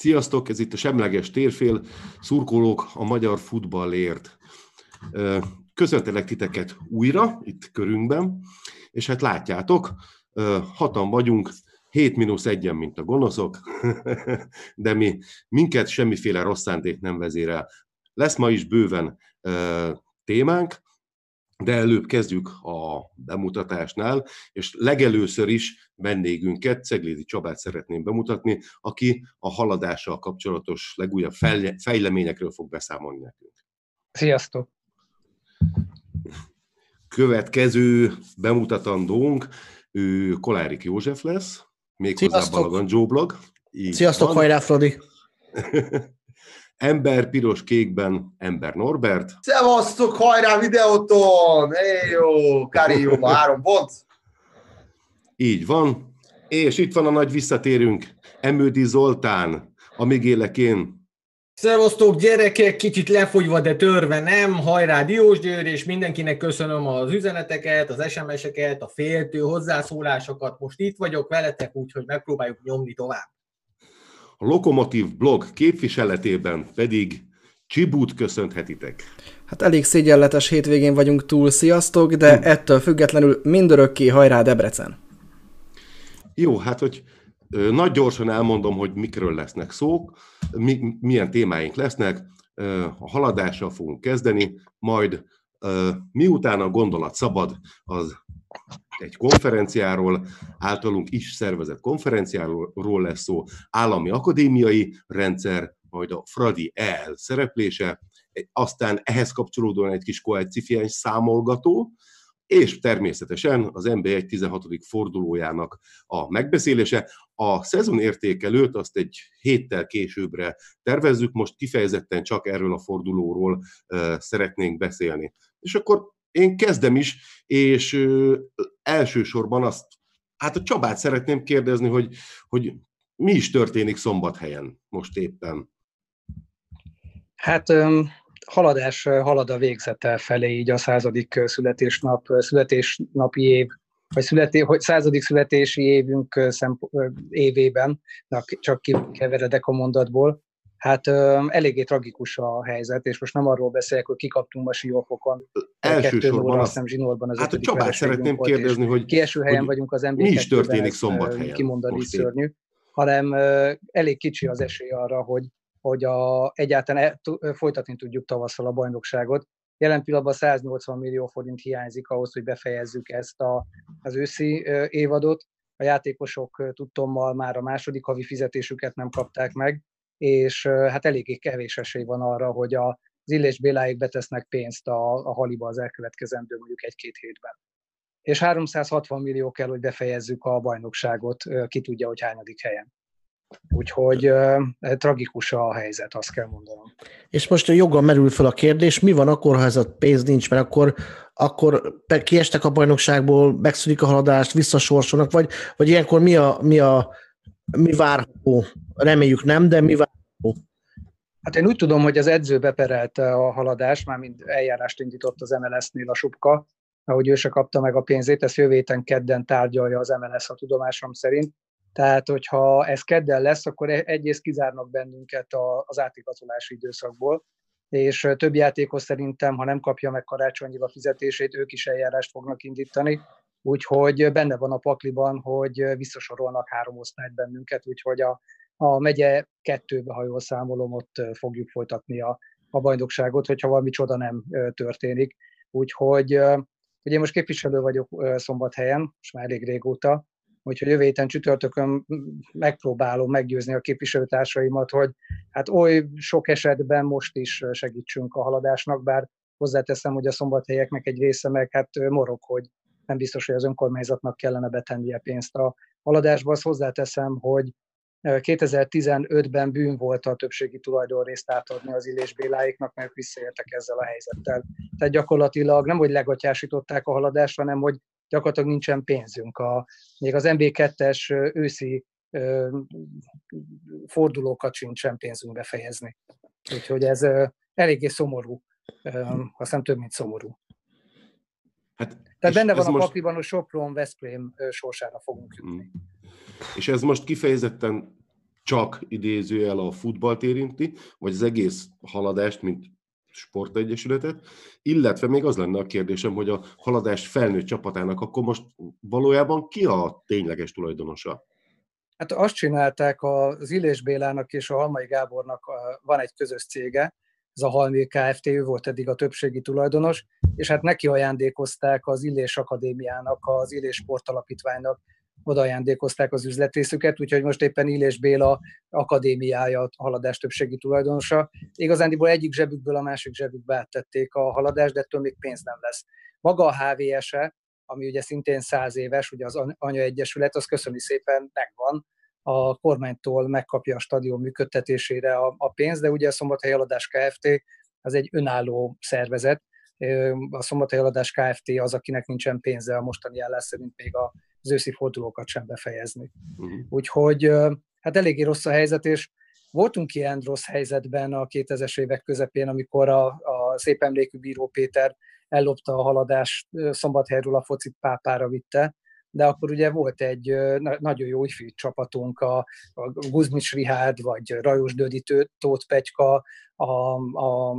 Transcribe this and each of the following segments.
Sziasztok, ez itt a Semleges Térfél, szurkolók a magyar futballért. Köszöntelek titeket újra itt körünkben, és hát látjátok, hatan vagyunk, 7 mínusz egyen, mint a gonoszok, de mi minket semmiféle rossz szándék nem vezérel. Lesz ma is bőven témánk, de előbb kezdjük a bemutatásnál, és legelőször is vendégünket, Ceglédi Csabát szeretném bemutatni, aki a haladással kapcsolatos legújabb fejleményekről fog beszámolni nekünk. Sziasztok! Következő bemutatandónk ő Kolárik József lesz, méghozzá Balagan Joe blog. Így Sziasztok, van. hajrá, Fradi! Ember piros-kékben Ember Norbert. Szevasztok, hajrá videóton! Éj jó, Kari jó, három pont. Így van. És itt van a nagy visszatérünk, Emődi Zoltán, amíg élek én. Szevasztok gyerekek, kicsit lefogyva, de törve nem, hajrá Diós Győr, és mindenkinek köszönöm az üzeneteket, az SMS-eket, a féltő hozzászólásokat. Most itt vagyok veletek, úgyhogy megpróbáljuk nyomni tovább. A Lokomotív blog képviseletében pedig Csibút köszönhetitek. Hát elég szégyenletes hétvégén vagyunk túl, sziasztok, de hm. ettől függetlenül mindörökké hajrá Debrecen. Jó, hát hogy nagy gyorsan elmondom, hogy mikről lesznek szók, mi, milyen témáink lesznek. A haladással fogunk kezdeni, majd miután a gondolat szabad, az egy konferenciáról, általunk is szervezett konferenciáról lesz szó, állami akadémiai rendszer, majd a Fradi el szereplése, aztán ehhez kapcsolódóan egy kis koeficiens számolgató, és természetesen az NB1 16. fordulójának a megbeszélése. A szezon értékelőt azt egy héttel későbbre tervezzük, most kifejezetten csak erről a fordulóról szeretnénk beszélni. És akkor én kezdem is, és ö, elsősorban azt, hát a Csabát szeretném kérdezni, hogy, hogy mi is történik szombathelyen most éppen? Hát haladás halad a végzete felé, így a századik születésnap, születésnapi év, vagy születé, hogy századik születési évünk szemp, évében, csak kikeveredek a mondatból, Hát eléggé tragikus a helyzet, és most nem arról beszélek, hogy kikaptunk a siófokon. Elsősorban az, zsinórban az hát a Csabát szeretném volt, kérdezni, hogy kieső helyen hogy vagyunk az nba Mi is történik szombathelyen? Kimondani szörnyű, épp. hanem elég kicsi az esély arra, hogy, hogy a, egyáltalán e, folytatni tudjuk tavasszal a bajnokságot. Jelen pillanatban 180 millió forint hiányzik ahhoz, hogy befejezzük ezt a, az őszi évadot. A játékosok tudtommal már a második havi fizetésüket nem kapták meg, és hát eléggé kevés esély van arra, hogy a, az Illés Béláig betesznek pénzt a, a haliba az elkövetkezendő mondjuk egy-két hétben. És 360 millió kell, hogy befejezzük a bajnokságot, ki tudja, hogy hányadik helyen. Úgyhogy uh, tragikus a helyzet, azt kell mondanom. És most a joga merül fel a kérdés, mi van akkor, ha ez a pénz nincs, mert akkor, akkor kiestek a bajnokságból, megszűnik a haladást, visszasorsolnak, vagy, vagy ilyenkor mi a, mi a mi várható? Reméljük nem, de mi várható? Hát én úgy tudom, hogy az edző beperelte a haladást, már mind eljárást indított az MLS-nél a Subka, ahogy ő se kapta meg a pénzét, ezt jövő héten kedden tárgyalja az MLS a tudomásom szerint. Tehát, hogyha ez kedden lesz, akkor egyrészt kizárnak bennünket az átigazolási időszakból, és több játékos szerintem, ha nem kapja meg karácsonyra fizetését, ők is eljárást fognak indítani, úgyhogy benne van a pakliban, hogy visszasorolnak három osztályt bennünket, úgyhogy a, a megye kettőbe, ha jól számolom, ott fogjuk folytatni a, a bajnokságot, hogyha valami csoda nem történik. Úgyhogy ugye én most képviselő vagyok Szombathelyen, most már elég régóta, úgyhogy jövő héten csütörtökön megpróbálom meggyőzni a képviselőtársaimat, hogy hát oly sok esetben most is segítsünk a haladásnak, bár hozzáteszem, hogy a szombathelyeknek egy része meg hát morog, hogy nem biztos, hogy az önkormányzatnak kellene betennie pénzt a haladásba. Azt hozzáteszem, hogy 2015-ben bűn volt a többségi tulajdonrészt átadni az Illés Béláiknak, mert visszaértek ezzel a helyzettel. Tehát gyakorlatilag nem, hogy legatyásították a haladást, hanem hogy gyakorlatilag nincsen pénzünk. A, még az MB2-es őszi ö, fordulókat sincsen pénzünk befejezni. Úgyhogy ez ö, eléggé szomorú, ö, aztán több, mint szomorú. Hát, Tehát benne van a most... pakliban, hogy Sopron, Veszprém sorsára fogunk jutni. Mm. És ez most kifejezetten csak idézőjel a futballt érinti, vagy az egész haladást, mint sportegyesületet, illetve még az lenne a kérdésem, hogy a haladás felnőtt csapatának akkor most valójában ki a tényleges tulajdonosa? Hát azt csinálták az Illés Bélának és a Halmai Gábornak van egy közös cége, ez a Halmi Kft. ő volt eddig a többségi tulajdonos, és hát neki ajándékozták az Illés Akadémiának, az Illés Sportalapítványnak, oda ajándékozták az üzletrészüket, úgyhogy most éppen Illés Béla akadémiája a haladás többségi tulajdonosa. Igazándiból egyik zsebükből a másik zsebükbe áttették a haladást, de ettől még pénz nem lesz. Maga a HVS-e, ami ugye szintén száz éves, ugye az Anya Egyesület, az köszöni szépen megvan, a kormánytól megkapja a stadion működtetésére a, a pénzt, de ugye a Szombathely Aladás Kft. az egy önálló szervezet, a Szombathely Aladás Kft. az, akinek nincsen pénze a mostani állás szerint még az őszi fordulókat sem befejezni. Uh-huh. Úgyhogy hát eléggé rossz a helyzet, és voltunk ilyen rossz helyzetben a 2000-es évek közepén, amikor a, a szép emlékű Bíró Péter ellopta a haladást Szombathelyről a focit pápára vitte, de akkor ugye volt egy nagyon jó ifjú csapatunk, a, a Guzmics Rihárd, vagy Rajos Dödi Tóth Pegyka, a, a,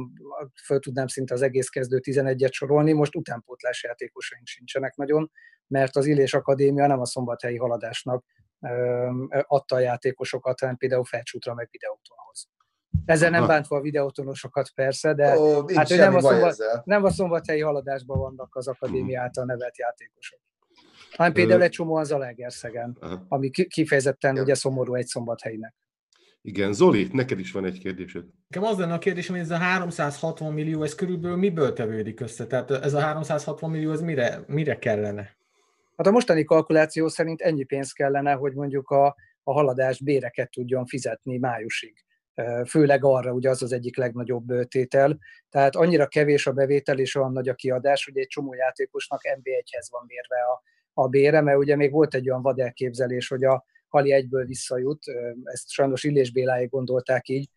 föl tudnám szinte az egész kezdő 11-et sorolni, most utánpótlás játékosaink sincsenek nagyon, mert az Illés Akadémia nem a szombathelyi haladásnak adta a játékosokat, hanem például felcsútra meg videótonhoz. Ezzel nem bántva a videótonosokat persze, de Ó, hát nem a, szombat, nem a szombathelyi haladásban vannak az akadémia által nevelt játékosok hanem például egy csomó az Zalaegerszegen, ami kifejezetten ugye szomorú egy szombathelynek. Igen, Zoli, neked is van egy kérdésed. Nekem az lenne a kérdésem, hogy ez a 360 millió, ez körülbelül miből tevődik össze? Tehát ez a 360 millió, ez mire, mire kellene? Hát a mostani kalkuláció szerint ennyi pénz kellene, hogy mondjuk a, a haladás béreket tudjon fizetni májusig. Főleg arra, ugye az az egyik legnagyobb tétel. Tehát annyira kevés a bevétel és olyan nagy a kiadás, hogy egy csomó játékosnak NB1-hez van mérve a, a bére, mert ugye még volt egy olyan vad elképzelés, hogy a Hali egyből visszajut, ezt sajnos Illés Béláig gondolták így,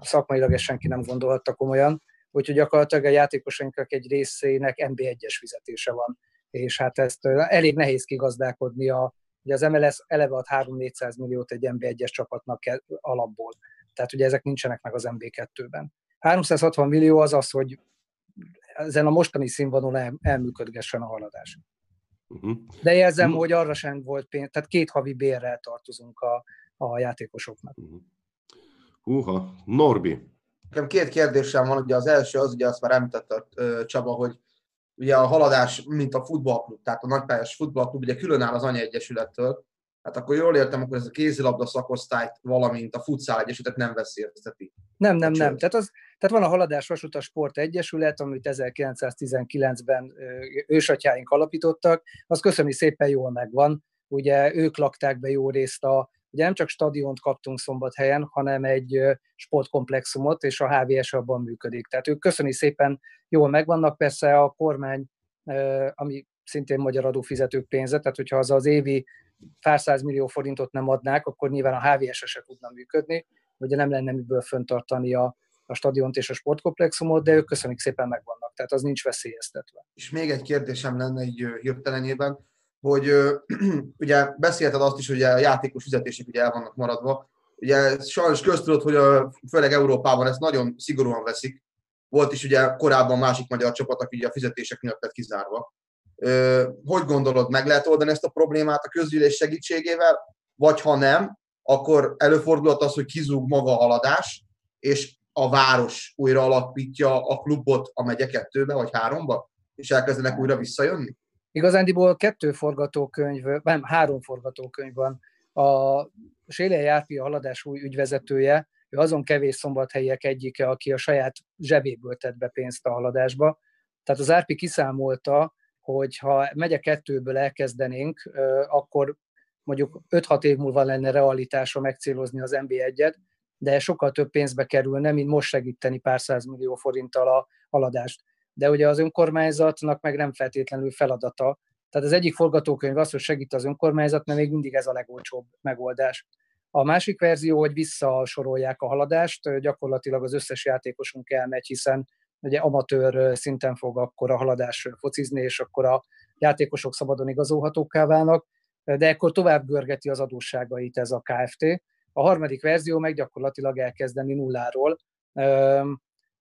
szakmailag ezt senki nem gondolhatta komolyan, úgyhogy gyakorlatilag a játékosainknak egy részének NB1-es fizetése van, és hát ezt elég nehéz kigazdálkodni, a, ugye az MLS eleve ad 3-400 milliót egy NB1-es csapatnak alapból, tehát ugye ezek nincsenek meg az NB2-ben. 360 millió az az, hogy ezen a mostani színvonalon elműködgessen a haladás. Uh-huh. De jelzem, uh-huh. hogy arra sem volt pénz, tehát két havi bérrel tartozunk a, a játékosoknak. Uh-huh. Húha, Norbi. Nekem két kérdésem van, ugye az első az, ugye azt már említette Csaba, hogy ugye a haladás, mint a futballklub, tehát a nagypályás futballklub, ugye különáll az Anya Egyesülettől, hát akkor jól értem, akkor ez a kézilabda szakosztályt, valamint a futszál egyesületet nem veszélyezteti. Nem, nem, nem. Tehát, az, tehát van a Haladás Vasutas Sport Egyesület, amit 1919-ben ősatyáink alapítottak, az köszöni szépen jól megvan. Ugye ők lakták be jó részt a, ugye nem csak stadiont kaptunk szombathelyen, hanem egy sportkomplexumot, és a HVS abban működik. Tehát ők köszöni szépen jól megvannak, persze a kormány, ami szintén magyar adófizetők pénze, tehát hogyha az az évi pár millió forintot nem adnák, akkor nyilván a HVS se tudna működni, ugye nem lenne miből föntartani a, a stadiont és a sportkomplexumot, de ők köszönjük szépen megvannak, tehát az nincs veszélyeztetve. És még egy kérdésem lenne egy hirtelenében, hogy ugye beszélted azt is, hogy a játékos fizetések ugye el vannak maradva. Ugye sajnos köztudott, hogy a, főleg Európában ezt nagyon szigorúan veszik. Volt is ugye korábban másik magyar csapat, aki ugye a fizetések miatt lett kizárva. Hogy gondolod, meg lehet oldani ezt a problémát a közgyűlés segítségével, vagy ha nem, akkor előfordulhat az, hogy kizúg maga a haladás, és a város újra alapítja a klubot a megye kettőbe vagy háromba, és elkezdenek újra visszajönni? Igazándiból kettő forgatókönyv, nem, három forgatókönyv van. A Sélei Járpi a haladás új ügyvezetője, ő azon kevés szombathelyek egyike, aki a saját zsebéből tett be pénzt a haladásba. Tehát az Árpi kiszámolta, hogy ha megye kettőből elkezdenénk, akkor mondjuk 5-6 év múlva lenne realitása megcélozni az NB1-et, de sokkal több pénzbe kerülne, mint most segíteni pár millió forinttal a haladást. De ugye az önkormányzatnak meg nem feltétlenül feladata. Tehát az egyik forgatókönyv az, hogy segít az önkormányzat, mert még mindig ez a legolcsóbb megoldás. A másik verzió, hogy visszasorolják a haladást, gyakorlatilag az összes játékosunk elmegy, hiszen ugye amatőr szinten fog akkor a haladás focizni, és akkor a játékosok szabadon igazolhatókká válnak, de akkor tovább görgeti az adósságait ez a KFT, A harmadik verzió meg gyakorlatilag elkezdeni nulláról.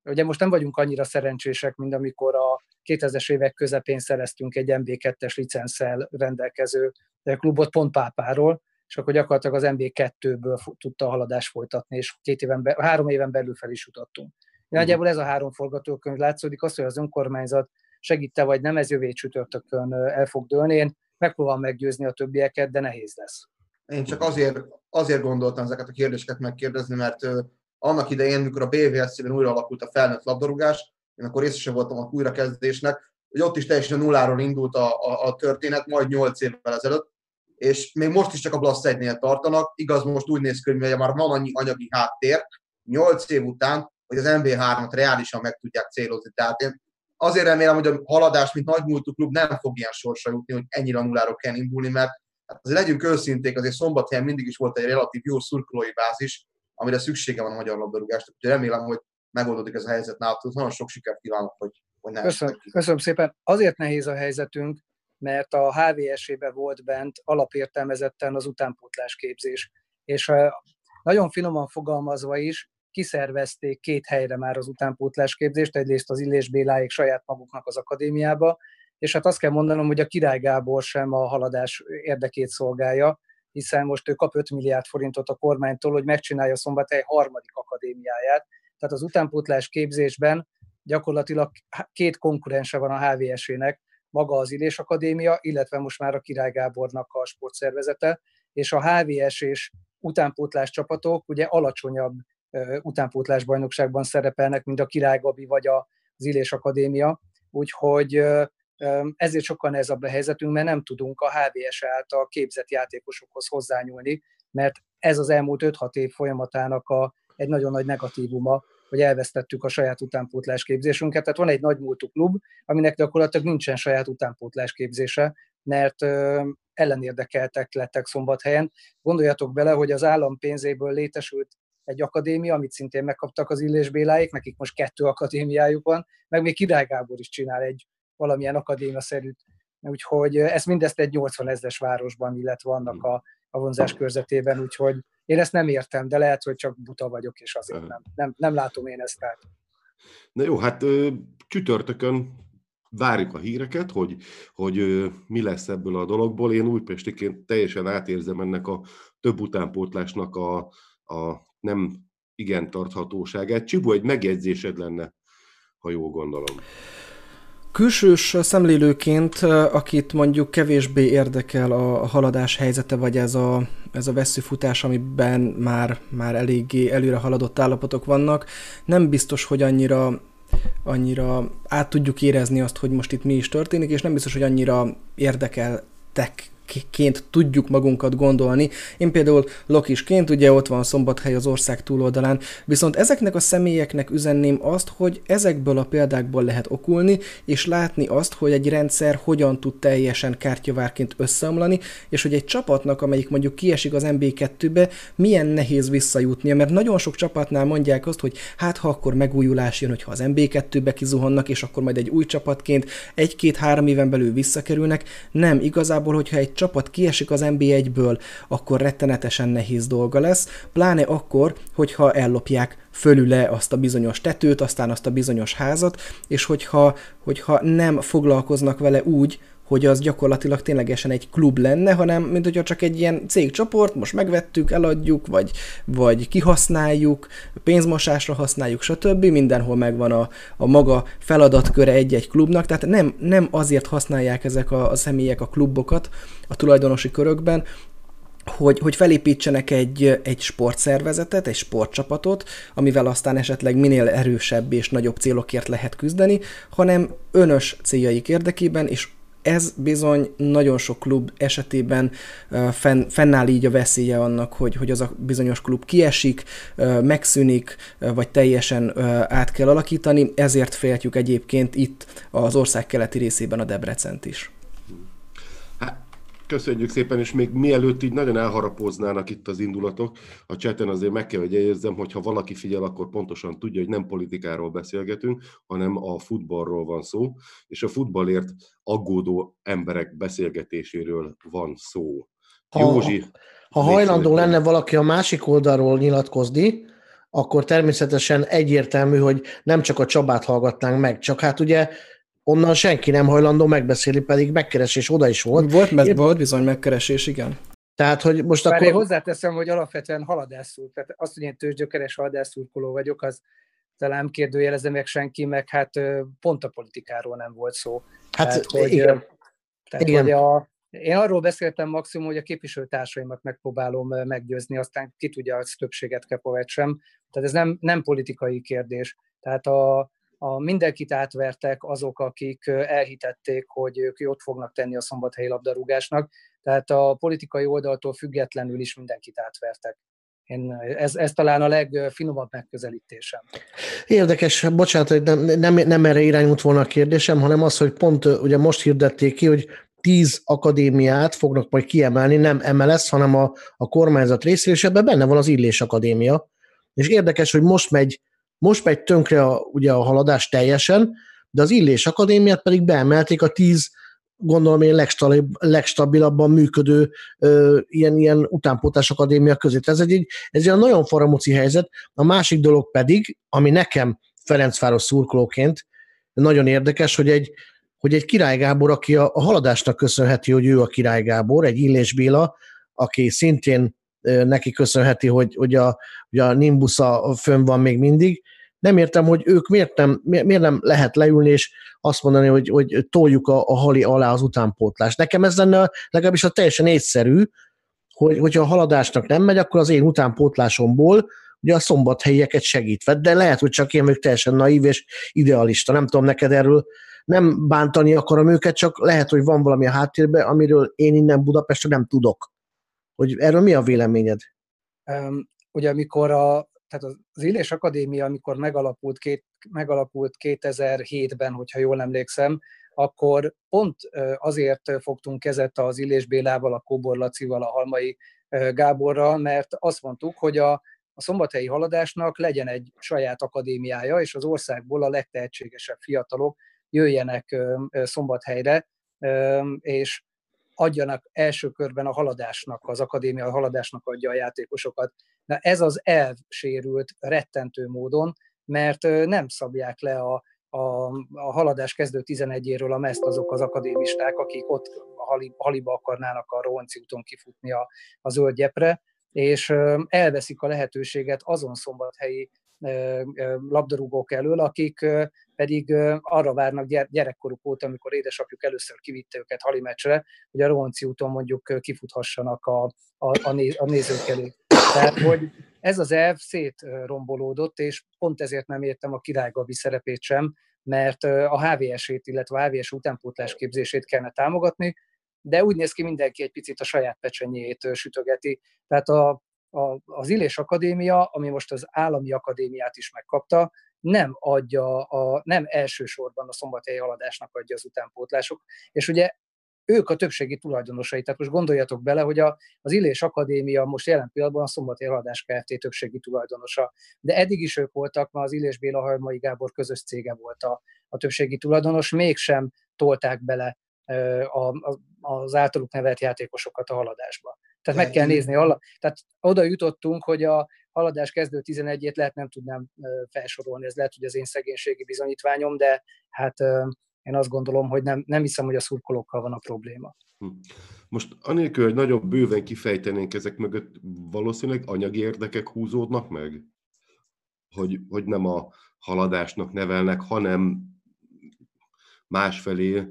Ugye most nem vagyunk annyira szerencsések, mint amikor a 2000-es évek közepén szereztünk egy MB2-es licenszel rendelkező klubot pont Pápáról, és akkor gyakorlatilag az MB2-ből tudta a haladást folytatni, és két éven be, három éven belül fel is jutottunk. Mhm. Nagyjából ez a három forgatókönyv látszódik, az, hogy az önkormányzat segíte vagy nem, ez jövő csütörtökön el fog dőlni. Én megpróbálom meggyőzni a többieket, de nehéz lesz. Én csak azért, azért gondoltam ezeket a kérdéseket megkérdezni, mert annak idején, mikor a BVSC-ben újra alakult a felnőtt labdarúgás, én akkor részesen voltam a újrakezdésnek, hogy ott is teljesen nulláról indult a, a, a történet, majd 8 évvel ezelőtt, és még most is csak a Blast 1 tartanak. Igaz, most úgy néz ki, hogy már van annyi anyagi háttér, 8 év után, hogy az MB3-at reálisan meg tudják célozni. Tehát én azért remélem, hogy a haladás, mint nagy múltú klub nem fog ilyen sorsra jutni, hogy ennyire nulláról kell indulni, mert hát azért legyünk őszinték, azért szombathelyen mindig is volt egy relatív jó szurkolói bázis, amire szüksége van a magyar labdarúgásnak. Úgyhogy remélem, hogy megoldódik ez a helyzet nálatok. Nagyon sok sikert kívánok, hogy, hogy ne köszönöm, köszönöm szépen. Azért nehéz a helyzetünk, mert a HVS-ébe volt bent alapértelmezetten az utánpótlás képzés. És nagyon finoman fogalmazva is, kiszervezték két helyre már az utánpótlás képzést, egyrészt az Illés Béláék saját maguknak az akadémiába, és hát azt kell mondanom, hogy a Király Gábor sem a haladás érdekét szolgálja, hiszen most ő kap 5 milliárd forintot a kormánytól, hogy megcsinálja Szombathely harmadik akadémiáját. Tehát az utánpótlás képzésben gyakorlatilag két konkurense van a HVS-ének, maga az Illés Akadémia, illetve most már a Király Gábornak a sportszervezete, és a HVS és utánpótlás csapatok ugye alacsonyabb utánpótlás bajnokságban szerepelnek, mint a Király Gabi vagy az Illés Akadémia, úgyhogy ezért sokkal nehezebb a helyzetünk, mert nem tudunk a HVS által képzett játékosokhoz hozzányúlni, mert ez az elmúlt 5-6 év folyamatának a, egy nagyon nagy negatívuma, hogy elvesztettük a saját utánpótlás képzésünket. Tehát van egy nagy múltú klub, aminek gyakorlatilag nincsen saját utánpótlás képzése, mert ö, ellenérdekeltek lettek szombathelyen. Gondoljatok bele, hogy az állam pénzéből létesült egy akadémia, amit szintén megkaptak az Illés Béláik, nekik most kettő akadémiájuk van, meg még Király Gábor is csinál egy valamilyen akadémia-szerűt. Úgyhogy ez mindezt egy 80 ezres városban, illetve annak a, a vonzás körzetében, úgyhogy én ezt nem értem, de lehet, hogy csak buta vagyok, és azért nem, nem, nem látom én ezt át. Na jó, hát csütörtökön várjuk a híreket, hogy, hogy mi lesz ebből a dologból. Én újpestiként teljesen átérzem ennek a több utánpótlásnak a, a nem igen tarthatóságát. Csibó, egy megjegyzésed lenne, ha jól gondolom. Külsős szemlélőként, akit mondjuk kevésbé érdekel a haladás helyzete, vagy ez a, ez a veszőfutás, amiben már, már eléggé előre haladott állapotok vannak, nem biztos, hogy annyira annyira át tudjuk érezni azt, hogy most itt mi is történik, és nem biztos, hogy annyira érdekeltek ként tudjuk magunkat gondolni. Én például lokisként, ugye ott van Szombathely az ország túloldalán, viszont ezeknek a személyeknek üzenném azt, hogy ezekből a példákból lehet okulni, és látni azt, hogy egy rendszer hogyan tud teljesen kártyavárként összeomlani, és hogy egy csapatnak, amelyik mondjuk kiesik az MB2-be, milyen nehéz visszajutnia, mert nagyon sok csapatnál mondják azt, hogy hát ha akkor megújulás jön, hogyha az MB2-be kizuhannak, és akkor majd egy új csapatként egy-két-három éven belül visszakerülnek. Nem, igazából, hogyha egy csapat kiesik az NB1-ből, akkor rettenetesen nehéz dolga lesz, pláne akkor, hogyha ellopják fölüle azt a bizonyos tetőt, aztán azt a bizonyos házat, és hogyha, hogyha nem foglalkoznak vele úgy, hogy az gyakorlatilag ténylegesen egy klub lenne, hanem mint hogyha csak egy ilyen cégcsoport, most megvettük, eladjuk, vagy, vagy kihasználjuk, pénzmosásra használjuk, stb. Mindenhol megvan a, a maga feladatköre egy-egy klubnak, tehát nem, nem azért használják ezek a, a személyek a klubokat a tulajdonosi körökben, hogy, hogy felépítsenek egy, egy sportszervezetet, egy sportcsapatot, amivel aztán esetleg minél erősebb és nagyobb célokért lehet küzdeni, hanem önös céljaik érdekében és ez bizony nagyon sok klub esetében fenn, fennáll így a veszélye annak, hogy, hogy az a bizonyos klub kiesik, megszűnik, vagy teljesen át kell alakítani, ezért féltjük egyébként itt az ország keleti részében a Debrecent is. Köszönjük szépen, és még mielőtt így nagyon elharapóznának itt az indulatok, a cseten azért meg kell, hogy érzem, hogy ha valaki figyel, akkor pontosan tudja, hogy nem politikáról beszélgetünk, hanem a futballról van szó, és a futballért aggódó emberek beszélgetéséről van szó. Ha, Józsi. Ha hajlandó lenne valaki a másik oldalról nyilatkozni, akkor természetesen egyértelmű, hogy nem csak a Csabát hallgatnánk meg, csak hát ugye onnan senki nem hajlandó megbeszélni, pedig megkeresés oda is volt. Volt, mert volt bizony megkeresés, igen. Tehát, hogy most Bár akkor... én hozzáteszem, hogy alapvetően haladászul, tehát azt, hogy én tőzsgyökeres haladászurkoló vagyok, az talán kérdőjelezem meg senki, meg hát pont a politikáról nem volt szó. Hát tehát, hogy, igen. Tehát, igen. Hogy a, én arról beszéltem maximum, hogy a képviselőtársaimat megpróbálom meggyőzni, aztán ki tudja, hogy többséget kepovet sem. Tehát ez nem, nem politikai kérdés. Tehát a, a mindenkit átvertek azok, akik elhitették, hogy ők jót fognak tenni a szombathelyi labdarúgásnak, tehát a politikai oldaltól függetlenül is mindenkit átvertek. Én, ez, ez talán a legfinomabb megközelítésem. Érdekes, bocsánat, hogy nem, nem, nem erre irányult volna a kérdésem, hanem az, hogy pont ugye most hirdették ki, hogy tíz akadémiát fognak majd kiemelni, nem MLS, hanem a, a kormányzat részéről, és ebben benne van az Illés Akadémia. És érdekes, hogy most megy, most megy tönkre a, ugye a haladás teljesen, de az Illés Akadémiát pedig beemelték a tíz gondolom én legstabil, legstabilabban működő ö, ilyen, ilyen utánpótás akadémia közé. Ez egy, ez egy nagyon faramúci helyzet. A másik dolog pedig, ami nekem Ferencváros szurkolóként nagyon érdekes, hogy egy, hogy egy Király Gábor, aki a, a haladásnak köszönheti, hogy ő a Király Gábor, egy Illés Béla, aki szintén neki köszönheti, hogy, hogy a, hogy a Nimbusza fönn van még mindig. Nem értem, hogy ők miért nem, miért nem lehet leülni, és azt mondani, hogy, hogy toljuk a, a hali alá az utánpótlást. Nekem ez lenne legalábbis a teljesen észszerű, hogy, hogyha a haladásnak nem megy, akkor az én utánpótlásomból ugye a szombathelyieket segítve. De lehet, hogy csak én vagyok teljesen naív és idealista. Nem tudom neked erről nem bántani akarom őket, csak lehet, hogy van valami a háttérben, amiről én innen Budapestre nem tudok. Hogy erről mi a véleményed? Um, ugye amikor a, tehát az Illés Akadémia, amikor megalapult, két, megalapult 2007-ben, hogyha jól emlékszem, akkor pont azért fogtunk kezet az Illés Bélával, a Kóbor Lacival, a Halmai Gáborral, mert azt mondtuk, hogy a, a szombathelyi haladásnak legyen egy saját akadémiája, és az országból a legtehetségesebb fiatalok jöjjenek szombathelyre, és adjanak első körben a haladásnak, az akadémia a haladásnak adja a játékosokat. Na ez az elv sérült rettentő módon, mert nem szabják le a, a, a haladás kezdő 11-éről a meszt azok az akadémisták, akik ott a haliba akarnának a Rohanci úton kifutni a, a zöld gyepre, és elveszik a lehetőséget azon szombathelyi labdarúgók elől, akik pedig arra várnak gyerekkoruk óta, amikor édesapjuk először kivitte őket halimecsre, hogy a Rohanci úton mondjuk kifuthassanak a, a, a, néz, a nézők elé. Tehát, hogy ez az elv szétrombolódott, és pont ezért nem értem a Király Gabi szerepét sem, mert a HVS-ét, illetve a HVS utánpótlás képzését kellene támogatni, de úgy néz ki mindenki egy picit a saját pecsenyét sütögeti. Tehát a, a, az Illés Akadémia, ami most az állami akadémiát is megkapta, nem adja, a, nem elsősorban a szombathelyi haladásnak adja az utánpótlások. És ugye ők a többségi tulajdonosai. Tehát most gondoljatok bele, hogy a, az Illés Akadémia most jelen pillanatban a Szombathelyi Haladás Kft. többségi tulajdonosa. De eddig is ők voltak, ma az Illés Béla Hajmai Gábor közös cége volt a, a többségi tulajdonos, mégsem tolták bele a, a, az általuk nevelt játékosokat a haladásba. Tehát meg kell nézni. Tehát oda jutottunk, hogy a haladás kezdő 11-ét lehet nem tudnám felsorolni, ez lehet, hogy az én szegénységi bizonyítványom, de hát én azt gondolom, hogy nem, nem hiszem, hogy a szurkolókkal van a probléma. Hm. Most anélkül, hogy nagyobb bőven kifejtenénk ezek mögött, valószínűleg anyagi érdekek húzódnak meg? Hogy, hogy nem a haladásnak nevelnek, hanem másfelé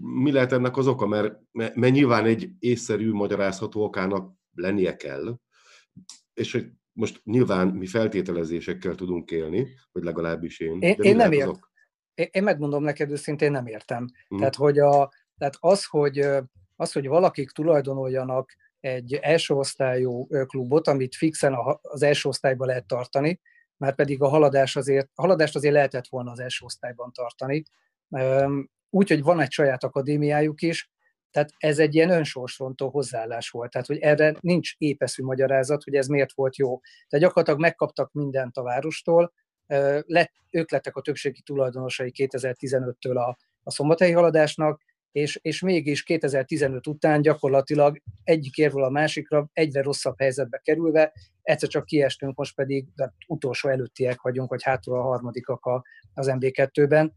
mi lehet ennek az oka? Mert, mert nyilván egy észszerű magyarázható okának lennie kell, és hogy most nyilván mi feltételezésekkel tudunk élni, vagy legalábbis én. Én, én nem értem. Én, megmondom neked őszintén, nem értem. Mm. Tehát, hogy a, tehát az, hogy, az, hogy valakik tulajdonoljanak egy első osztályú klubot, amit fixen az első osztályban lehet tartani, már pedig a haladás azért, a haladást azért lehetett volna az első osztályban tartani, úgy, hogy van egy saját akadémiájuk is, tehát ez egy ilyen önsorsrontó hozzáállás volt. Tehát, hogy erre nincs épeszű magyarázat, hogy ez miért volt jó. Tehát gyakorlatilag megkaptak mindent a várostól, lett, ők lettek a többségi tulajdonosai 2015-től a, a szombathelyi haladásnak, és, és mégis 2015 után gyakorlatilag egyik érvől a másikra egyre rosszabb helyzetbe kerülve, egyszer csak kiestünk, most pedig de utolsó előttiek vagyunk, vagy hátul a harmadikak a, az MB2-ben.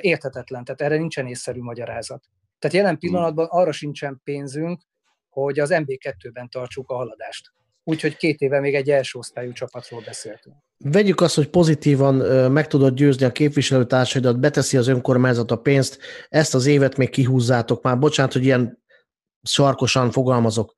Érthetetlen, tehát erre nincsen észszerű magyarázat. Tehát jelen hmm. pillanatban arra sincsen pénzünk, hogy az MB2-ben tartsuk a haladást. Úgyhogy két éve még egy első osztályú csapatról beszéltünk. Vegyük azt, hogy pozitívan meg tudod győzni a képviselőtársaidat, beteszi az önkormányzat a pénzt, ezt az évet még kihúzzátok már, bocsánat, hogy ilyen sarkosan fogalmazok.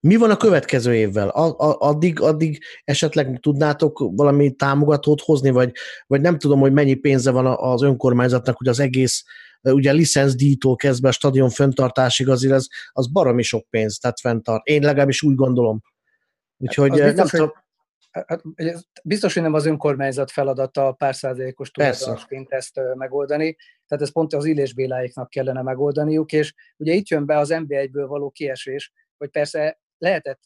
Mi van a következő évvel? Addig, addig esetleg tudnátok valami támogatót hozni, vagy, vagy nem tudom, hogy mennyi pénze van az önkormányzatnak, hogy az egész ugye licenszdíjtól kezdve a stadion fenntartásig azért az, az baromi sok pénz, tehát fenntart. Én legalábbis úgy gondolom. Úgyhogy hát nem biztos, tudom. Hát, biztos, hogy nem az önkormányzat feladata a pár százalékos tulajdonosként ezt megoldani, tehát ez pont az Illés Béláiknak kellene megoldaniuk, és ugye itt jön be az NB1-ből való kiesés, hogy persze lehetett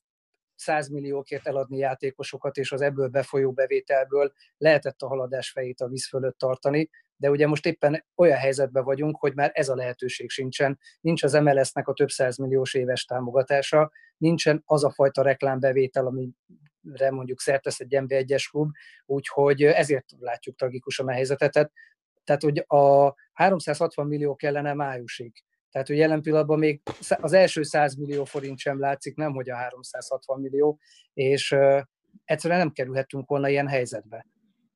100 milliókért eladni játékosokat, és az ebből befolyó bevételből lehetett a haladás fejét a víz fölött tartani, de ugye most éppen olyan helyzetben vagyunk, hogy már ez a lehetőség sincsen. Nincs az MLS-nek a több milliós éves támogatása, nincsen az a fajta reklámbevétel, amire mondjuk szertesz egy NB1-es klub, úgyhogy ezért látjuk tragikusan a helyzetet. Tehát, hogy a 360 millió kellene májusig. Tehát, hogy jelen pillanatban még az első 100 millió forint sem látszik, nem hogy a 360 millió, és egyszerűen nem kerülhetünk volna ilyen helyzetbe.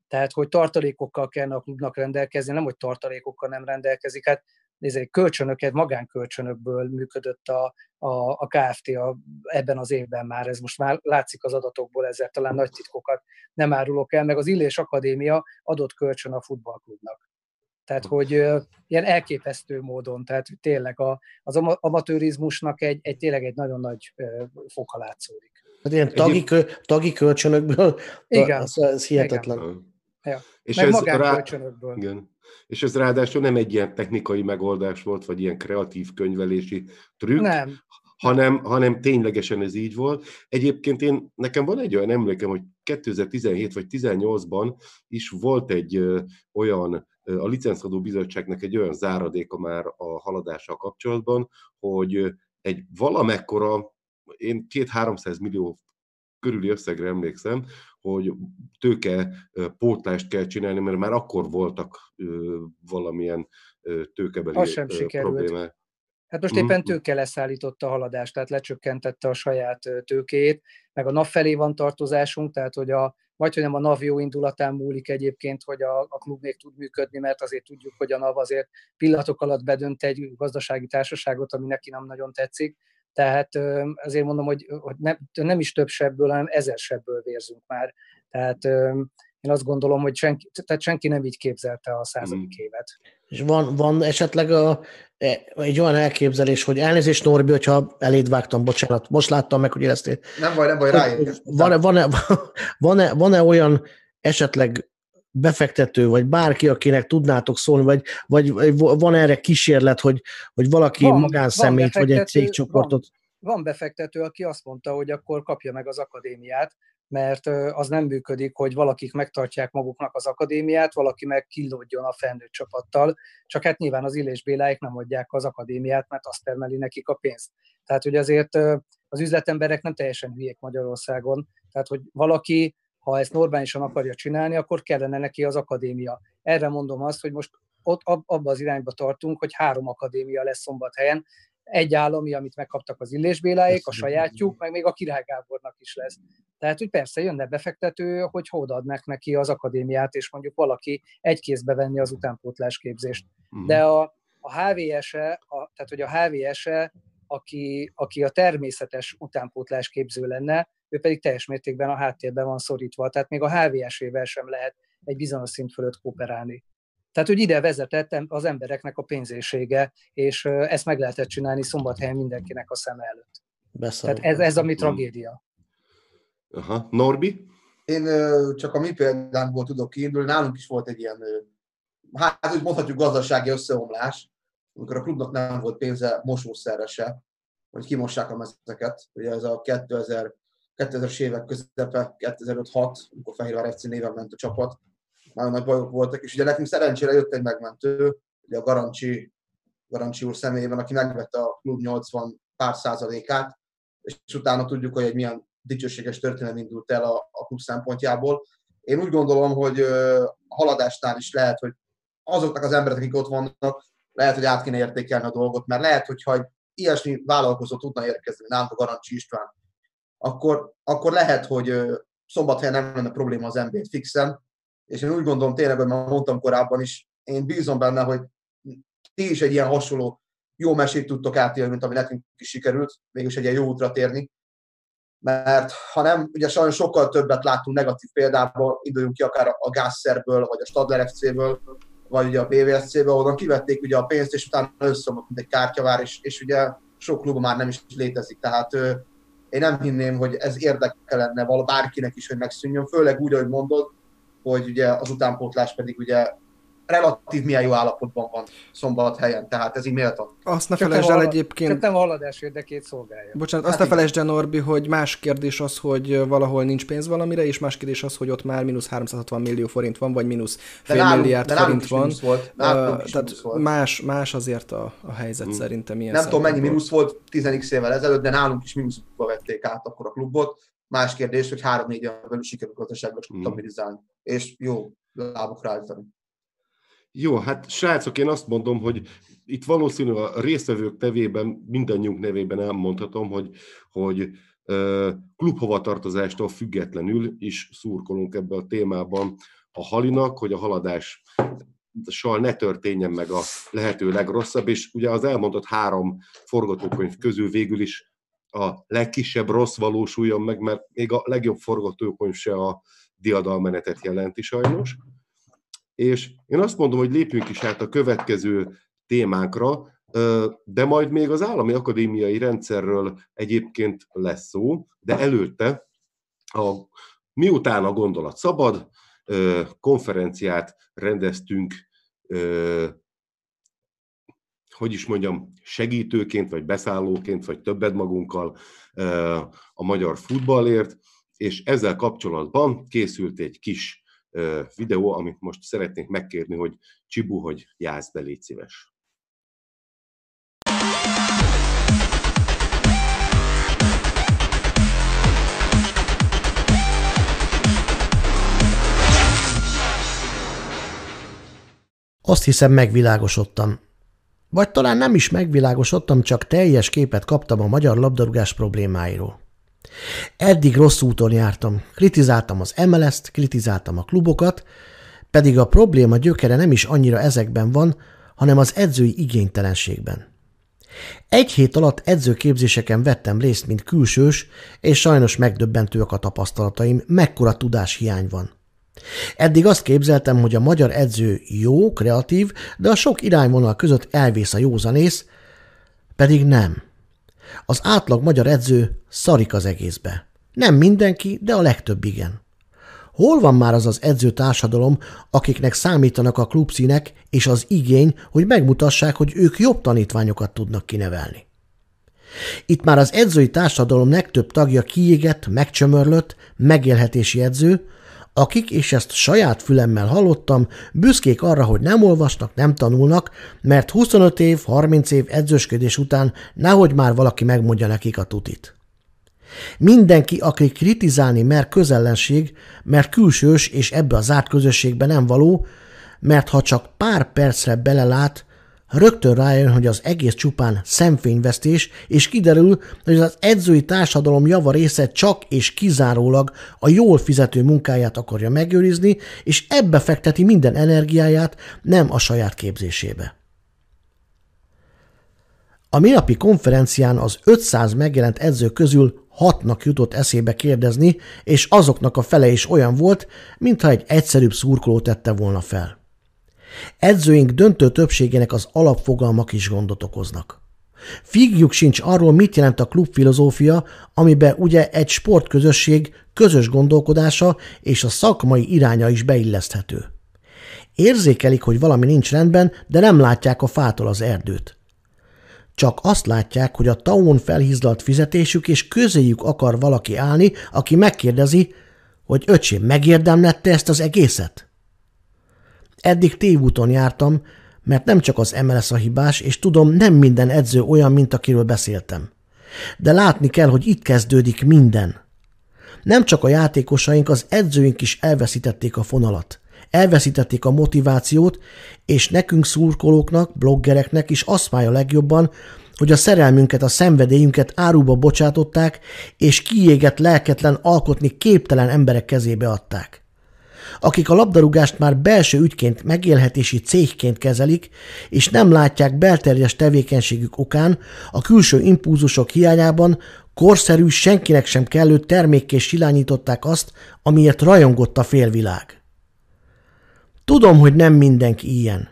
Tehát, hogy tartalékokkal kellene a klubnak rendelkezni, nem, hogy tartalékokkal nem rendelkezik. Hát nézzék, kölcsönöket, magánkölcsönökből működött a, a, a KFT a, ebben az évben már, ez most már látszik az adatokból, ezzel talán nagy titkokat nem árulok el, meg az Illés Akadémia adott kölcsön a futballklubnak. Tehát, hogy ilyen elképesztő módon, tehát tényleg a, az amatőrizmusnak egy, egy tényleg egy nagyon nagy foka látszódik. Hát ilyen tagi, kö, tagi kölcsönökből, Igen. Ez, ez hihetetlen. Igen. Ja. És Meg ez rá... Igen. És ez ráadásul nem egy ilyen technikai megoldás volt, vagy ilyen kreatív könyvelési trükk, nem. Hanem, hanem ténylegesen ez így volt. Egyébként én, nekem van egy olyan emlékem, hogy 2017 vagy 2018-ban is volt egy olyan, a licenszadó bizottságnak egy olyan záradéka már a haladással kapcsolatban, hogy egy valamekkora, én két-háromszáz millió körüli összegre emlékszem, hogy tőke pótlást kell csinálni, mert már akkor voltak valamilyen tőkebeli problémák. Hát most éppen mhm. tőke leszállította a haladást, tehát lecsökkentette a saját tőkét, meg a NAV felé van tartozásunk, tehát hogy a, vagy hogy nem a NAV jó indulatán múlik egyébként, hogy a, a klub még tud működni, mert azért tudjuk, hogy a NAV azért pillanatok alatt bedönt egy gazdasági társaságot, ami neki nem nagyon tetszik, tehát azért mondom, hogy, hogy nem, nem is több sebből, hanem ezer sebből vérzünk már. Tehát én azt gondolom, hogy senki, tehát senki nem így képzelte a századik mm. évet. És van, van esetleg a, e, egy olyan elképzelés, hogy elnézést Norbi, hogyha eléd vágtam, bocsánat, most láttam meg, hogy éreztél. Nem baj, nem baj, rájöttem. Van-e, van-e, van-e, van-e olyan esetleg befektető, vagy bárki, akinek tudnátok szólni, vagy, vagy van erre kísérlet, hogy, hogy valaki van, magánszemét, van vagy egy cégcsoportot? Van, van befektető, aki azt mondta, hogy akkor kapja meg az akadémiát, mert az nem működik, hogy valakik megtartják maguknak az akadémiát, valaki meg kilódjon a felnőtt csapattal, csak hát nyilván az Illés Béláik nem adják az akadémiát, mert azt termeli nekik a pénzt. Tehát, hogy azért az üzletemberek nem teljesen hülyék Magyarországon, tehát, hogy valaki ha ezt normálisan akarja csinálni, akkor kellene neki az akadémia. Erre mondom azt, hogy most ott abba az irányba tartunk, hogy három akadémia lesz szombathelyen, egy állami, amit megkaptak az Illés Béláék, a sajátjuk, meg még a Király Gábornak is lesz. Tehát, hogy persze jönne befektető, hogy adnak neki az akadémiát, és mondjuk valaki egy kézbe venni az utánpótlás képzést. Mhm. De a, a HVS-e, a, tehát hogy a HVS-e, aki, aki a természetes utánpótlás képző lenne, ő pedig teljes mértékben a háttérben van szorítva. Tehát még a HVS-ével sem lehet egy bizonyos szint fölött kooperálni. Tehát, hogy ide vezetett az embereknek a pénzésége, és ezt meg lehetett csinálni szombathelyen mindenkinek a szem előtt. Beszélj. Tehát ez, ez a mi tragédia. Aha. Norbi? Én csak a mi példánkból tudok kiindulni. Nálunk is volt egy ilyen, hát úgy mondhatjuk gazdasági összeomlás, amikor a klubnak nem volt pénze mosószerre se, hogy kimossák a mezeket. Ugye ez a 2000 2000-es évek közepe, 2005-6, amikor Fehérvár FC néven ment a csapat, nagyon nagy bajok voltak, és ugye nekünk szerencsére jött egy megmentő, ugye a Garancsi Garancsi úr személyében, aki megvette a klub 80 pár százalékát, és utána tudjuk, hogy egy milyen dicsőséges történet indult el a, a klub szempontjából. Én úgy gondolom, hogy a haladásnál is lehet, hogy azoknak az emberek, akik ott vannak, lehet, hogy át kéne értékelni a dolgot, mert lehet, hogyha egy ilyesmi vállalkozó tudna érkezni, nálunk a Garancsi István, akkor, akkor lehet, hogy szombathelyen nem lenne probléma az NBA-t fixen, és én úgy gondolom tényleg, hogy már mondtam korábban is, én bízom benne, hogy ti is egy ilyen hasonló jó mesét tudtok átélni, mint ami nekünk is sikerült, mégis egy ilyen jó útra térni. Mert ha nem, ugye sajnos sokkal többet láttunk negatív példából, induljunk ki akár a Gásszerből, vagy a Stadler FC-ből, vagy ugye a BVSC-ből, onnan kivették ugye a pénzt, és utána összeomlott, mint egy kártyavár, és, és ugye sok klub már nem is létezik. Tehát én nem hinném, hogy ez érdeke lenne bárkinek is, hogy megszűnjön, főleg úgy, ahogy mondod, hogy ugye az utánpótlás pedig ugye relatív milyen jó állapotban van szombat helyen, tehát ez így méltó. Azt ne felejtsd el egyébként... Csak nem a haladás érdekét szolgálja. Bocsánat, azt hát ne felejtsd el, Norbi, hogy más kérdés az, hogy valahol nincs pénz valamire, és más kérdés az, hogy ott már mínusz 360 millió forint van, vagy mínusz fél nálunk, milliárd forint van. Volt, uh, tehát volt. Más, más azért a, a helyzet hmm. szerintem ilyen Nem tudom, mennyi mínusz volt 10 évvel ezelőtt, de nálunk is mínuszba vették át akkor a klubot. Más kérdés, hogy három-négy éven belül sikerült gazdaságban stabilizálni. Hmm. És jó lábokra állítani. Jó, hát srácok, én azt mondom, hogy itt valószínű a résztvevők nevében, mindannyiunk nevében elmondhatom, hogy, hogy klubhovatartozástól függetlenül is szurkolunk ebbe a témában a halinak, hogy a haladás sal ne történjen meg a lehető legrosszabb, és ugye az elmondott három forgatókönyv közül végül is a legkisebb rossz valósuljon meg, mert még a legjobb forgatókönyv se a diadalmenetet jelenti sajnos. És én azt mondom, hogy lépjünk is át a következő témánkra, de majd még az állami akadémiai rendszerről egyébként lesz szó, de előtte, a, miután a gondolat szabad, konferenciát rendeztünk, hogy is mondjam, segítőként, vagy beszállóként, vagy többet magunkkal a magyar futballért, és ezzel kapcsolatban készült egy kis videó, amit most szeretnék megkérni, hogy Csibu, hogy jársz be, légy szíves. Azt hiszem megvilágosodtam. Vagy talán nem is megvilágosodtam, csak teljes képet kaptam a magyar labdarúgás problémáiról. Eddig rossz úton jártam. Kritizáltam az MLS-t, kritizáltam a klubokat, pedig a probléma gyökere nem is annyira ezekben van, hanem az edzői igénytelenségben. Egy hét alatt edzőképzéseken vettem részt, mint külsős, és sajnos megdöbbentőek a tapasztalataim, mekkora tudáshiány van. Eddig azt képzeltem, hogy a magyar edző jó, kreatív, de a sok irányvonal között elvész a józanész, pedig nem. Az átlag magyar edző szarik az egészbe. Nem mindenki, de a legtöbb igen. Hol van már az az edző társadalom, akiknek számítanak a klubszínek és az igény, hogy megmutassák, hogy ők jobb tanítványokat tudnak kinevelni? Itt már az edzői társadalom legtöbb tagja kiégett, megcsömörlött, megélhetési edző, akik, és ezt saját fülemmel hallottam, büszkék arra, hogy nem olvasnak, nem tanulnak, mert 25 év, 30 év edzősködés után nehogy már valaki megmondja nekik a tutit. Mindenki, aki kritizálni mer közellenség, mert külsős és ebbe a zárt közösségbe nem való, mert ha csak pár percre belelát, rögtön rájön, hogy az egész csupán szemfényvesztés, és kiderül, hogy az edzői társadalom java része csak és kizárólag a jól fizető munkáját akarja megőrizni, és ebbe fekteti minden energiáját, nem a saját képzésébe. A minapi konferencián az 500 megjelent edző közül hatnak jutott eszébe kérdezni, és azoknak a fele is olyan volt, mintha egy egyszerűbb szurkoló tette volna fel. Edzőink döntő többségének az alapfogalmak is gondot okoznak. Figjuk sincs arról, mit jelent a klubfilozófia, amiben ugye egy sportközösség közös gondolkodása és a szakmai iránya is beilleszthető. Érzékelik, hogy valami nincs rendben, de nem látják a fától az erdőt. Csak azt látják, hogy a taón felhízdalt fizetésük és közéjük akar valaki állni, aki megkérdezi, hogy öcsém, megérdemlette ezt az egészet? Eddig tévúton jártam, mert nem csak az MLS a hibás, és tudom, nem minden edző olyan, mint akiről beszéltem. De látni kell, hogy itt kezdődik minden. Nem csak a játékosaink, az edzőink is elveszítették a fonalat. Elveszítették a motivációt, és nekünk szurkolóknak, bloggereknek is azt a legjobban, hogy a szerelmünket, a szenvedélyünket áruba bocsátották, és kiégett lelketlen, alkotni képtelen emberek kezébe adták. Akik a labdarúgást már belső ügyként, megélhetési cégként kezelik, és nem látják belterjes tevékenységük okán, a külső impulzusok hiányában korszerű, senkinek sem kellő termékké silányították azt, amiért rajongott a félvilág. Tudom, hogy nem mindenki ilyen.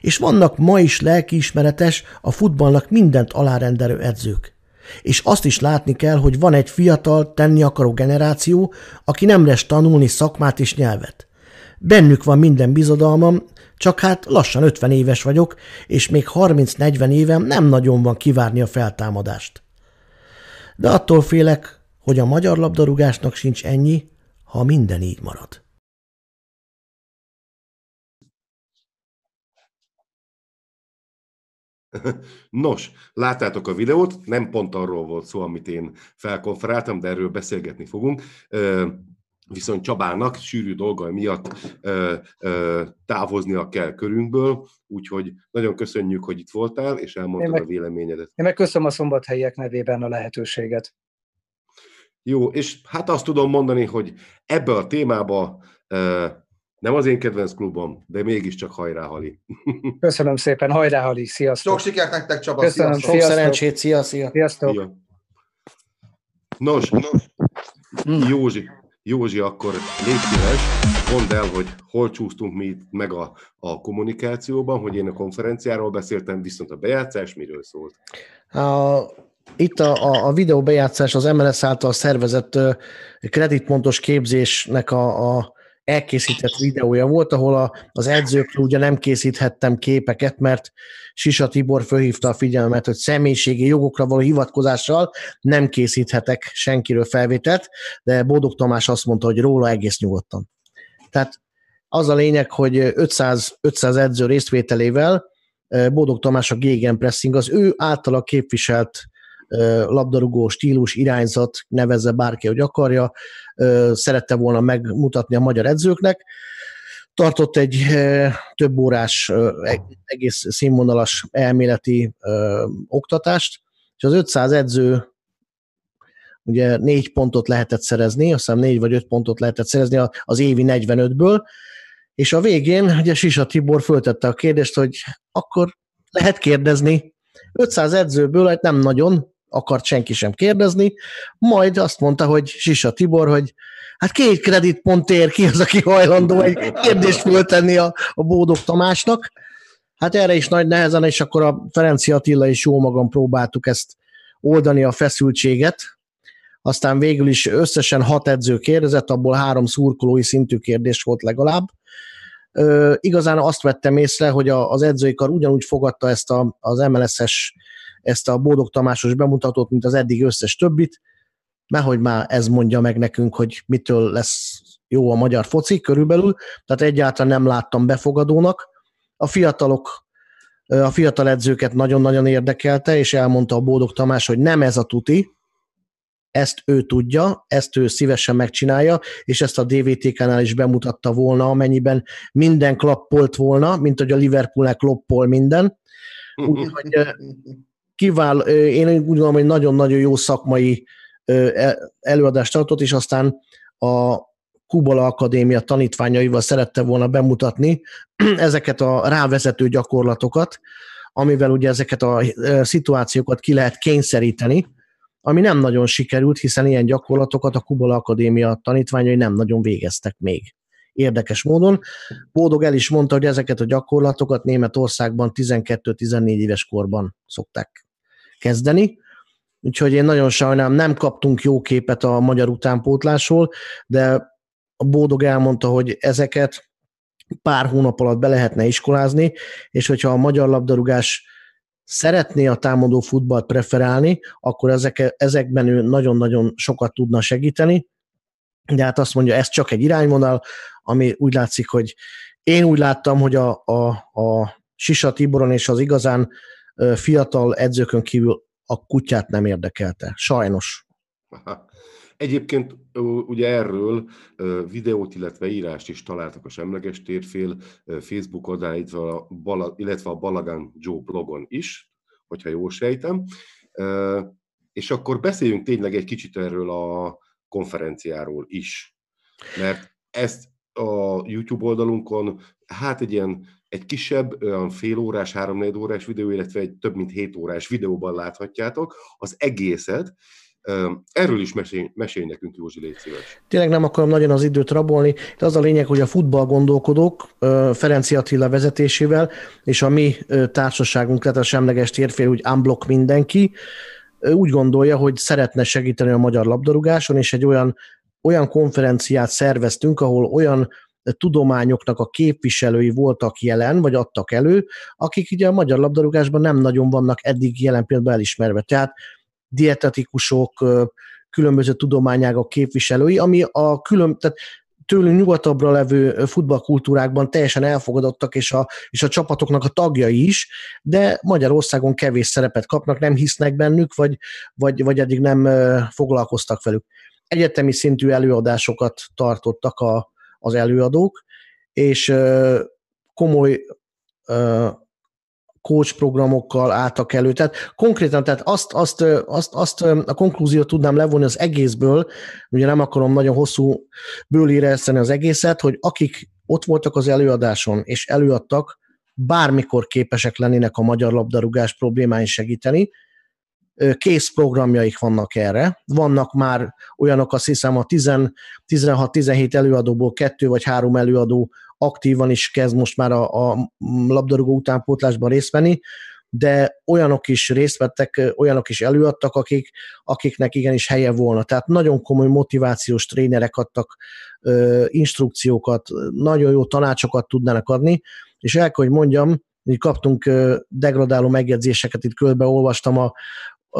És vannak ma is lelkiismeretes, a futballnak mindent alárendelő edzők. És azt is látni kell, hogy van egy fiatal, tenni akaró generáció, aki nem lesz tanulni szakmát és nyelvet. Bennük van minden bizodalmam, csak hát lassan 50 éves vagyok, és még 30-40 évem nem nagyon van kivárni a feltámadást. De attól félek, hogy a magyar labdarúgásnak sincs ennyi, ha minden így marad. Nos, láttátok a videót, nem pont arról volt szó, amit én felkonferáltam, de erről beszélgetni fogunk. Viszont Csabának sűrű dolgai miatt távoznia kell körünkből, úgyhogy nagyon köszönjük, hogy itt voltál, és elmondtad meg, a véleményedet. Én meg köszönöm a szombathelyiek nevében a lehetőséget. Jó, és hát azt tudom mondani, hogy ebbe a témába nem az én kedvenc klubom, de mégiscsak hajrá, Hali. Köszönöm szépen, hajrá, Hali, sziasztok. Sok sikert nektek, Csaba, Köszönöm, Sok sziasztok. szerencsét, szia, szia. Sziasztok. Szia. Nos, nos. Hmm. Józsi, Józsi, akkor légy szíves, mondd el, hogy hol csúsztunk mi meg a, a kommunikációban, hogy én a konferenciáról beszéltem, viszont a bejátszás miről szólt? A, itt a, a, a videó bejátszás az MLS által szervezett kreditpontos képzésnek a, a elkészített videója volt, ahol a, az edzőkről ugye nem készíthettem képeket, mert Sisa Tibor fölhívta a figyelmet, hogy személyiségi jogokra való hivatkozással nem készíthetek senkiről felvételt, de Bódog Tamás azt mondta, hogy róla egész nyugodtan. Tehát az a lényeg, hogy 500, 500 edző részvételével Bódog Tamás a gegenpressing, az ő általa képviselt labdarúgó stílus, irányzat, nevezze bárki, hogy akarja, szerette volna megmutatni a magyar edzőknek. Tartott egy több órás, e-, egész színvonalas elméleti oktatást, és az 500 edző ugye négy pontot lehetett szerezni, azt hiszem négy vagy öt pontot lehetett szerezni az évi 45-ből, és a végén ugye Sisa Tibor föltette a kérdést, hogy akkor lehet kérdezni, 500 edzőből hát nem nagyon, akart senki sem kérdezni, majd azt mondta, hogy Sisa Tibor, hogy hát két kreditpont ér ki az, aki hajlandó egy kérdést föltenni a, a Bódog Tamásnak. Hát erre is nagy nehezen, és akkor a Ferenci Attila és jó magam próbáltuk ezt oldani a feszültséget. Aztán végül is összesen hat edző kérdezett, abból három szurkolói szintű kérdés volt legalább. Ö, igazán azt vettem észre, hogy a, az edzői kar ugyanúgy fogadta ezt a, az MLS-es ezt a Bódog Tamásos bemutatót, mint az eddig összes többit, mert hogy már ez mondja meg nekünk, hogy mitől lesz jó a magyar foci körülbelül, tehát egyáltalán nem láttam befogadónak. A fiatalok, a fiatal edzőket nagyon-nagyon érdekelte, és elmondta a Bódog Tamás, hogy nem ez a tuti, ezt ő tudja, ezt ő szívesen megcsinálja, és ezt a DVTK-nál is bemutatta volna, amennyiben minden klappolt volna, mint hogy a Liverpoolnek kloppol minden. Úgyhogy kivál, én úgy gondolom, hogy nagyon-nagyon jó szakmai e, előadást tartott, és aztán a Kubala Akadémia tanítványaival szerette volna bemutatni ezeket a rávezető gyakorlatokat, amivel ugye ezeket a szituációkat ki lehet kényszeríteni, ami nem nagyon sikerült, hiszen ilyen gyakorlatokat a Kubala Akadémia tanítványai nem nagyon végeztek még. Érdekes módon. Bódog el is mondta, hogy ezeket a gyakorlatokat Németországban 12-14 éves korban szokták kezdeni, úgyhogy én nagyon sajnálom, nem kaptunk jó képet a magyar utánpótlásról, de a Bódog elmondta, hogy ezeket pár hónap alatt be lehetne iskolázni, és hogyha a magyar labdarúgás szeretné a támadó futballt preferálni, akkor ezek, ezekben ő nagyon-nagyon sokat tudna segíteni, de hát azt mondja, ez csak egy irányvonal, ami úgy látszik, hogy én úgy láttam, hogy a, a, a Sisa Tiboron és az igazán fiatal edzőkön kívül a kutyát nem érdekelte. Sajnos. Egyébként ugye erről videót, illetve írást is találtak a Semleges Térfél Facebook oldalán, illetve a, Bala, illetve a Balagan Joe blogon is, hogyha jól sejtem. És akkor beszéljünk tényleg egy kicsit erről a konferenciáról is. Mert ezt a YouTube oldalunkon, hát egy ilyen egy kisebb, olyan fél órás, három órás videó, illetve egy több mint hét órás videóban láthatjátok az egészet, Erről is mesélj, mesélj nekünk, Józsi, légy szíves. Tényleg nem akarom nagyon az időt rabolni, de az a lényeg, hogy a futball gondolkodók Ferenci Attila vezetésével, és a mi társaságunk, tehát a semleges térfél, úgy unblock mindenki, úgy gondolja, hogy szeretne segíteni a magyar labdarúgáson, és egy olyan, olyan konferenciát szerveztünk, ahol olyan tudományoknak a képviselői voltak jelen, vagy adtak elő, akik ugye a magyar labdarúgásban nem nagyon vannak eddig jelen pillanatban elismerve. Tehát dietetikusok, különböző tudományágak képviselői, ami a külön, tehát tőlünk nyugatabbra levő futballkultúrákban teljesen elfogadottak, és a, és a csapatoknak a tagjai is, de Magyarországon kevés szerepet kapnak, nem hisznek bennük, vagy, vagy, vagy eddig nem foglalkoztak velük. Egyetemi szintű előadásokat tartottak a, az előadók, és komoly coach programokkal álltak elő. Tehát konkrétan, tehát azt, azt, azt, azt a konklúziót tudnám levonni az egészből, ugye nem akarom nagyon hosszú bőlíreszteni az egészet, hogy akik ott voltak az előadáson, és előadtak, bármikor képesek lennének a magyar labdarúgás problémáin segíteni, kész programjaik vannak erre. Vannak már olyanok, azt hiszem a 16-17 előadóból kettő vagy három előadó aktívan is kezd most már a, a labdarúgó utánpótlásban részt venni, de olyanok is részt vettek, olyanok is előadtak, akik, akiknek igenis helye volna. Tehát nagyon komoly motivációs trénerek adtak ö, instrukciókat, nagyon jó tanácsokat tudnának adni, és el kell, hogy mondjam, hogy kaptunk degradáló megjegyzéseket, itt körbe olvastam a,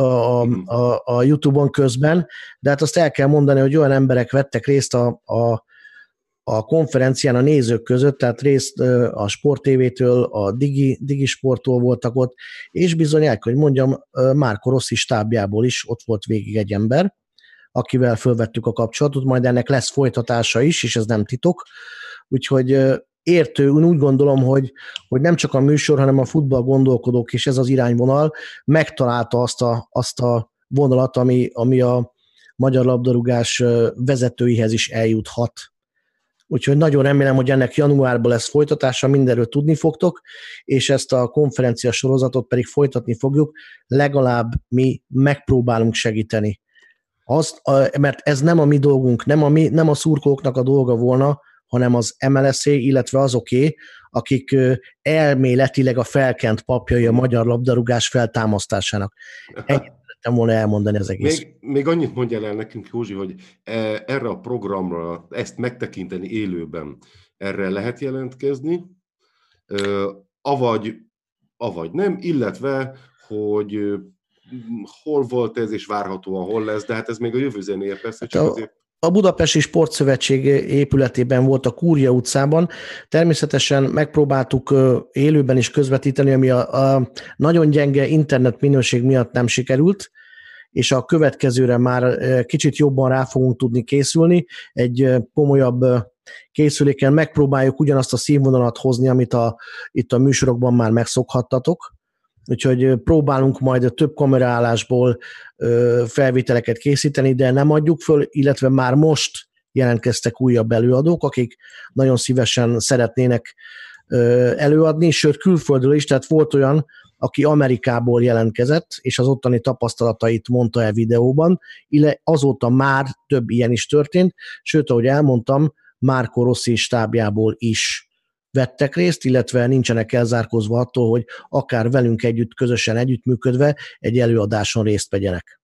a, a, a YouTube-on közben, de hát azt el kell mondani, hogy olyan emberek vettek részt a, a a konferencián a nézők között, tehát részt a Sport TV-től, a Digi, Digi Sporttól voltak ott, és bizony el hogy mondjam, Márko Rossi stábjából is ott volt végig egy ember, akivel fölvettük a kapcsolatot, majd ennek lesz folytatása is, és ez nem titok. Úgyhogy értő, úgy gondolom, hogy, hogy nem csak a műsor, hanem a futball gondolkodók, és ez az irányvonal megtalálta azt a, azt a vonalat, ami, ami a magyar labdarúgás vezetőihez is eljuthat úgyhogy nagyon remélem, hogy ennek januárban lesz folytatása, mindenről tudni fogtok, és ezt a konferencia sorozatot pedig folytatni fogjuk, legalább mi megpróbálunk segíteni. Azt, mert ez nem a mi dolgunk, nem a, mi, nem a szurkolóknak a dolga volna, hanem az mls illetve azoké, akik elméletileg a felkent papjai a magyar labdarúgás feltámasztásának. Ennyit szerettem volna elmondani az egész. Még, még annyit mondja el nekünk, Józsi, hogy e, erre a programra, ezt megtekinteni élőben, erre lehet jelentkezni, avagy, avagy nem, illetve, hogy hol volt ez, és várhatóan hol lesz, de hát ez még a jövő zenéje persze, csak hát a, azért a Budapesti Sportszövetség épületében volt a Kúria utcában. Természetesen megpróbáltuk élőben is közvetíteni, ami a, a nagyon gyenge internet minőség miatt nem sikerült, és a következőre már kicsit jobban rá fogunk tudni készülni. Egy komolyabb készüléken megpróbáljuk ugyanazt a színvonalat hozni, amit a, itt a műsorokban már megszokhattatok úgyhogy próbálunk majd több kameraállásból felvételeket készíteni, de nem adjuk föl, illetve már most jelentkeztek újabb előadók, akik nagyon szívesen szeretnének előadni, sőt külföldről is, tehát volt olyan, aki Amerikából jelentkezett, és az ottani tapasztalatait mondta el videóban, illetve azóta már több ilyen is történt, sőt, ahogy elmondtam, Márko Rossi stábjából is vettek részt, illetve nincsenek elzárkozva attól, hogy akár velünk együtt, közösen együttműködve egy előadáson részt vegyenek.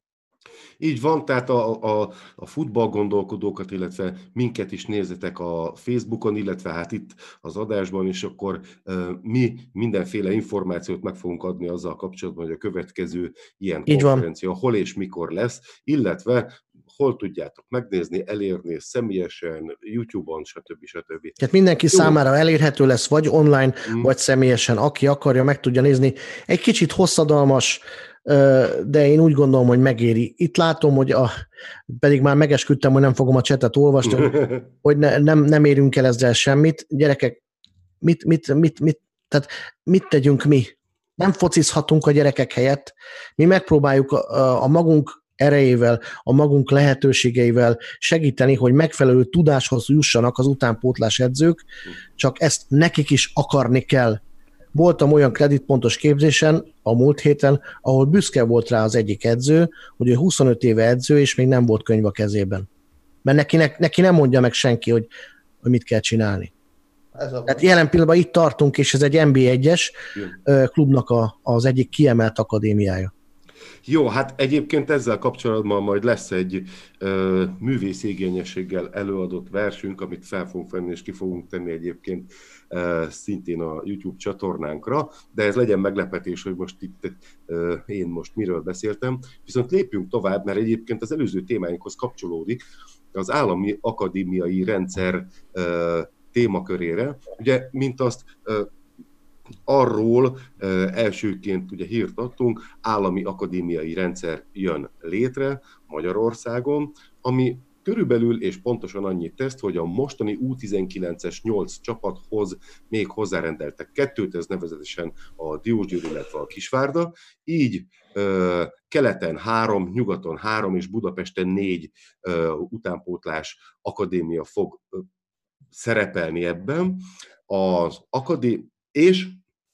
Így van, tehát a, a, a futball gondolkodókat, illetve minket is nézzetek a Facebookon, illetve hát itt az adásban is, akkor uh, mi mindenféle információt meg fogunk adni azzal kapcsolatban, hogy a következő ilyen Így konferencia van. hol és mikor lesz, illetve hol tudjátok megnézni, elérni személyesen, YouTube-on, stb. stb. Tehát mindenki Jó. számára elérhető lesz, vagy online, mm. vagy személyesen, aki akarja, meg tudja nézni. Egy kicsit hosszadalmas, de én úgy gondolom, hogy megéri. Itt látom, hogy a, pedig már megesküdtem, hogy nem fogom a csetet olvasni, hogy ne, nem, nem érünk el ezzel semmit. Gyerekek, mit, mit, mit, mit, tehát mit tegyünk mi? Nem focizhatunk a gyerekek helyett. Mi megpróbáljuk a, a magunk erejével, a magunk lehetőségeivel segíteni, hogy megfelelő tudáshoz jussanak az utánpótlás edzők, csak ezt nekik is akarni kell. Voltam olyan kreditpontos képzésen a múlt héten, ahol büszke volt rá az egyik edző, hogy ő 25 éve edző, és még nem volt könyv a kezében. Mert neki, neki nem mondja meg senki, hogy, hogy mit kell csinálni. Ez a Tehát jelen pillanatban itt tartunk, és ez egy NB1-es klubnak a, az egyik kiemelt akadémiája. Jó, hát egyébként ezzel kapcsolatban majd lesz egy ö, művészigényességgel előadott versünk, amit fel fogunk venni és ki fogunk tenni egyébként ö, szintén a YouTube csatornánkra, de ez legyen meglepetés, hogy most itt ö, én most miről beszéltem. Viszont lépjünk tovább, mert egyébként az előző témáinkhoz kapcsolódik az állami akadémiai rendszer ö, témakörére. Ugye, mint azt arról elsőként ugye hírt adtunk, állami akadémiai rendszer jön létre Magyarországon, ami körülbelül és pontosan annyit tesz, hogy a mostani U19-es 8 csapathoz még hozzárendeltek kettőt, ez nevezetesen a Diósgyőr, illetve a Kisvárda, így keleten három, nyugaton három és Budapesten négy utánpótlás akadémia fog szerepelni ebben. Az akadé és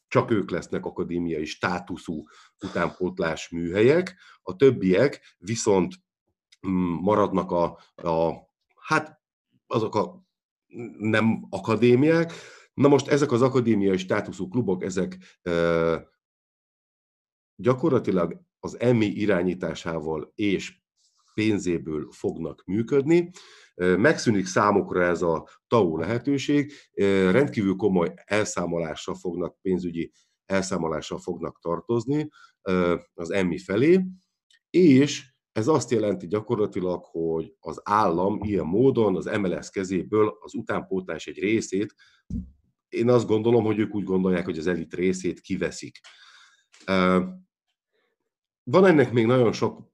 csak ők lesznek akadémiai státuszú utánpótlás műhelyek, a többiek viszont mm, maradnak a, a hát azok a nem akadémiák. Na most ezek az akadémiai státuszú klubok, ezek e, gyakorlatilag az EMI irányításával és pénzéből fognak működni. Megszűnik számukra ez a TAO lehetőség, rendkívül komoly elszámolással fognak, pénzügyi elszámolással fognak tartozni az EMI felé, és ez azt jelenti gyakorlatilag, hogy az állam ilyen módon az MLS kezéből az utánpótlás egy részét, én azt gondolom, hogy ők úgy gondolják, hogy az elit részét kiveszik. Van ennek még nagyon sok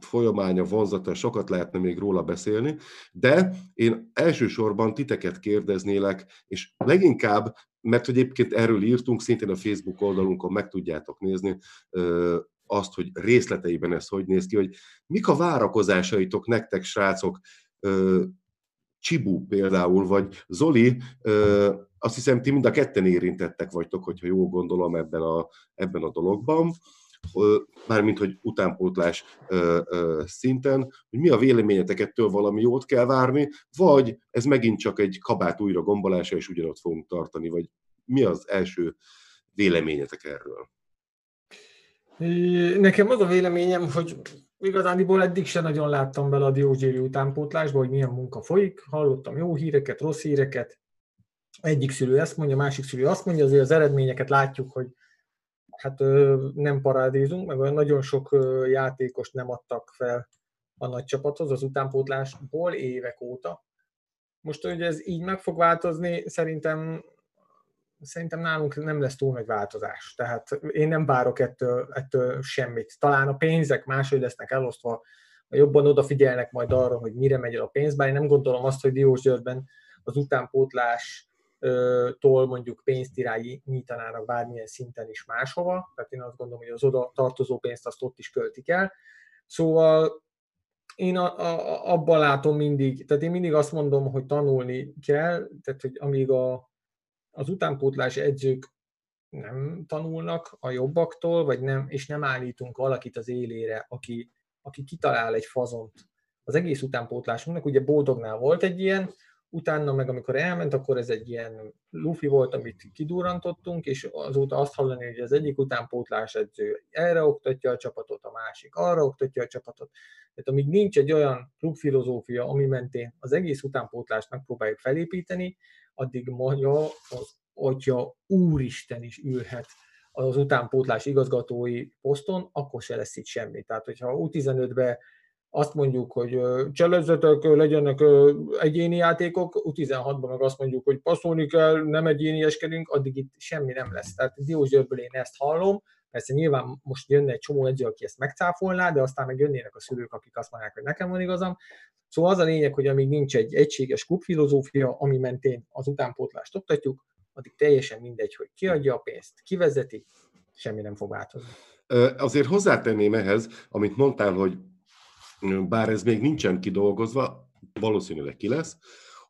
folyamánya, vonzata, sokat lehetne még róla beszélni, de én elsősorban titeket kérdeznélek, és leginkább, mert hogy egyébként erről írtunk, szintén a Facebook oldalunkon meg tudjátok nézni, azt, hogy részleteiben ez hogy néz ki, hogy mik a várakozásaitok nektek, srácok, Csibu például, vagy Zoli, azt hiszem, ti mind a ketten érintettek vagytok, hogyha jól gondolom ebben a, ebben a dologban mármint hogy utánpótlás szinten, hogy mi a véleményetek ettől valami jót kell várni, vagy ez megint csak egy kabát újra gombolása, és ugyanott fogunk tartani, vagy mi az első véleményetek erről? Nekem az a véleményem, hogy igazániból eddig se nagyon láttam bele a Diózséri utánpótlásba, hogy milyen munka folyik. Hallottam jó híreket, rossz híreket. Egyik szülő ezt mondja, másik szülő azt mondja, azért az eredményeket látjuk, hogy hát nem parádézunk, meg olyan nagyon sok játékost nem adtak fel a nagy csapathoz az utánpótlásból évek óta. Most, hogy ez így meg fog változni, szerintem szerintem nálunk nem lesz túl nagy változás. Tehát én nem várok ettől, ettől semmit. Talán a pénzek máshogy lesznek elosztva, jobban odafigyelnek majd arra, hogy mire megy a pénz, bár én nem gondolom azt, hogy Diós Györgyben az utánpótlás tól mondjuk pénzt irányítanának bármilyen szinten is máshova, tehát én azt gondolom, hogy az oda tartozó pénzt azt ott is költik el. Szóval én a, a, abban látom mindig, tehát én mindig azt mondom, hogy tanulni kell, tehát hogy amíg a, az utánpótlás edzők nem tanulnak a jobbaktól, vagy nem, és nem állítunk valakit az élére, aki, aki kitalál egy fazont az egész utánpótlásunknak. Ugye Boldognál volt egy ilyen, utána meg amikor elment, akkor ez egy ilyen lufi volt, amit kidurrantottunk, és azóta azt hallani, hogy az egyik utánpótlás edző erre oktatja a csapatot, a másik arra oktatja a csapatot. Tehát amíg nincs egy olyan klubfilozófia, ami mentén az egész utánpótlást megpróbáljuk felépíteni, addig maga az atya úristen is ülhet az utánpótlás igazgatói poszton, akkor se lesz itt semmi. Tehát, hogyha U15-be azt mondjuk, hogy cselezzetek, legyenek egyéni játékok, U16-ban meg azt mondjuk, hogy passzolni kell, nem egyénieskedünk, addig itt semmi nem lesz. Tehát Diózsőrből én ezt hallom, Persze nyilván most jönne egy csomó edző, aki ezt megcáfolná, de aztán meg jönnének a szülők, akik azt mondják, hogy nekem van igazam. Szóval az a lényeg, hogy amíg nincs egy egységes klubfilozófia, ami mentén az utánpótlást oktatjuk, addig teljesen mindegy, hogy kiadja a pénzt, kivezeti, semmi nem fog változni. Azért hozzátenném ehhez, amit mondtál, hogy bár ez még nincsen kidolgozva, valószínűleg ki lesz,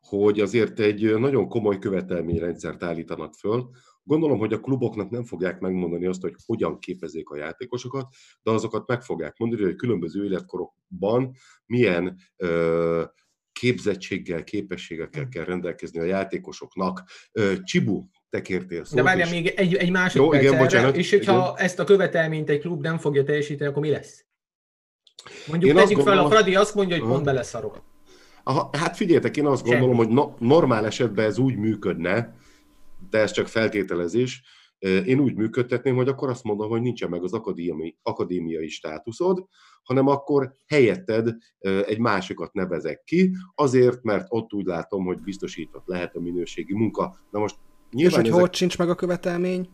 hogy azért egy nagyon komoly követelményrendszert állítanak föl. Gondolom, hogy a kluboknak nem fogják megmondani azt, hogy hogyan képezzék a játékosokat, de azokat meg fogják mondani, hogy különböző életkorokban milyen ö, képzettséggel, képességekkel kell rendelkezni a játékosoknak. Csibu, te kértél szót. De várjál még egy, egy másodperc Jó, igen, erre, bocsánat, és hogyha igen. ezt a követelményt egy klub nem fogja teljesíteni, akkor mi lesz? Mondjuk tegyük fel, gondolom, a Fradi azt mondja, hogy pont beleszarok. Aha, hát figyeljetek, én azt gondolom, Semmi. hogy no, normál esetben ez úgy működne, de ez csak feltételezés, én úgy működtetném, hogy akkor azt mondom, hogy nincsen meg az akadémiai, akadémiai státuszod, hanem akkor helyetted egy másikat nevezek ki, azért, mert ott úgy látom, hogy biztosított lehet a minőségi munka. Na most nyilván És hogy ezek... hogy sincs meg a követelmény?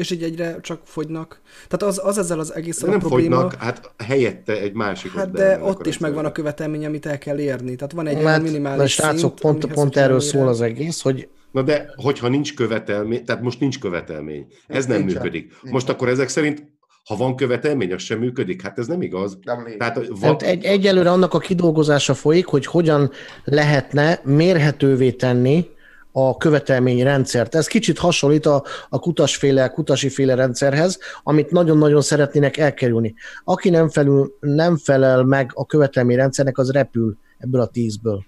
És így egyre csak fogynak. Tehát az, az ezzel az egész a nem probléma. fogynak, hát helyette egy másik. Hát de ott is megvan a követelmény, amit el kell érni. Tehát van egy Mert, olyan minimális srácok, szint, pont, pont erről szól az egész, hogy Na de, hogyha nincs követelmény, tehát most nincs követelmény, ez nem Nincs működik. Most akkor ezek szerint ha van követelmény, az sem működik. Hát ez nem igaz. Nem Tehát, van... egy, egyelőre annak a kidolgozása folyik, hogy hogyan lehetne mérhetővé tenni a követelményrendszert. Ez kicsit hasonlít a, a kutasféle, kutasiféle rendszerhez, amit nagyon-nagyon szeretnének elkerülni. Aki nem, felül, nem felel meg a követelményrendszernek, az repül ebből a tízből.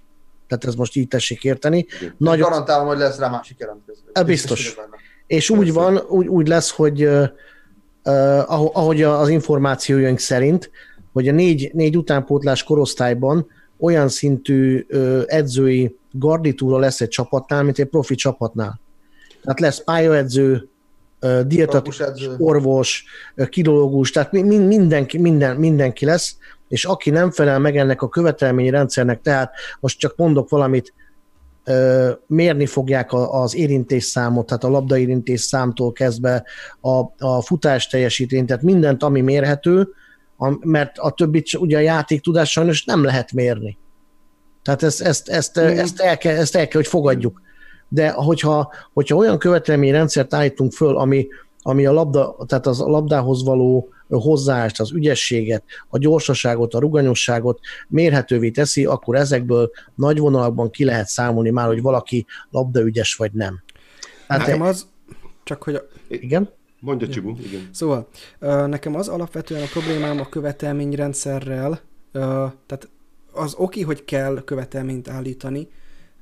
Tehát ez most így tessék érteni. Nagyon... Garantálom, hogy lesz rá másik jelentkező. Biztos. És úgy van, úgy, úgy lesz, hogy uh, ahogy az információink szerint, hogy a négy, négy utánpótlás korosztályban olyan szintű edzői garnitúra lesz egy csapatnál, mint egy profi csapatnál. Tehát lesz pályaedző, dietetikus, orvos, kilológus, tehát mindenki, minden, mindenki lesz, és aki nem felel meg ennek a követelményrendszernek, tehát most csak mondok valamit, mérni fogják az érintés számot, tehát a labdaérintés számtól kezdve a, a futás teljesítményt, tehát mindent, ami mérhető, mert a többit ugye a játék tudás sajnos nem lehet mérni. Tehát ezt, ezt, ezt, mm. ezt, el kell, ezt el kell, hogy fogadjuk. De hogyha, hogyha olyan követelményrendszert állítunk föl, ami, ami a labda, tehát az a labdához való hozzáállást, az ügyességet, a gyorsaságot, a ruganyosságot mérhetővé teszi, akkor ezekből nagy vonalakban ki lehet számolni már, hogy valaki labdaügyes vagy nem. Hát nekem az, csak hogy... A... Igen? Mondja Csibu, igen. Szóval, nekem az alapvetően a problémám a követelményrendszerrel, tehát az oké, hogy kell követelményt állítani,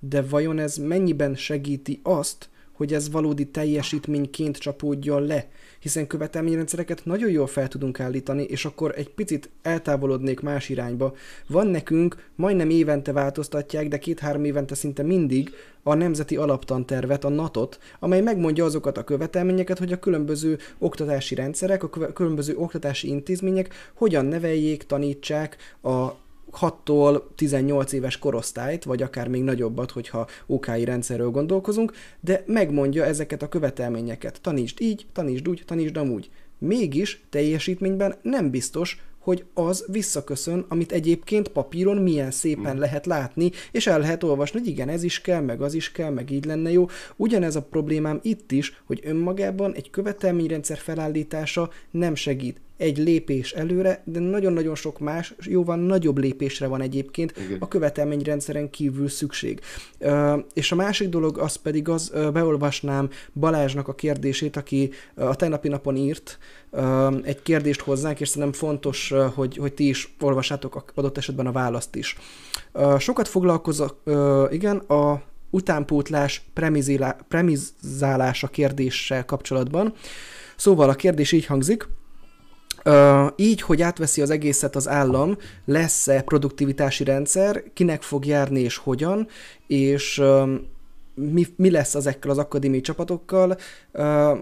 de vajon ez mennyiben segíti azt, hogy ez valódi teljesítményként csapódjon le? Hiszen követelményrendszereket nagyon jól fel tudunk állítani, és akkor egy picit eltávolodnék más irányba. Van nekünk, majdnem évente változtatják, de két-három évente szinte mindig a Nemzeti Alaptantervet, a NATOT, amely megmondja azokat a követelményeket, hogy a különböző oktatási rendszerek, a különböző oktatási intézmények hogyan neveljék, tanítsák a 6-tól 18 éves korosztályt, vagy akár még nagyobbat, hogyha OKI rendszerről gondolkozunk, de megmondja ezeket a követelményeket. Tanítsd így, tanítsd úgy, tanítsd amúgy. Mégis teljesítményben nem biztos, hogy az visszaköszön, amit egyébként papíron milyen szépen hmm. lehet látni, és el lehet olvasni, hogy igen, ez is kell, meg az is kell, meg így lenne jó. Ugyanez a problémám itt is, hogy önmagában egy követelményrendszer felállítása nem segít egy lépés előre, de nagyon-nagyon sok más, jóval nagyobb lépésre van egyébként Igen. a követelményrendszeren kívül szükség. És a másik dolog az pedig az, beolvasnám Balázsnak a kérdését, aki a tegnapi napon írt egy kérdést hozzánk, és szerintem fontos, hogy, hogy ti is olvassátok adott esetben a választ is. Sokat foglalkozok, igen, a utánpótlás premizálása kérdéssel kapcsolatban. Szóval a kérdés így hangzik, így, hogy átveszi az egészet az állam, lesz-e produktivitási rendszer, kinek fog járni és hogyan, és mi, mi lesz ezekkel az akadémiai csapatokkal,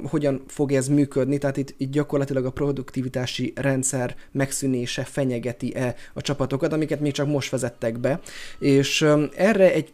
hogyan fog ez működni, tehát itt, itt gyakorlatilag a produktivitási rendszer megszűnése fenyegeti-e a csapatokat, amiket még csak most vezettek be, és erre egy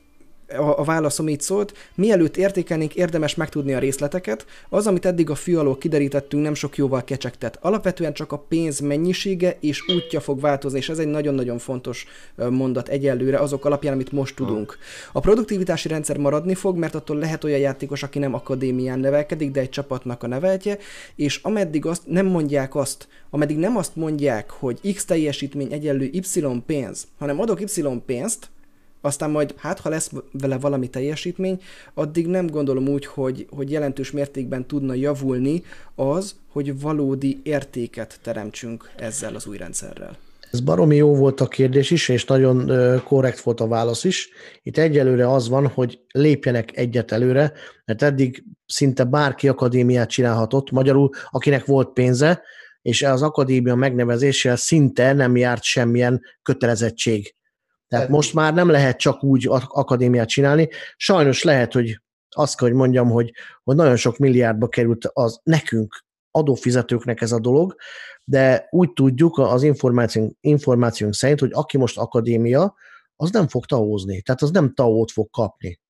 a, a válaszom így szólt, mielőtt értékelnénk, érdemes megtudni a részleteket. Az, amit eddig a fű alól kiderítettünk, nem sok jóval kecsegtet. Alapvetően csak a pénz mennyisége és útja fog változni, és ez egy nagyon-nagyon fontos mondat egyelőre azok alapján, amit most tudunk. A produktivitási rendszer maradni fog, mert attól lehet olyan játékos, aki nem akadémián nevelkedik, de egy csapatnak a neveltje, és ameddig azt nem mondják azt, ameddig nem azt mondják, hogy X teljesítmény egyenlő Y pénz, hanem adok Y pénzt, aztán majd, hát ha lesz vele valami teljesítmény, addig nem gondolom úgy, hogy, hogy jelentős mértékben tudna javulni az, hogy valódi értéket teremtsünk ezzel az új rendszerrel. Ez baromi jó volt a kérdés is, és nagyon korrekt volt a válasz is. Itt egyelőre az van, hogy lépjenek egyet előre, mert eddig szinte bárki akadémiát csinálhatott, magyarul akinek volt pénze, és az akadémia megnevezéssel szinte nem járt semmilyen kötelezettség. Tehát most már nem lehet csak úgy akadémiát csinálni. Sajnos lehet, hogy azt kell, hogy mondjam, hogy, hogy nagyon sok milliárdba került az nekünk, adófizetőknek ez a dolog, de úgy tudjuk az információnk, információnk szerint, hogy aki most akadémia, az nem fog taózni, tehát az nem taót fog kapni.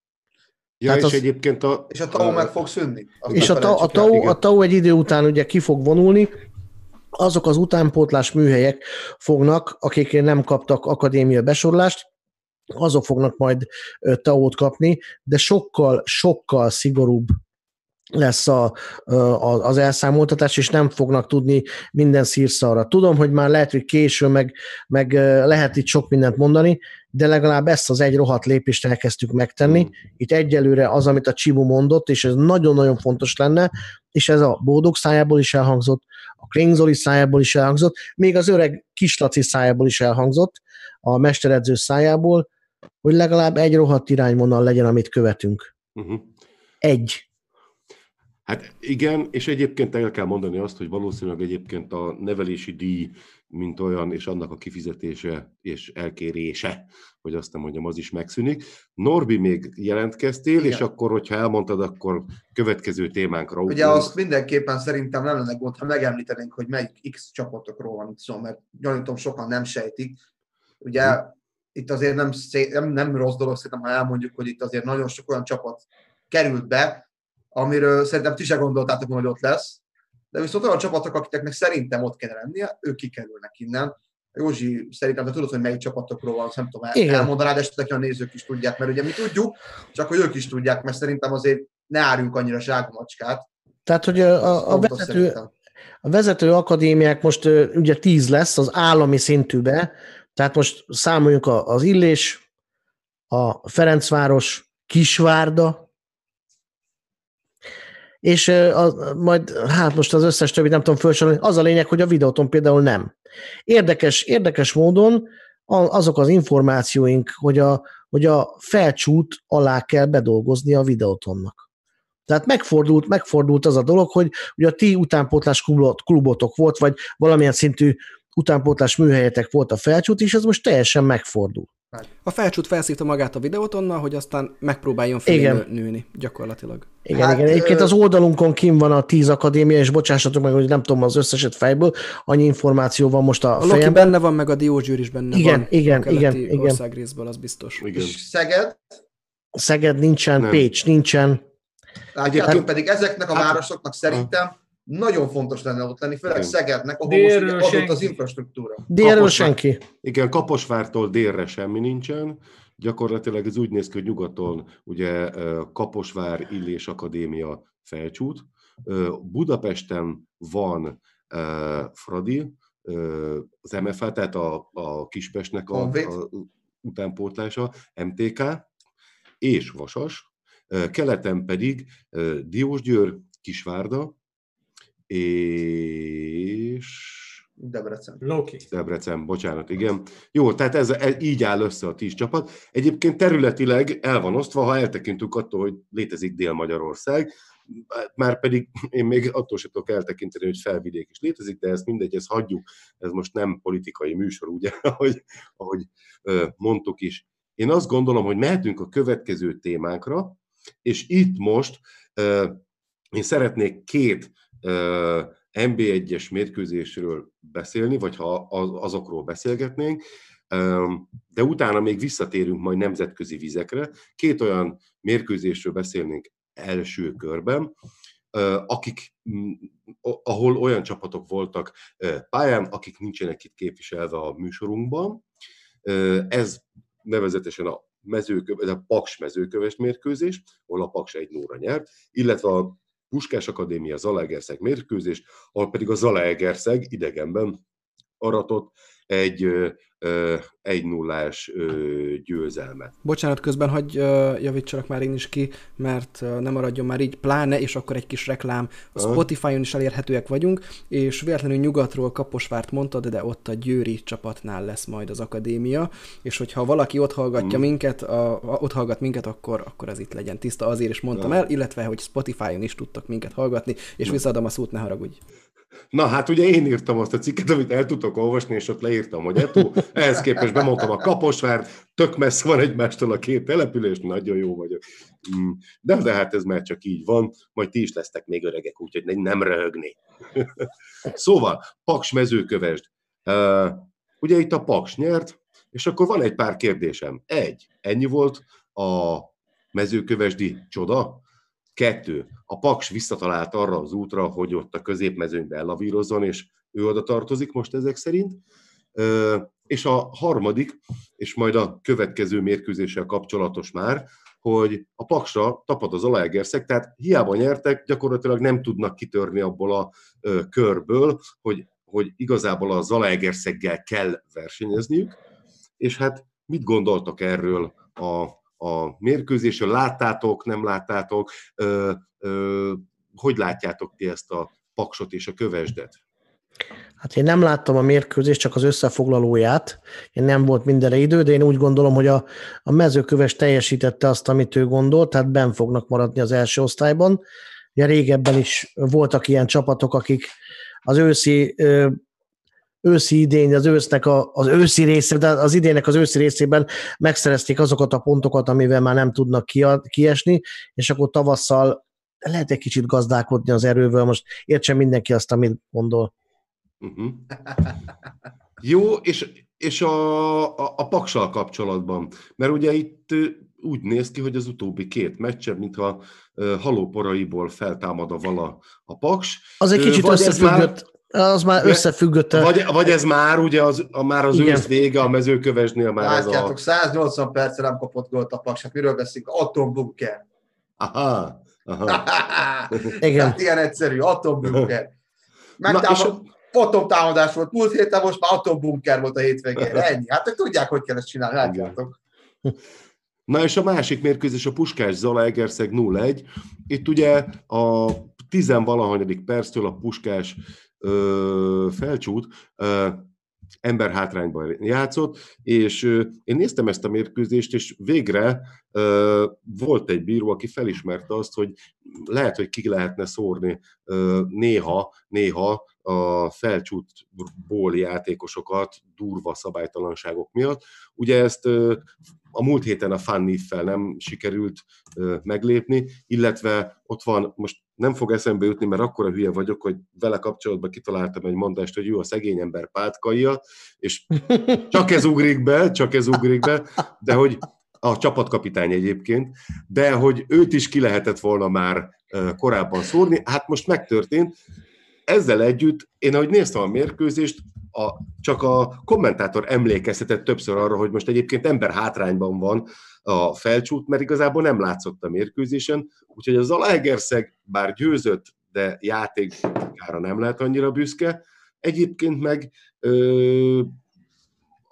Ja, tehát és az, egyébként a... És a TAO meg fog szűnni. És a, ta, a, TAO, a TAO egy idő után ugye ki fog vonulni, azok az utánpótlás műhelyek fognak, akik nem kaptak akadémia besorolást, azok fognak majd tao kapni, de sokkal, sokkal szigorúbb lesz a, a, az elszámoltatás, és nem fognak tudni minden szírszarra. Tudom, hogy már lehet, hogy késő, meg, meg lehet itt sok mindent mondani, de legalább ezt az egy rohadt lépést elkezdtük megtenni. Hmm. Itt egyelőre az, amit a Csibu mondott, és ez nagyon-nagyon fontos lenne, és ez a Bódog szájából is elhangzott, a Klingzoli szájából is elhangzott, még az öreg Kislaci szájából is elhangzott, a mesteredző szájából, hogy legalább egy rohadt irányvonal legyen, amit követünk. Uh-huh. Egy. Hát igen, és egyébként el kell mondani azt, hogy valószínűleg egyébként a nevelési díj, mint olyan, és annak a kifizetése és elkérése, hogy azt nem mondjam, az is megszűnik. Norbi, még jelentkeztél, igen. és akkor, hogyha elmondtad, akkor következő témánkra ugrunk. Ugye azt mindenképpen szerintem nem lenne gond, ha megemlítenénk, hogy melyik X csapatokról van itt szó, mert gyanítom sokan nem sejtik. Ugye hmm. itt azért nem, nem, nem rossz dolog szerintem, ha elmondjuk, hogy itt azért nagyon sok olyan csapat került be, amiről szerintem ti se gondoltátok, hogy ott lesz, de viszont olyan csapatok, akiknek szerintem ott kéne lennie, ők kikerülnek innen. Józsi, szerintem te tudod, hogy melyik csapatokról van, nem tudom, el, elmondanád esetleg, a nézők is tudják, mert ugye mi tudjuk, csak hogy ők is tudják, mert szerintem azért ne árjunk annyira zsákmacskát. Tehát, hogy a, a, a vezető, a vezető akadémiák most ugye tíz lesz az állami szintűbe, tehát most számoljunk az Illés, a Ferencváros, Kisvárda, és a, majd, hát most az összes többit nem tudom felsorolni, az a lényeg, hogy a videóton például nem. Érdekes, érdekes módon azok az információink, hogy a, hogy a felcsút alá kell bedolgozni a videótonnak. Tehát megfordult, megfordult az a dolog, hogy ugye a ti utánpótlás klubot, klubotok volt, vagy valamilyen szintű utánpótlás műhelyetek volt a felcsút, és ez most teljesen megfordul. A felcsút felszívta magát a videótonnal, hogy aztán megpróbáljon felé nőni, gyakorlatilag. Igen, hát, igen. Egyébként az oldalunkon kim van a 10 akadémia, és bocsássatok meg, hogy nem tudom az összeset fejből, annyi információ van most a, a fejemben. Loki benne van, meg a Diózsűr is benne igen, van. Igen, a igen, igen. országrészből, az biztos. Igen. És Szeged? Szeged nincsen, nem. Pécs nincsen. Egyébként hát, pedig ezeknek a hát, városoknak szerintem nagyon fontos lenne ott lenni, főleg igen. Szegednek, ahol Délről most adott az infrastruktúra. Délről Kaposvár, senki. Igen, Kaposvártól délre semmi nincsen. Gyakorlatilag ez úgy néz ki, hogy nyugaton ugye Kaposvár Illés Akadémia felcsút. Budapesten van Fradi, az MFA, tehát a, a Kispestnek a, a utánpótlása, MTK, és Vasas, keleten pedig Diósgyőr, Kisvárda, és... Debrecen. Loki. Debrecen, bocsánat, igen. Jó, tehát ez, ez így áll össze a tíz csapat. Egyébként területileg el van osztva, ha eltekintünk attól, hogy létezik Dél-Magyarország, már pedig én még attól sem tudok eltekinteni, hogy felvidék is létezik, de ezt mindegy, ezt hagyjuk, ez most nem politikai műsor, ugye, ahogy, ahogy mondtuk is. Én azt gondolom, hogy mehetünk a következő témánkra, És itt most én szeretnék két NB1-es mérkőzésről beszélni, vagy ha azokról beszélgetnénk, de utána még visszatérünk majd nemzetközi vizekre. Két olyan mérkőzésről beszélnénk első körben, akik, ahol olyan csapatok voltak pályán, akik nincsenek itt képviselve a műsorunkban. Ez nevezetesen a mezőköves, a Paks mezőköves mérkőzés, ahol a Paks egy nóra nyert, illetve a Puskás Akadémia Zalaegerszeg mérkőzés, ahol pedig a Zalaegerszeg idegenben aratott egy egy nullás győzelmet. Bocsánat, közben hagy javítsalak már én is ki, mert nem maradjon már így, pláne, és akkor egy kis reklám. A Spotify-on is elérhetőek vagyunk, és véletlenül nyugatról Kaposvárt mondtad, de ott a Győri csapatnál lesz majd az akadémia, és hogyha valaki ott hallgatja mm. minket, a, ott hallgat minket, akkor, akkor ez itt legyen tiszta, azért is mondtam ja. el, illetve, hogy Spotify-on is tudtak minket hallgatni, és visszaadom a szót, ne haragudj. Na hát ugye én írtam azt a cikket, amit el tudtok olvasni, és ott leírtam, hogy Etu, ehhez képest bemondtam a Kaposvár, tök messze van egymástól a két település, nagyon jó vagyok. Mm, de, de hát ez már csak így van, majd ti is lesztek még öregek, úgyhogy nem röhögni. szóval, Paks mezőkövesd. Ugye itt a Paks nyert, és akkor van egy pár kérdésem. Egy, ennyi volt a mezőkövesdi csoda? Kettő, a Paks visszatalált arra az útra, hogy ott a középmezőnybe ellavírozzon, és ő oda tartozik most ezek szerint. És a harmadik, és majd a következő mérkőzéssel kapcsolatos már, hogy a Paksra tapad az Alaegerszeg, tehát hiába nyertek, gyakorlatilag nem tudnak kitörni abból a körből, hogy, hogy igazából a Zalaegerszeggel kell versenyezniük, és hát mit gondoltak erről a a mérkőzésről, láttátok, nem láttátok, ö, ö, hogy látjátok ti ezt a paksot és a kövesdet? Hát én nem láttam a mérkőzést, csak az összefoglalóját. Én nem volt mindenre idő, de én úgy gondolom, hogy a, a mezőköves teljesítette azt, amit ő gondolt, tehát ben fognak maradni az első osztályban. Ugye régebben is voltak ilyen csapatok, akik az őszi őszi idény, az ősznek a, az őszi része, de az idének az őszi részében megszerezték azokat a pontokat, amivel már nem tudnak kiesni, és akkor tavasszal lehet egy kicsit gazdálkodni az erővel, most értsen mindenki azt, amit gondol. Uh-huh. Jó, és, és a, a, a paksal kapcsolatban, mert ugye itt úgy néz ki, hogy az utóbbi két meccse, mintha halóporaiból feltámad a vala a paks. Az egy kicsit összefüggött, az már összefüggött. Vagy, vagy ez már ugye az, a, már az ősz vége a mezőkövesnél már Látjátok, ez a... 180 percre nem kapott gólt a Paks, hát miről beszélünk? Atombunker. Aha. Aha. Igen. Hát ilyen egyszerű, atombunker. Megtámad, fotomtámadás volt múlt héten, most már atombunker volt a hétvégén. Ennyi. Hát tudják, hogy kell ezt csinálni, látjátok. Na és a másik mérkőzés a Puskás Zala Egerszeg 0-1. Itt ugye a tizenvalahanyadik perctől a Puskás ö, felcsút, ö, ember hátrányban játszott, és én néztem ezt a mérkőzést, és végre ö, volt egy bíró, aki felismerte azt, hogy lehet, hogy ki lehetne szórni ö, néha, néha a felcsútból játékosokat durva szabálytalanságok miatt. Ugye ezt a múlt héten a Fanny fel nem sikerült meglépni, illetve ott van, most nem fog eszembe jutni, mert akkora hülye vagyok, hogy vele kapcsolatban kitaláltam egy mondást, hogy jó, a szegény ember pátkaija, és csak ez ugrik be, csak ez ugrik be, de hogy a csapatkapitány egyébként, de hogy őt is ki lehetett volna már korábban szórni, hát most megtörtént, ezzel együtt, én ahogy néztem a mérkőzést, a, csak a kommentátor emlékeztetett többször arra, hogy most egyébként ember hátrányban van a felcsút, mert igazából nem látszott a mérkőzésen, úgyhogy az Zalaegerszeg bár győzött, de játékára nem lehet annyira büszke. Egyébként meg ö,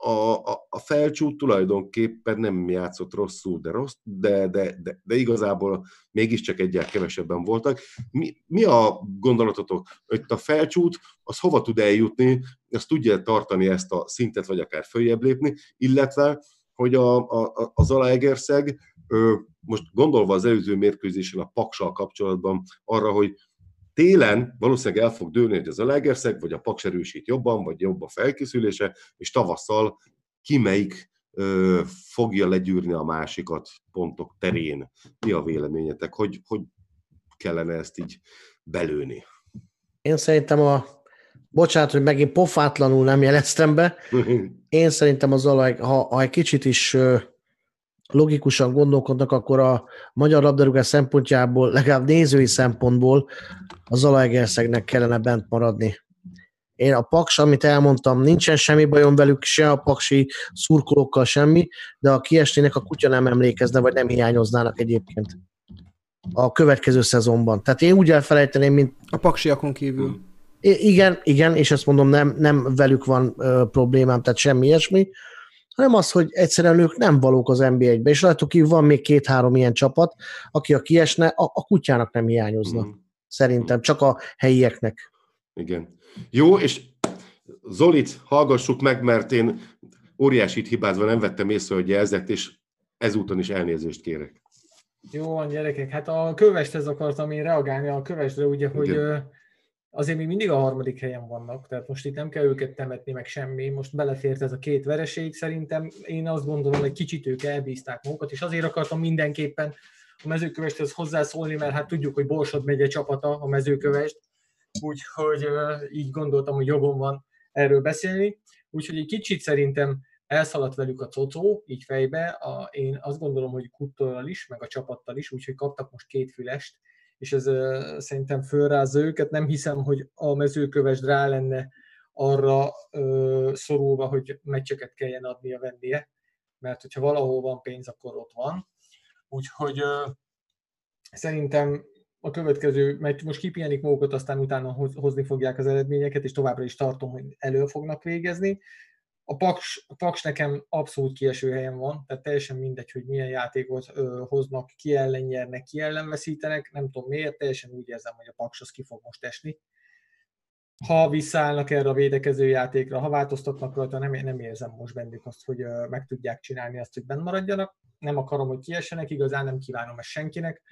a, a, a felcsút tulajdonképpen nem játszott rosszul, de, rossz, de, de, de, de igazából mégiscsak egyel kevesebben voltak. Mi, mi a gondolatotok, hogy a felcsút, az hova tud eljutni, azt tudja tartani ezt a szintet, vagy akár följebb lépni, illetve, hogy a, a, a Zalaegerszeg, most gondolva az előző mérkőzésen a Paksal kapcsolatban arra, hogy télen valószínűleg el fog dőlni, hogy az a Legerszeg, vagy a Paks erősít jobban, vagy jobb a felkészülése, és tavasszal ki melyik ö, fogja legyűrni a másikat pontok terén. Mi a véleményetek? Hogy, hogy kellene ezt így belőni? Én szerintem a, bocsánat, hogy megint pofátlanul nem jeleztem be, én szerintem az alaj, ha, ha egy kicsit is logikusan gondolkodnak, akkor a magyar labdarúgás szempontjából, legalább nézői szempontból az Zalaegerszegnek kellene bent maradni. Én a Paks, amit elmondtam, nincsen semmi bajom velük, se a paksi szurkolókkal semmi, de a kiesnének a kutya nem emlékezne, vagy nem hiányoznának egyébként a következő szezonban. Tehát én úgy elfelejteném, mint... A paksiakon kívül. Igen, igen, és ezt mondom, nem, nem velük van ö, problémám, tehát semmi ilyesmi, hanem az, hogy egyszerűen ők nem valók az NB1-be, és rajtuk kívül van még két-három ilyen csapat, aki a kiesne, a, a kutyának nem hiányozna. Mm. Szerintem, csak a helyieknek. Igen. Jó, és Zolit hallgassuk meg, mert én óriásit hibázva nem vettem észre, hogy jelzett, és ezúton is elnézést kérek. Jó van, gyerekek, hát a kövesthez akartam én reagálni, a kövestre ugye, hogy Igen. ö, azért még mindig a harmadik helyen vannak, tehát most itt nem kell őket temetni, meg semmi, most belefért ez a két vereség, szerintem én azt gondolom, hogy kicsit ők elbízták magukat, és azért akartam mindenképpen a mezőkövesthez hozzászólni, mert hát tudjuk, hogy Borsod megye csapata a mezőkövest, úgyhogy így gondoltam, hogy jogom van erről beszélni, úgyhogy egy kicsit szerintem elszaladt velük a cocó, így fejbe, a, én azt gondolom, hogy Kuttorral is, meg a csapattal is, úgyhogy kaptak most két fülest, és ez szerintem fölrázza őket. Nem hiszem, hogy a mezőköves rá lenne arra szorulva, hogy meccseket kelljen adnia, vennie, mert hogyha valahol van pénz, akkor ott van. Úgyhogy szerintem a következő meccs, most kipihenik magukat, aztán utána hoz, hozni fogják az eredményeket, és továbbra is tartom, hogy elő fognak végezni. A Paks, a Paks nekem abszolút kieső helyen van, tehát teljesen mindegy, hogy milyen játékot ö, hoznak, ki ellen nyernek, ki ellen veszítenek, nem tudom miért, teljesen úgy érzem, hogy a Paks az ki fog most esni. Ha visszaállnak erre a védekező játékra, ha változtatnak rajta, nem, nem érzem most bennük azt, hogy ö, meg tudják csinálni azt, hogy benn maradjanak. Nem akarom, hogy kiessenek, igazán nem kívánom ezt senkinek,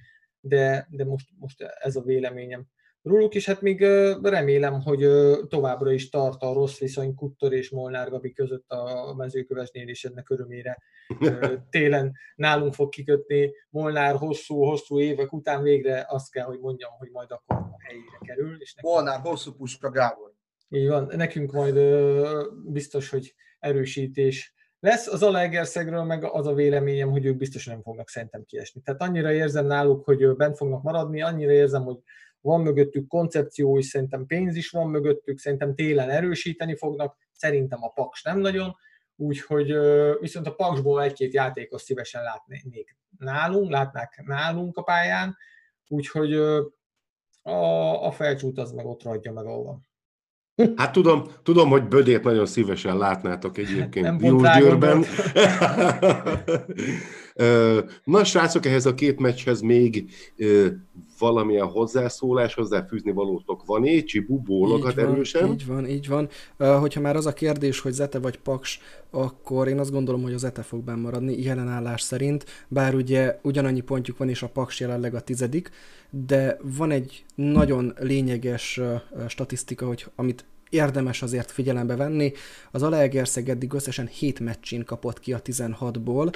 de, de most, most ez a véleményem róluk, és hát még remélem, hogy továbbra is tart a rossz viszony Kuttor és Molnár Gabi között a mezőkövesnél, és ennek örömére télen nálunk fog kikötni Molnár hosszú-hosszú évek után végre azt kell, hogy mondjam, hogy majd akkor a helyére kerül. És nekünk, Molnár, hosszú puska, Gábor. így van, nekünk majd biztos, hogy erősítés lesz. Az Alegerszegről meg az a véleményem, hogy ők biztos nem fognak szerintem kiesni. Tehát annyira érzem náluk, hogy bent fognak maradni, annyira érzem, hogy van mögöttük koncepció, és szerintem pénz is van mögöttük, szerintem télen erősíteni fognak, szerintem a Paks nem nagyon, úgyhogy viszont a Paksból egy-két játékos szívesen látnék nálunk, látnák nálunk a pályán, úgyhogy a, a felcsút az meg ott ragadja meg, ahol van. Hát tudom, tudom, hogy Bödét nagyon szívesen látnátok egyébként Nem Na, srácok, ehhez a két meccshez még valamilyen hozzászólás, hozzáfűzni valótok van? Csibu bólogat így van, erősen. Így van, így van. Hogyha már az a kérdés, hogy Zete vagy Paks, akkor én azt gondolom, hogy az Zete fog benn maradni jelenállás szerint, bár ugye ugyanannyi pontjuk van, és a Paks jelenleg a tizedik, de van egy nagyon lényeges statisztika, hogy amit érdemes azért figyelembe venni. Az Alegerszeg eddig összesen 7 meccsin kapott ki a 16-ból,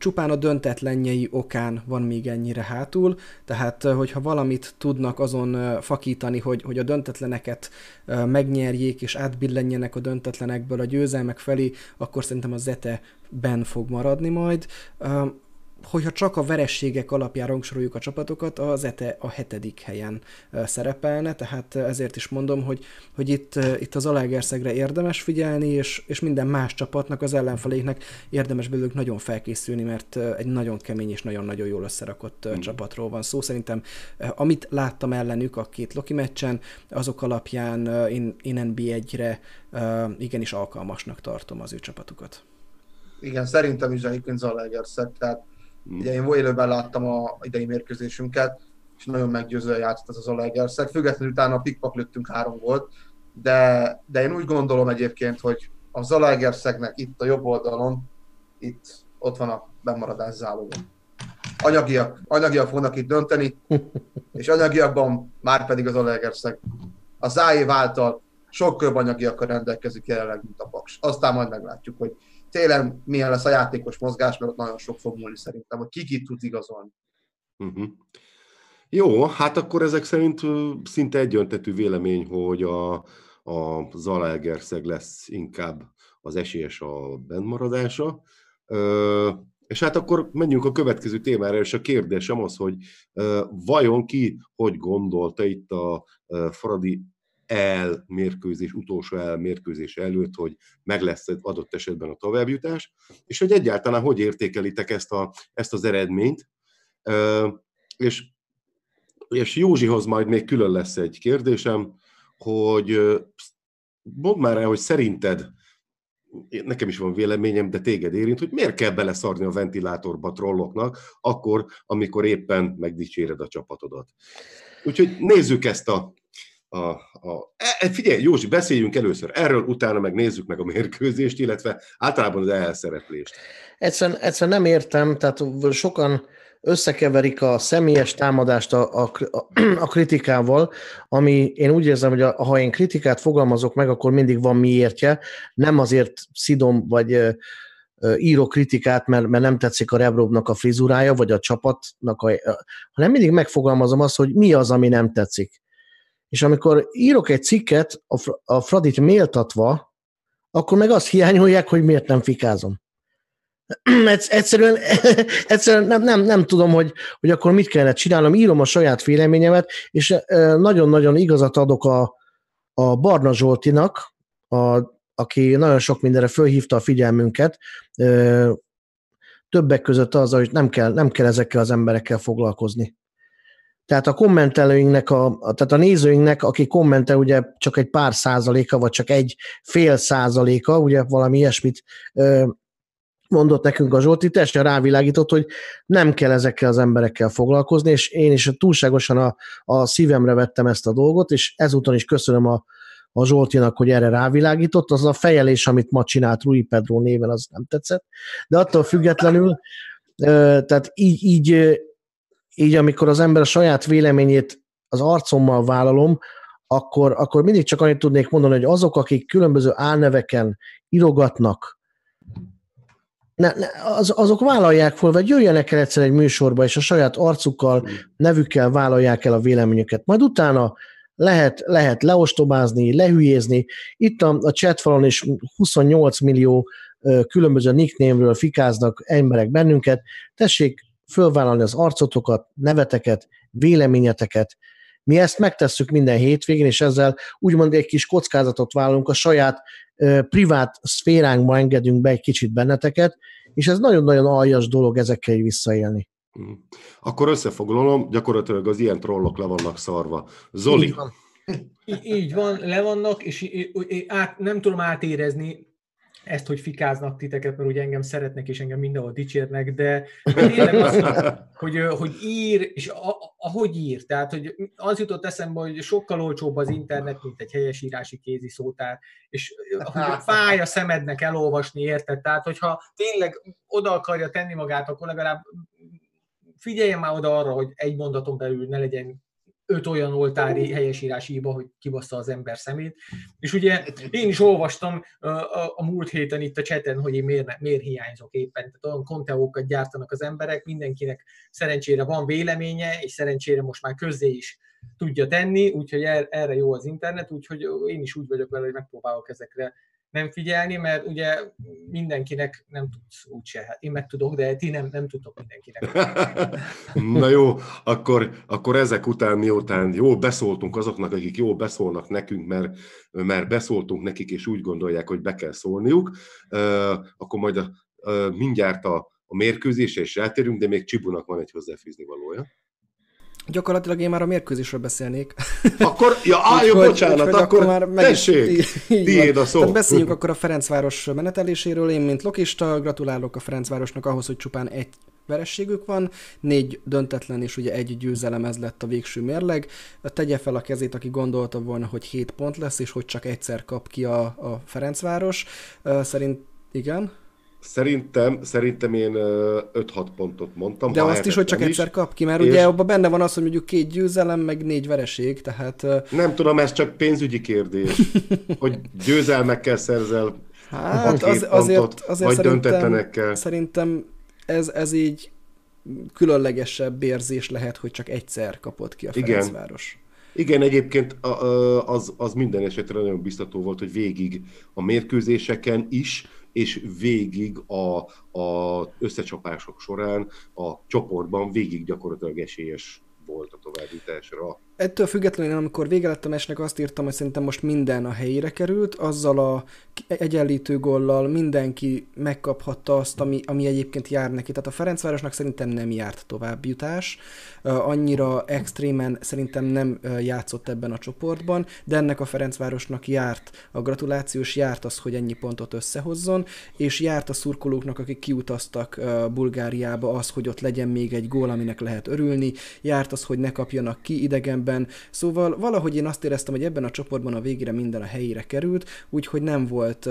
csupán a döntetlenjei okán van még ennyire hátul, tehát hogyha valamit tudnak azon fakítani, hogy, hogy a döntetleneket megnyerjék és átbillenjenek a döntetlenekből a győzelmek felé, akkor szerintem a Zete ben fog maradni majd hogyha csak a verességek alapján rangsoroljuk a csapatokat, az ETE a hetedik helyen szerepelne, tehát ezért is mondom, hogy, hogy itt, itt az Alegerszegre érdemes figyelni, és, és minden más csapatnak, az ellenfeléknek érdemes belőlük nagyon felkészülni, mert egy nagyon kemény és nagyon-nagyon jól összerakott mm. csapatról van szó. Szerintem, amit láttam ellenük a két Loki meccsen, azok alapján én, én NB1-re igenis alkalmasnak tartom az ő csapatukat. Igen, szerintem is egyébként Zalaegerszeg, tehát Ugye én élőben láttam a idei mérkőzésünket, és nagyon meggyőzően játszott az az Alegerszeg. Függetlenül utána a pikpak lőttünk három volt, de, de én úgy gondolom egyébként, hogy a Zalaegerszegnek itt a jobb oldalon, itt ott van a bemaradás záloga. Anyagiak, anyagiak fognak itt dönteni, és anyagiakban már pedig az Alegerszeg. A Záév által sokkal anyagiakkal rendelkezik jelenleg, mint a Paks. Aztán majd meglátjuk, hogy télen milyen lesz a játékos mozgás, mert ott nagyon sok fog múlni szerintem, hogy ki ki tud igazolni. Uh-huh. Jó, hát akkor ezek szerint szinte egyöntetű vélemény, hogy a, a Zalaegerszeg lesz inkább az esélyes a bentmaradása. És hát akkor menjünk a következő témára, és a kérdésem az, hogy vajon ki hogy gondolta itt a Fradi el mérkőzés, utolsó el mérkőzés előtt, hogy meg lesz adott esetben a továbbjutás, és hogy egyáltalán hogy értékelitek ezt, a, ezt az eredményt. És, és Józsihoz majd még külön lesz egy kérdésem, hogy mondd már el, hogy szerinted nekem is van véleményem, de téged érint, hogy miért kell beleszarni a ventilátorba trolloknak, akkor, amikor éppen megdicséred a csapatodat. Úgyhogy nézzük ezt a, a, a e, e, figyelj, Józsi, beszéljünk először erről, utána meg nézzük meg a mérkőzést, illetve általában az elszereplést. Egyszerűen, egyszerűen nem értem, tehát sokan összekeverik a személyes támadást a, a, a kritikával, ami én úgy érzem, hogy a, ha én kritikát fogalmazok meg, akkor mindig van miértje, nem azért szidom, vagy író kritikát, mert, mert nem tetszik a Rebrovnak a frizurája, vagy a csapatnak, a, hanem mindig megfogalmazom azt, hogy mi az, ami nem tetszik. És amikor írok egy cikket a, a Fradit méltatva, akkor meg azt hiányolják, hogy miért nem fikázom. egyszerűen, egyszerűen nem, nem, nem tudom, hogy, hogy akkor mit kellene csinálnom, írom a saját véleményemet, és nagyon-nagyon igazat adok a, a Barna Zsoltinak, a, aki nagyon sok mindenre fölhívta a figyelmünket, többek között az, hogy nem kell, nem kell ezekkel az emberekkel foglalkozni. Tehát a kommentelőinknek, a, tehát a nézőinknek, aki kommentel, ugye csak egy pár százaléka, vagy csak egy fél százaléka, ugye valami ilyesmit mondott nekünk a Zsolti, teljesen rávilágított, hogy nem kell ezekkel az emberekkel foglalkozni, és én is túlságosan a, a szívemre vettem ezt a dolgot, és ezúton is köszönöm a, a Zsoltinak, hogy erre rávilágított. Az a fejelés, amit ma csinált Rui Pedro néven, az nem tetszett. De attól függetlenül, tehát így, így, így amikor az ember a saját véleményét az arcommal vállalom, akkor, akkor mindig csak annyit tudnék mondani, hogy azok, akik különböző álneveken írogatnak, ne, ne, az, azok vállalják fel, vagy jöjjenek el egyszer egy műsorba, és a saját arcukkal, nevükkel vállalják el a véleményüket. Majd utána lehet, lehet leostobázni, lehülyézni. Itt a, a chatfalon is 28 millió ö, különböző nicknémről fikáznak emberek bennünket. Tessék fölvállalni az arcotokat, neveteket, véleményeteket. Mi ezt megtesszük minden hétvégén, és ezzel úgymond egy kis kockázatot vállalunk a saját privát szféránkba engedünk be egy kicsit benneteket, és ez nagyon-nagyon aljas dolog ezekkel visszaélni. Mm. Akkor összefoglalom, gyakorlatilag az ilyen trollok le vannak szarva. Zoli. Így van, így van le vannak, és át, nem tudom átérezni, ezt, hogy fikáznak titeket, mert ugye engem szeretnek, és engem mindenhol dicsérnek, de tényleg az, hogy, hogy ír, és ahogy ír, tehát hogy az jutott eszembe, hogy sokkal olcsóbb az internet, mint egy helyesírási kézi szótár, és hogy fáj a szemednek elolvasni, érted? Tehát, hogyha tényleg oda akarja tenni magát, akkor legalább figyeljen már oda arra, hogy egy mondaton belül ne legyen öt olyan oltári helyesírási hiba, hogy kibassza az ember szemét. És ugye én is olvastam a, a múlt héten itt a cseten, hogy én miért, miért hiányzok éppen. Tehát olyan konteókat gyártanak az emberek, mindenkinek szerencsére van véleménye, és szerencsére most már közzé is tudja tenni, úgyhogy er, erre jó az internet, úgyhogy én is úgy vagyok vele, hogy megpróbálok ezekre nem figyelni, mert ugye mindenkinek nem tudsz úgyse. Hát én meg tudok, de ti nem, nem tudtok mindenkinek. Na jó, akkor, akkor ezek után, miután jó beszóltunk azoknak, akik jó beszólnak nekünk, mert, mert beszóltunk nekik, és úgy gondolják, hogy be kell szólniuk, akkor majd a, mindjárt a, a mérkőzésre is rátérünk, de még Csibunak van egy hozzáfűzni valója. Gyakorlatilag én már a mérkőzésről beszélnék. Akkor, ja, á, jó, bocsánat, akkor, akkor már meg tessék, tiéd a szó. Tehát beszéljünk akkor a Ferencváros meneteléséről. Én, mint lokista, gratulálok a Ferencvárosnak ahhoz, hogy csupán egy verességük van, négy döntetlen és ugye egy győzelem, ez lett a végső mérleg. Tegye fel a kezét, aki gondolta volna, hogy 7 pont lesz, és hogy csak egyszer kap ki a, a Ferencváros. Szerint igen? Szerintem, szerintem én 5-6 pontot mondtam. De azt is, hogy csak egyszer kap ki, mert és... ugye abban benne van az, hogy mondjuk két győzelem, meg négy vereség, tehát... Nem tudom, ez csak pénzügyi kérdés, hogy győzelmekkel szerzel Hát az, azért, azért vagy szerintem, döntetlenekkel. szerintem ez, ez így különlegesebb érzés lehet, hogy csak egyszer kapott ki a Igen. Ferencváros. Igen, egyébként a- a- az, az minden esetre nagyon biztató volt, hogy végig a mérkőzéseken is, és végig a, a összecsapások során a csoportban végig gyakorlatilag esélyes volt a továbbításra. Ettől függetlenül, amikor vége lett a mesnek, azt írtam, hogy szerintem most minden a helyére került, azzal a egyenlítő gollal mindenki megkaphatta azt, ami, ami egyébként jár neki. Tehát a Ferencvárosnak szerintem nem járt továbbjutás, annyira extrémen szerintem nem játszott ebben a csoportban, de ennek a Ferencvárosnak járt a gratulációs, járt az, hogy ennyi pontot összehozzon, és járt a szurkolóknak, akik kiutaztak Bulgáriába az, hogy ott legyen még egy gól, aminek lehet örülni, járt az, hogy ne kapjanak ki idegenben, szóval valahogy én azt éreztem, hogy ebben a csoportban a végére minden a helyére került, úgyhogy nem volt,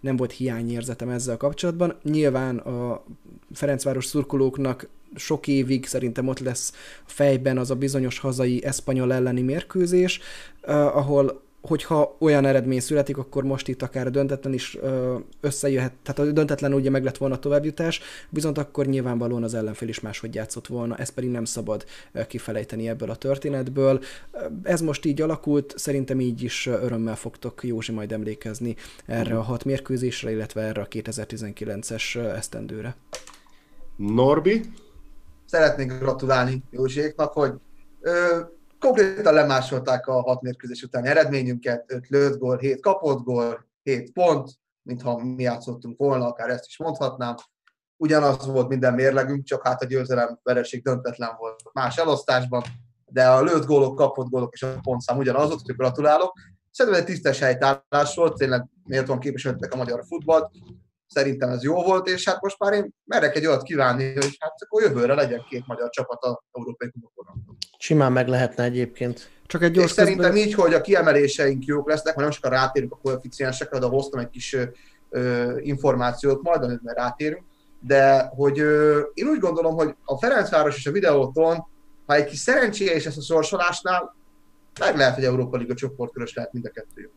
nem volt hiányérzetem ezzel kapcsolatban. Nyilván a Ferencváros szurkolóknak sok évig szerintem ott lesz fejben az a bizonyos hazai eszpanyol elleni mérkőzés, ahol hogyha olyan eredmény születik, akkor most itt akár a döntetlen is összejöhet, tehát a döntetlen ugye meg lett volna a továbbjutás, viszont akkor nyilvánvalóan az ellenfél is máshogy játszott volna, ezt pedig nem szabad kifelejteni ebből a történetből. Ez most így alakult, szerintem így is örömmel fogtok Józsi majd emlékezni erre a hat mérkőzésre, illetve erre a 2019-es uh, esztendőre. Norbi? Szeretnék gratulálni Józséknak, hogy ö, konkrétan lemásolták a hat mérkőzés utáni eredményünket, 5 lőtt gól, 7 kapott gól, 7 pont, mintha mi játszottunk volna, akár ezt is mondhatnám. Ugyanaz volt minden mérlegünk, csak hát a győzelem vereség döntetlen volt más elosztásban, de a lőtt gólok, kapott gólok és a pontszám ugyanaz volt, úgyhogy gratulálok. Szerintem egy tisztes helytállás volt, tényleg méltóan képviseltek a magyar futballt, szerintem ez jó volt, és hát most már én merek egy olyat kívánni, hogy hát akkor jövőre legyen két magyar csapat a Európai Kupakon. Simán meg lehetne egyébként. Csak egy És gyors szerintem közben... így, hogy a kiemeléseink jók lesznek, mert nem sokan rátérünk a koeficiensekre, de hoztam egy kis ö, információt, majd amit már rátérünk, de hogy ö, én úgy gondolom, hogy a Ferencváros és a videóton, ha egy kis szerencséje és ezt a sorsolásnál, meg lehet, hogy Európa Liga csoportkörös lehet mind a kettő.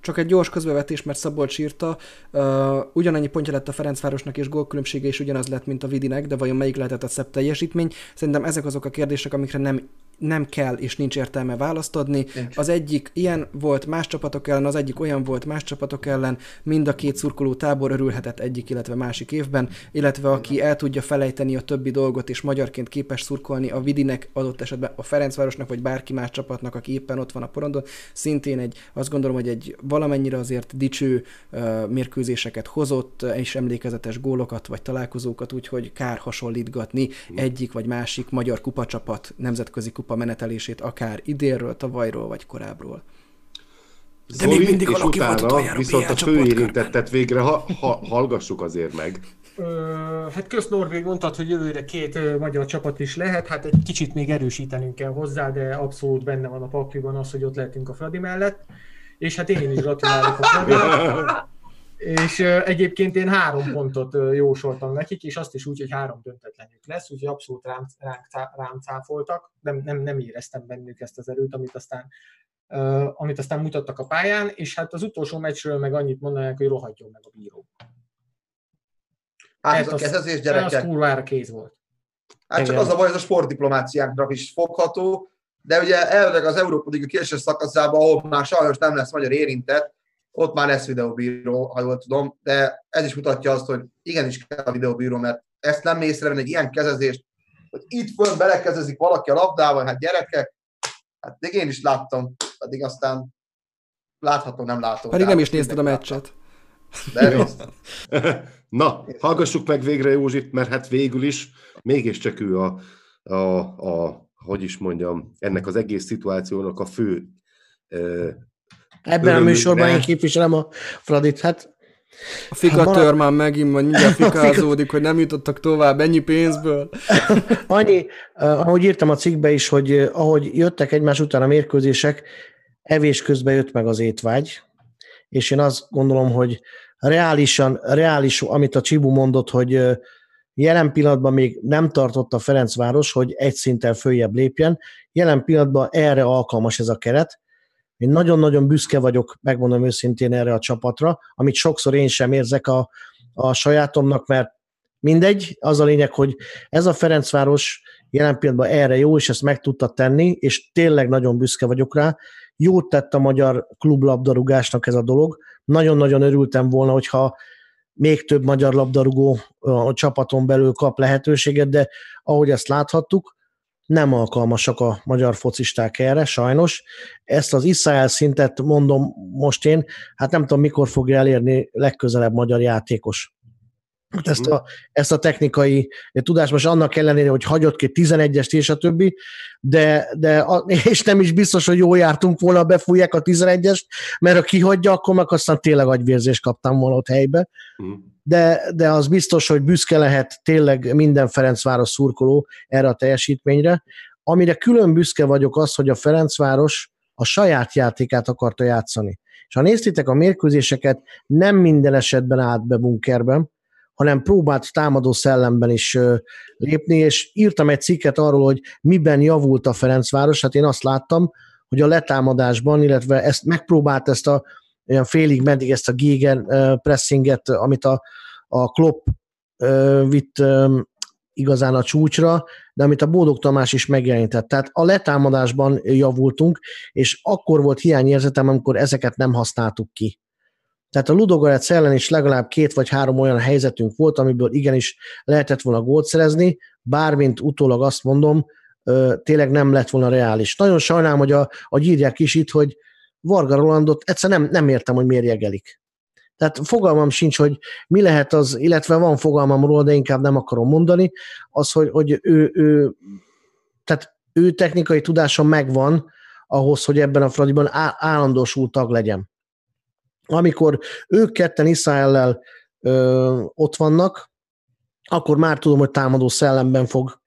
Csak egy gyors közbevetés, mert Szabolcs írta, uh, ugyanannyi pontja lett a Ferencvárosnak, és gólkülönbsége is ugyanaz lett, mint a Vidinek, de vajon melyik lehetett a szebb teljesítmény? Szerintem ezek azok a kérdések, amikre nem nem kell és nincs értelme választ adni. Nincs. Az egyik ilyen volt más csapatok ellen, az egyik olyan volt más csapatok ellen, mind a két szurkoló tábor örülhetett egyik, illetve másik évben, illetve aki el tudja felejteni a többi dolgot és magyarként képes szurkolni a Vidinek, adott esetben a Ferencvárosnak, vagy bárki más csapatnak, aki éppen ott van a porondon, szintén egy, azt gondolom, hogy egy valamennyire azért dicső uh, mérkőzéseket hozott, és emlékezetes gólokat vagy találkozókat, úgyhogy kár hasonlítgatni egyik vagy másik magyar kupacsapat nemzetközi kupa menetelését, akár idénről, tavalyról vagy korábbról. De még mindig és utána viszont a fő érintettet végre ha, ha, hallgassuk azért meg. Hát Kösz Norvég mondtad, hogy jövőre két magyar csapat is lehet, hát egy kicsit még erősítenünk kell hozzá, de abszolút benne van a pakliban az, hogy ott lehetünk a Fradi mellett. És hát én is gratulálok a Fradinak. És egyébként én három pontot jósoltam nekik, és azt is úgy, hogy három döntetlenük lesz, úgyhogy abszolút rám, rám, rám cáfoltak. Nem, nem, nem éreztem bennük ezt az erőt, amit aztán uh, amit aztán mutattak a pályán, és hát az utolsó meccsről meg annyit mondanák, hogy rohadjon meg a bíró. Hát ez a kezezés gyerekek. Ez kurvára kéz volt. Hát csak az a baj, ez a sportdiplomáciánkra is fogható, de ugye elvileg az Európa Liga késős szakaszában, ahol már sajnos nem lesz magyar érintett, ott már lesz videóbíró, ha jól tudom, de ez is mutatja azt, hogy igenis kell a videóbíró, mert ezt nem észrevenni egy ilyen kezezést, hogy itt fönn belekezezik valaki a labdával, hát gyerekek, hát még én is láttam, pedig aztán láthatom, nem látom. Pedig nem is nézted a meccset. De néztem. Na, hallgassuk meg végre Józsit, mert hát végül is mégiscsak ő a, a, a hogy is mondjam, ennek az egész szituációnak a fő Ebben a műsorban én képviselem a Fradit, hát a fika hát már megint, majd mindjárt fikázódik, hogy nem jutottak tovább ennyi pénzből. Annyi, ahogy írtam a cikkbe is, hogy ahogy jöttek egymás után a mérkőzések, evés közben jött meg az étvágy, és én azt gondolom, hogy reálisan, reális, amit a Csibu mondott, hogy jelen pillanatban még nem tartott a Ferencváros, hogy egy szinten följebb lépjen. Jelen pillanatban erre alkalmas ez a keret, Én nagyon-nagyon büszke vagyok, megmondom őszintén erre a csapatra, amit sokszor én sem érzek a, a sajátomnak, mert mindegy, az a lényeg, hogy ez a Ferencváros jelen pillanatban erre jó, és ezt meg tudta tenni, és tényleg nagyon büszke vagyok rá. Jót tett a magyar klublabdarúgásnak ez a dolog. Nagyon-nagyon örültem volna, hogyha még több magyar labdarúgó a csapaton belül kap lehetőséget, de ahogy ezt láthattuk, nem alkalmasak a magyar focisták erre, sajnos. Ezt az Israel szintet mondom most én, hát nem tudom, mikor fogja elérni legközelebb magyar játékos. Ezt a, ezt a technikai tudást, most annak ellenére, hogy hagyott ki 11-est és a többi, de, de a, és nem is biztos, hogy jól jártunk volna, befújják a 11-est, mert ha kihagyja, akkor meg aztán tényleg agyvérzést kaptam volna ott helybe. Mm. De, de az biztos, hogy büszke lehet tényleg minden Ferencváros szurkoló erre a teljesítményre. Amire külön büszke vagyok az, hogy a Ferencváros a saját játékát akarta játszani. És ha néztétek a mérkőzéseket, nem minden esetben állt be bunkerben, hanem próbált támadó szellemben is lépni, és írtam egy cikket arról, hogy miben javult a Ferencváros, hát én azt láttam, hogy a letámadásban, illetve ezt megpróbált ezt a olyan félig meddig ezt a Gigen pressinget, amit a, a Klopp vitt igazán a csúcsra, de amit a Bódog Tamás is megjelenített. Tehát a letámadásban javultunk, és akkor volt hiányérzetem, amikor ezeket nem használtuk ki. Tehát a Ludogorec ellen is legalább két vagy három olyan helyzetünk volt, amiből igenis lehetett volna gólt szerezni, bármint utólag azt mondom, tényleg nem lett volna reális. Nagyon sajnálom, hogy a, a gyírják is itt, hogy Varga Rolandot egyszer nem, nem értem, hogy miért jegelik. Tehát fogalmam sincs, hogy mi lehet az, illetve van fogalmam róla, de inkább nem akarom mondani, az, hogy, hogy ő, ő, tehát ő technikai tudása megvan ahhoz, hogy ebben a Fradiban állandós tag legyen amikor ők ketten Israellel ö, ott vannak, akkor már tudom, hogy támadó szellemben fog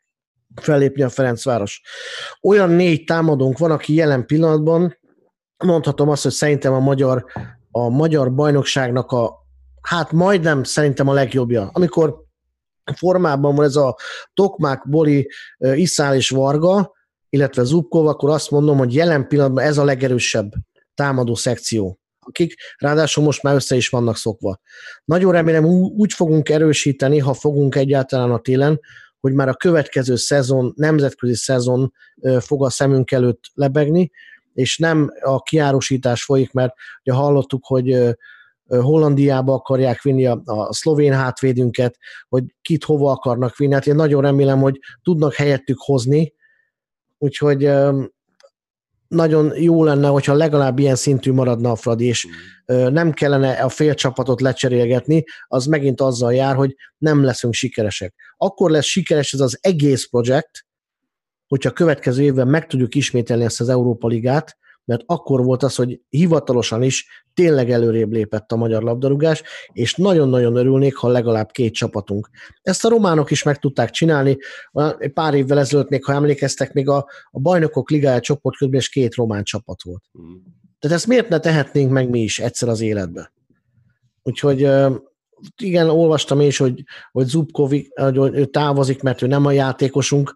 fellépni a Ferencváros. Olyan négy támadónk van, aki jelen pillanatban, mondhatom azt, hogy szerintem a magyar, a magyar bajnokságnak a, hát majdnem szerintem a legjobbja. Amikor formában van ez a Tokmák, Boli, Iszál és Varga, illetve Zubkov, akkor azt mondom, hogy jelen pillanatban ez a legerősebb támadó szekció akik ráadásul most már össze is vannak szokva. Nagyon remélem úgy fogunk erősíteni, ha fogunk egyáltalán a télen, hogy már a következő szezon, nemzetközi szezon fog a szemünk előtt lebegni, és nem a kiárosítás folyik, mert ugye hallottuk, hogy Hollandiába akarják vinni a, a szlovén hátvédünket, hogy kit hova akarnak vinni. Hát én nagyon remélem, hogy tudnak helyettük hozni, úgyhogy nagyon jó lenne, hogyha legalább ilyen szintű maradna a Fradi, és mm. nem kellene a fél csapatot lecserélgetni, az megint azzal jár, hogy nem leszünk sikeresek. Akkor lesz sikeres ez az egész projekt, hogyha a következő évben meg tudjuk ismételni ezt az Európa Ligát, mert akkor volt az, hogy hivatalosan is tényleg előrébb lépett a magyar labdarúgás, és nagyon-nagyon örülnék, ha legalább két csapatunk. Ezt a románok is meg tudták csinálni. Pár évvel ezelőtt még, ha emlékeztek, még a, a bajnokok ligája csoportkörben is két román csapat volt. Mm. Tehát ezt miért ne tehetnénk meg mi is egyszer az életbe? Úgyhogy igen, olvastam is, hogy, hogy Zubkovic, hogy ő távozik, mert ő nem a játékosunk,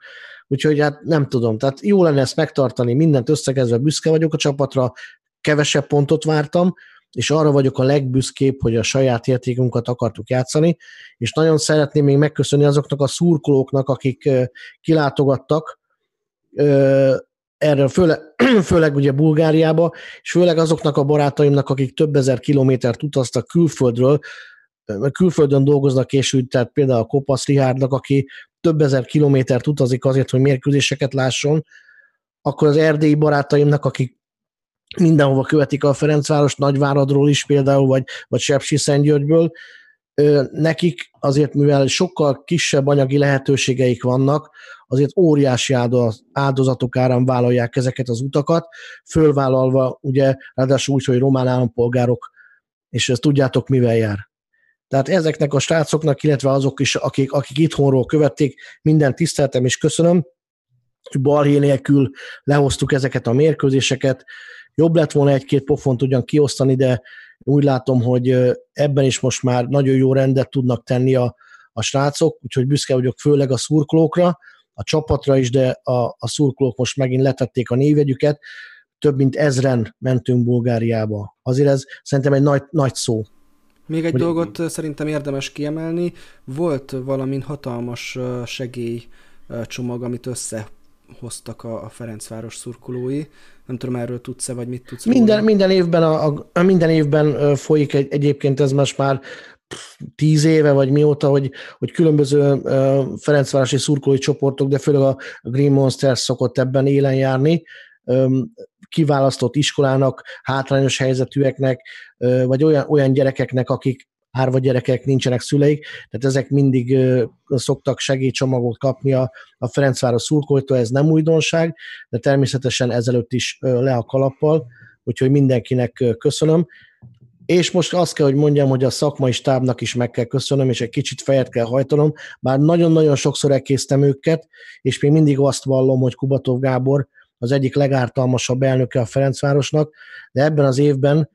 Úgyhogy hát nem tudom, tehát jó lenne ezt megtartani, mindent összegezve büszke vagyok a csapatra, kevesebb pontot vártam, és arra vagyok a legbüszkébb, hogy a saját értékunkat akartuk játszani, és nagyon szeretném még megköszönni azoknak a szurkolóknak, akik kilátogattak, erre főleg, főleg ugye Bulgáriába, és főleg azoknak a barátaimnak, akik több ezer kilométert utaztak külföldről, külföldön dolgoznak, és úgy, tehát például a Kopasz Rihárdnak, aki több ezer kilométert utazik azért, hogy mérkőzéseket lásson, akkor az erdélyi barátaimnak, akik mindenhova követik a Ferencváros Nagyváradról is például, vagy, vagy Sepsi-Szentgyörgyből, nekik azért, mivel sokkal kisebb anyagi lehetőségeik vannak, azért óriási áldozatok árán vállalják ezeket az utakat, fölvállalva ugye ráadásul úgy, hogy román állampolgárok, és ezt tudjátok, mivel jár. Tehát ezeknek a srácoknak, illetve azok is, akik, akik itthonról követték, minden tiszteltem és köszönöm, hogy balhé nélkül lehoztuk ezeket a mérkőzéseket. Jobb lett volna egy-két pofont ugyan kiosztani, de úgy látom, hogy ebben is most már nagyon jó rendet tudnak tenni a, a srácok, úgyhogy büszke vagyok főleg a szurkolókra, a csapatra is, de a, a szurkolók most megint letették a névegyüket, több mint ezren mentünk Bulgáriába. Azért ez szerintem egy nagy, nagy szó. Még egy hogy... dolgot szerintem érdemes kiemelni. Volt valamin hatalmas segélycsomag, amit összehoztak a, a Ferencváros szurkolói. Nem tudom, erről tudsz-e, vagy mit tudsz minden, minden évben, a, a, minden évben folyik egy, egyébként ez most már tíz éve, vagy mióta, hogy, hogy különböző uh, Ferencvárosi szurkolói csoportok, de főleg a Green Monsters szokott ebben élen járni, um, kiválasztott iskolának, hátrányos helyzetűeknek, vagy olyan, olyan gyerekeknek, akik árva gyerekek, nincsenek szüleik, tehát ezek mindig uh, szoktak segélycsomagot kapni a, a Ferencváros szurkolóitól, ez nem újdonság, de természetesen ezelőtt is uh, le a kalappal, úgyhogy mindenkinek köszönöm. És most azt kell, hogy mondjam, hogy a szakmai stábnak is meg kell köszönöm, és egy kicsit fejet kell hajtanom, bár nagyon-nagyon sokszor elkésztem őket, és még mindig azt vallom, hogy Kubatov Gábor az egyik legártalmasabb elnöke a Ferencvárosnak, de ebben az évben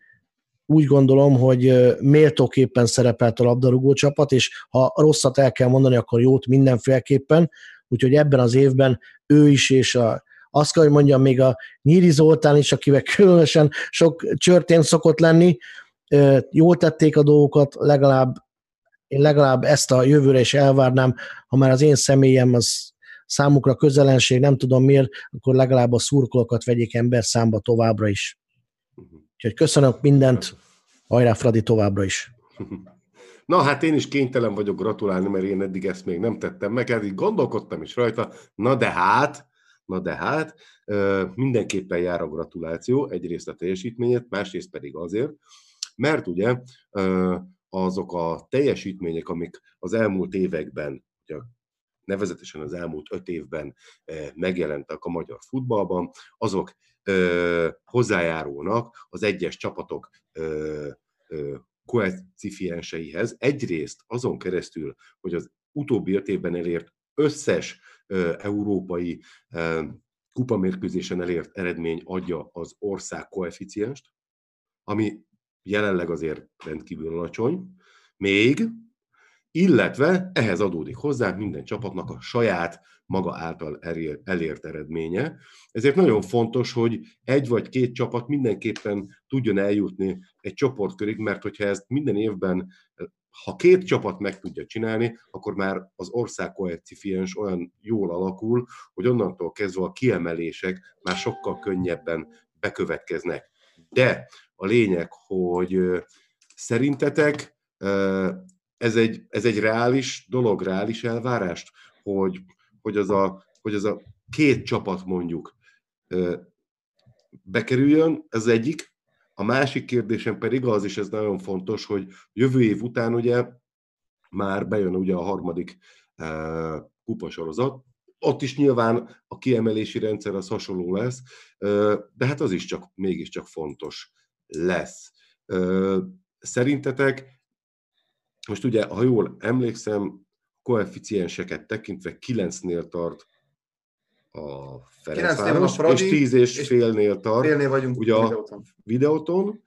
úgy gondolom, hogy méltóképpen szerepelt a labdarúgó csapat, és ha rosszat el kell mondani, akkor jót mindenféleképpen, úgyhogy ebben az évben ő is, és a, azt kell, hogy mondjam, még a Nyíri Zoltán is, akivel különösen sok csörtén szokott lenni, jól tették a dolgokat, legalább én legalább ezt a jövőre is elvárnám, ha már az én személyem az számukra közelenség, nem tudom miért, akkor legalább a szurkolókat vegyék ember számba továbbra is. Úgyhogy köszönök mindent, hajrá Fradi továbbra is. Na hát én is kénytelen vagyok gratulálni, mert én eddig ezt még nem tettem meg, eddig gondolkodtam is rajta, na de hát, na de hát, mindenképpen jár a gratuláció, egyrészt a teljesítményét, másrészt pedig azért, mert ugye azok a teljesítmények, amik az elmúlt években, nevezetesen az elmúlt öt évben megjelentek a magyar futballban, azok hozzájárulnak az egyes csapatok koecifienseihez. Egyrészt azon keresztül, hogy az utóbbi öt évben elért összes európai kupamérkőzésen elért eredmény adja az ország koeficienst, ami jelenleg azért rendkívül alacsony, még, illetve ehhez adódik hozzá minden csapatnak a saját maga által elért eredménye. Ezért nagyon fontos, hogy egy vagy két csapat mindenképpen tudjon eljutni egy csoportkörig, mert hogyha ezt minden évben, ha két csapat meg tudja csinálni, akkor már az ország koecifiens olyan jól alakul, hogy onnantól kezdve a kiemelések már sokkal könnyebben bekövetkeznek. De a lényeg, hogy szerintetek ez egy, ez egy reális dolog, reális elvárást, hogy, hogy, az a, hogy az a két csapat mondjuk bekerüljön, ez egyik. A másik kérdésem pedig az, és ez nagyon fontos, hogy jövő év után ugye már bejön ugye a harmadik kupasorozat, ott is nyilván a kiemelési rendszer az hasonló lesz, de hát az is csak, mégiscsak fontos lesz. Szerintetek, most ugye, ha jól emlékszem, koeficienseket tekintve 9-nél tart a Ferencváros, és 10 és, és félnél tart. Félnél vagyunk ugye a videóton. videóton.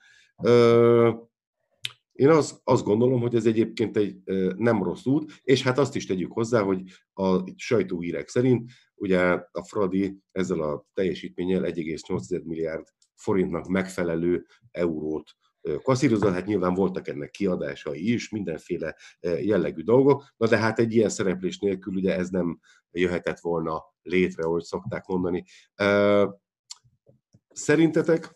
Én az, azt gondolom, hogy ez egyébként egy nem rossz út, és hát azt is tegyük hozzá, hogy a sajtóhírek szerint ugye a Fradi ezzel a teljesítménnyel 1,8 milliárd forintnak megfelelő eurót kasszírozott, hát nyilván voltak ennek kiadásai is, mindenféle jellegű dolgok, na de hát egy ilyen szereplés nélkül ugye ez nem jöhetett volna létre, ahogy szokták mondani. Szerintetek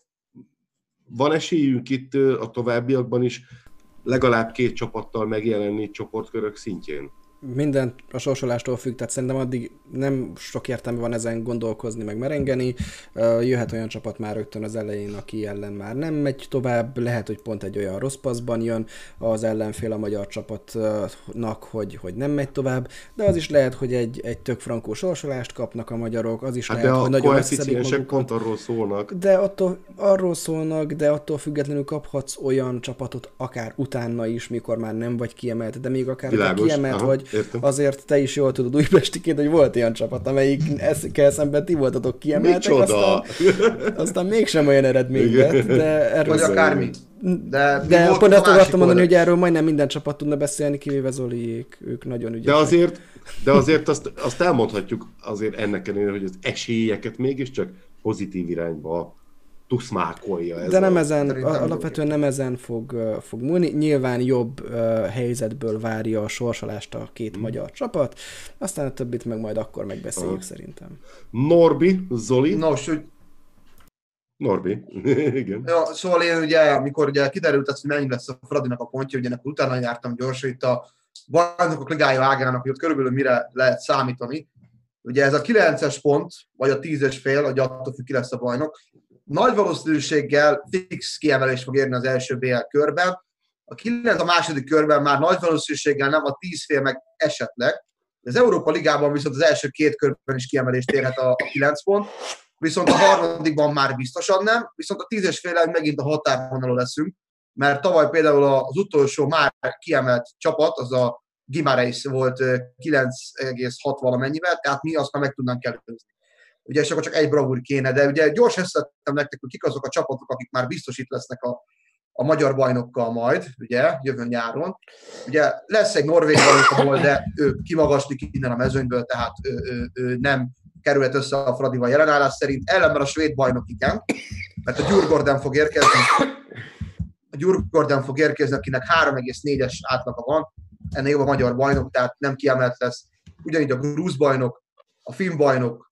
van esélyünk itt a továbbiakban is legalább két csapattal megjelenni csoportkörök szintjén? Minden a sorsolástól függ, tehát szerintem addig nem sok értelme van ezen gondolkozni, meg merengeni. Jöhet olyan csapat már rögtön az elején, aki ellen már nem megy tovább, lehet, hogy pont egy olyan rossz paszban jön az ellenfél a magyar csapatnak, hogy, hogy nem megy tovább, de az is lehet, hogy egy, egy tök frankó sorsolást kapnak a magyarok, az is hát lehet, hogy nagyon összeszedik pont arról szólnak. De attól, arról szólnak, de attól függetlenül kaphatsz olyan csapatot, akár utána is, mikor már nem vagy kiemelt, de még akár Világos. kiemelt Aha. vagy, Értem. azért te is jól tudod újpestiként, hogy volt ilyen csapat, amelyik ezekkel szemben ti voltatok kiemeltek, aztán, aztán mégsem olyan eredmény lett, de erről Vagy akármi. De, de pont ezt akartam mondani, hogy erről majdnem minden csapat tudna beszélni, kivéve Zoliék, ők nagyon ügyesek. De azért, de azért azt, azt elmondhatjuk azért ennek ellenére, hogy az esélyeket mégiscsak pozitív irányba tuszmákolja. Ez De nem a... ezen, alapvetően nem ezen fog, fog múlni. Nyilván jobb ö, helyzetből várja a sorsolást a két Mm. magyar csapat, aztán a többit meg majd akkor megbeszéljük Aha. szerintem. Norbi, Zoli. Nos, úgy, Norbi, igen. Ja, szóval én ugye, amikor ugye kiderült az, hogy mennyi lesz a Fradinak a pontja, ugye akkor utána jártam gyorsan itt a bajnokok ligája ágának, hogy ott körülbelül mire lehet számítani. Ugye ez a 9-es pont, vagy a 10-es fél, hogy attól függ, ki lesz a bajnok, nagy valószínűséggel fix kiemelés fog érni az első BL körben. A 9 a második körben már nagy valószínűséggel nem, a 10 fél meg esetleg. Az Európa Ligában viszont az első két körben is kiemelést érhet a 9 pont, viszont a harmadikban már biztosan nem, viszont a tízes félen megint a határvonalon leszünk, mert tavaly például az utolsó már kiemelt csapat, az a Gimareis volt ö, 9,6 valamennyivel, tehát mi azt már meg tudnánk előzni. Ugye, és akkor csak egy bravúr kéne, de ugye gyorsan összetettem nektek, hogy kik azok a csapatok, akik már biztos itt lesznek a, a magyar bajnokkal majd, ugye, jövő nyáron. Ugye lesz egy norvég bajnokból, de ő kimagaslik innen a mezőnyből, tehát ő, ő, ő nem kerülhet össze a Fradival jelenállás szerint, ellenben a svéd bajnok igen, mert a Gyurgorden fog érkezni, a Gyurgorden fog érkezni, akinek 3,4-es átlaga van, ennél jobb a magyar bajnok, tehát nem kiemelt lesz. Ugyanígy a grúz bajnok, a finn bajnok,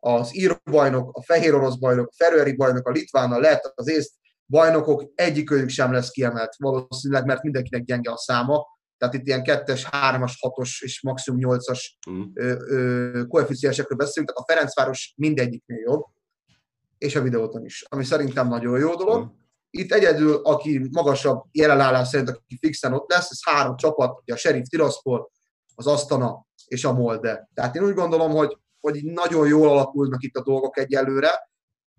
az ír bajnok, a fehér orosz bajnok, a feröeri bajnok, a litván, a lett, az észt bajnokok, egyikőjük sem lesz kiemelt valószínűleg, mert mindenkinek gyenge a száma. Tehát itt ilyen kettes, hármas, hatos és maximum nyolcas Mm. koeficiensekről beszélünk, tehát a Ferencváros mindegyiknél jobb, és a videóton is, ami szerintem nagyon jó dolog. Itt egyedül, aki magasabb jelenállás szerint, aki fixen ott lesz, ez három csapat, ugye a Sheriff Tiraspol, az Astana és a Molde. Tehát én úgy gondolom, hogy, hogy nagyon jól alakulnak itt a dolgok egyelőre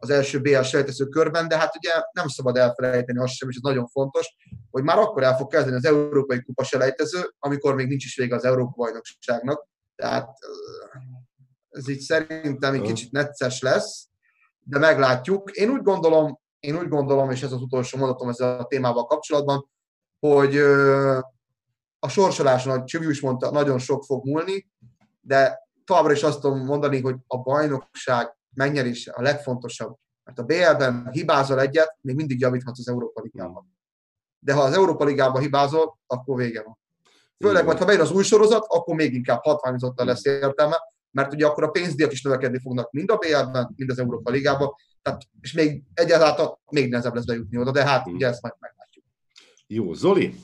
az első BL sejtező körben, de hát ugye nem szabad elfelejteni azt sem, és ez nagyon fontos, hogy már akkor el fog kezdeni az Európai Kupa selejtező, amikor még nincs is vége az Európa bajnokságnak. Tehát ez így szerintem egy kicsit necces lesz, de meglátjuk. Én úgy gondolom, én úgy gondolom, és ez az utolsó mondatom ezzel a témával kapcsolatban, hogy a sorsoláson, ahogy Csibi is mondta, nagyon sok fog múlni, de továbbra is azt tudom mondani, hogy a bajnokság megnyerése a legfontosabb. Mert a BL-ben hibázol egyet, még mindig javíthatsz az Európa Ligában. De ha az Európa Ligában hibázol, akkor vége van. Főleg majd, ha bejön az új sorozat, akkor még inkább hatványozottan lesz értelme, mert ugye akkor a pénzdíjak is növekedni fognak mind a BL-ben, mind az Európa Ligában, tehát, és még egyáltalán még nehezebb lesz bejutni oda, de hát ugye ezt majd meglátjuk. Jó, Zoli?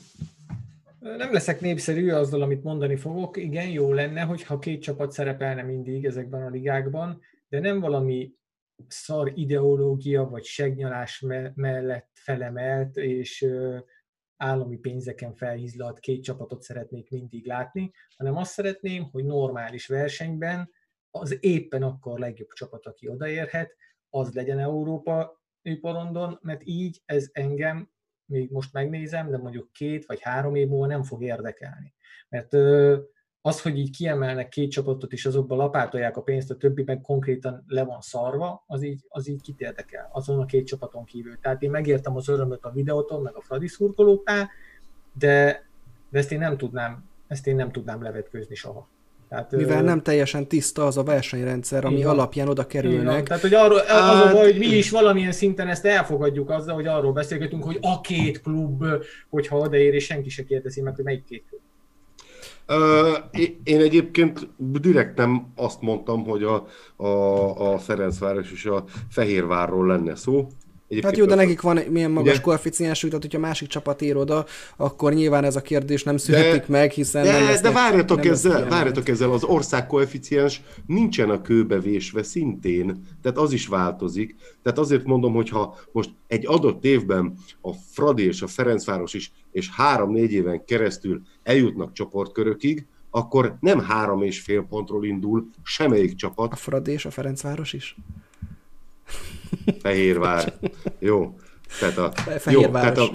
Nem leszek népszerű azzal, amit mondani fogok. Igen, jó lenne, hogyha két csapat szerepelne mindig ezekben a ligákban, de nem valami szar ideológia vagy segnyalás me- mellett felemelt, és állami pénzeken felhízlalt két csapatot szeretnék mindig látni, hanem azt szeretném, hogy normális versenyben az éppen akkor legjobb csapat, aki odaérhet, az legyen Európa porondon, mert így ez engem még most megnézem, de mondjuk két vagy három év múlva nem fog érdekelni. Mert az, hogy így kiemelnek két csapatot, és azokba lapátolják a pénzt, a többi meg konkrétan le van szarva, az így, az így kit érdekel, azon a két csapaton kívül. Tehát én megértem az örömöt a videóton, meg a Fradi szurkolóknál, de, de ezt én nem tudnám, ezt én nem tudnám levetkőzni soha. Tehát, Mivel nem teljesen tiszta az a versenyrendszer, ami van. alapján oda kerülnek. Tehát, hogy arról, az a Hát- baj, hogy mi is valamilyen szinten ezt elfogadjuk azzal, hogy arról beszélgetünk, hogy a két klub, hogyha odaér, és senki se kérdezi meg, hogy melyik két klub. Én- én egyébként direkt nem azt mondtam, hogy a, a, a Ferencváros és a Fehérvárról lenne szó. Egyébként Hát jó, de nekik van milyen magas Ugye? koeficiensük, tehát hogyha másik csapat ér oda, akkor nyilván ez a kérdés nem születik meg, hiszen nem De, lesznek, de várjatok nem ezzel, várjatok ezzel, az ország koeficiens nincsen a kőbe vésve szintén, tehát az is változik. Tehát azért mondom, hogy ha most egy adott évben a Fradi és a Ferencváros is, és három-négy éven keresztül eljutnak csoportkörökig, akkor nem három és fél pontról indul semmelyik csapat, A Fradi és a Ferencváros is? Fehérvár. Jó. Tehát a, jó, Fehérváros. tehát a,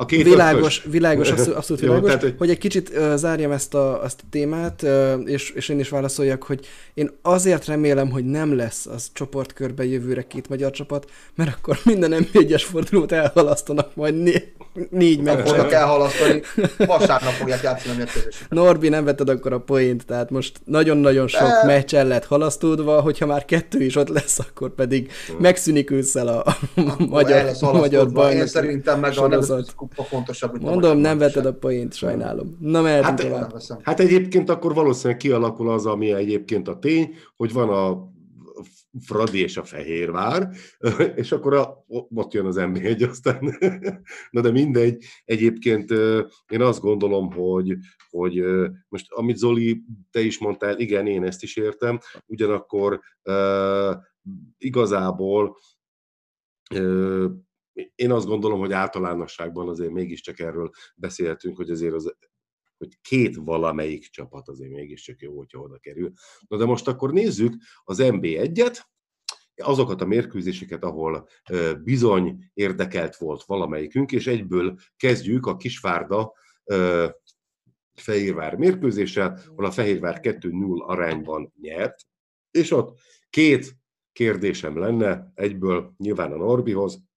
A két világos, ötös. világos, abszolút, abszolút világos, Jó, tehát, hogy... hogy- egy kicsit uh, zárjam ezt a, ezt a témát, uh, és, és én is válaszoljak, hogy én azért remélem, hogy nem lesz az csoportkörbe jövőre két magyar csapat, mert akkor minden NB1-es fordulót elhalasztanak majd né- négy Nem fognak elhalasztani, vasárnap fogják játszani a mérkőzéseket. Norbi, nem vetted akkor a poént, tehát most nagyon-nagyon sok De- meccs el lett halasztódva, hogyha már kettő is ott lesz, akkor pedig megszűnik ősszel a, a magyar, magyar halasztva. Én bajnok. szerintem meg a kupa fontosabb, mint Mondom, nem vetted a poént, sajnálom. Na, mehetünk Hát, tovább. Veszem. Hát egyébként akkor valószínűleg kialakul az, ami egyébként a tény, hogy van a Fradi és a Fehérvár, és akkor a, ott jön az NB1 aztán. Na de mindegy, egyébként én azt gondolom, hogy, hogy most amit Zoli, te is mondtál, igen, én ezt is értem, ugyanakkor igazából én azt gondolom, hogy általánosságban azért mégiscsak erről beszélhetünk, hogy azért az hogy két valamelyik csapat azért mégiscsak jó, hogyha oda kerül. Na de most akkor nézzük az MB1-et, azokat a mérkőzéseket, ahol bizony érdekelt volt valamelyikünk, és egyből kezdjük a Kisvárda Fehérvár mérkőzéssel, ahol a Fehérvár 2-0 arányban nyert, és ott két kérdésem lenne egyből nyilván a Norbihoz,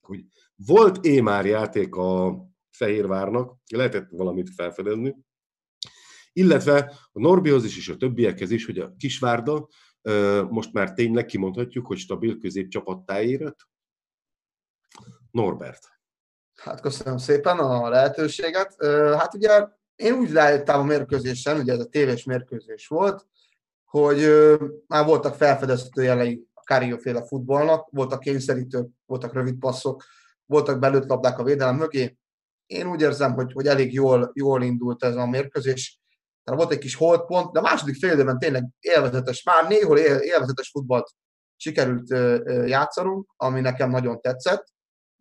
hogy volt-e már játék a Fehérvárnak, lehetett valamit felfedezni, illetve a Norbihoz is és a többiekhez is, hogy a Kisvárda most már tényleg kimondhatjuk, hogy stabil középcsapattá érett. Norbert. Hát köszönöm szépen a lehetőséget. Hát ugye én úgy rájöttem a mérkőzésen, ugye ez a tévés mérkőzés volt, hogy már voltak felfedezhető jelei a Kárióféle futballnak, voltak kényszerítők, voltak rövid passzok, voltak belőtt labdák a védelem mögé. Én úgy érzem, hogy, hogy elég jól, jól indult ez a mérkőzés. Tehát volt egy kis holdpont, de a második fél időben tényleg élvezetes, már néhol él, élvezetes futballt sikerült játszanunk, ami nekem nagyon tetszett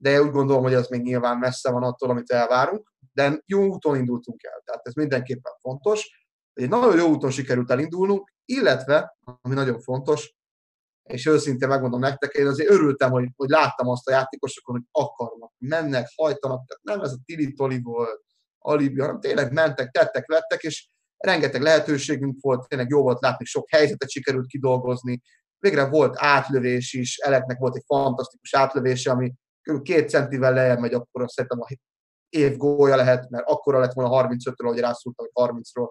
de úgy gondolom, hogy ez még nyilván messze van attól, amit elvárunk, de jó úton indultunk el, tehát ez mindenképpen fontos. Egy nagyon jó úton sikerült elindulnunk, illetve, ami nagyon fontos, és őszintén megmondom nektek, én azért örültem, hogy, hogy láttam azt a játékosokon, hogy akarnak, mennek, hajtanak, tehát nem ez a tili volt, alibi, hanem tényleg mentek, tettek, vettek, és rengeteg lehetőségünk volt, tényleg jó volt látni, sok helyzetet sikerült kidolgozni, végre volt átlövés is, Eleknek volt egy fantasztikus átlövése, ami kb. két centivel lejjebb megy, akkor azt szerintem a év gólja lehet, mert akkora lett volna 35-ről, ahogy rászúrtam, vagy 30-ról,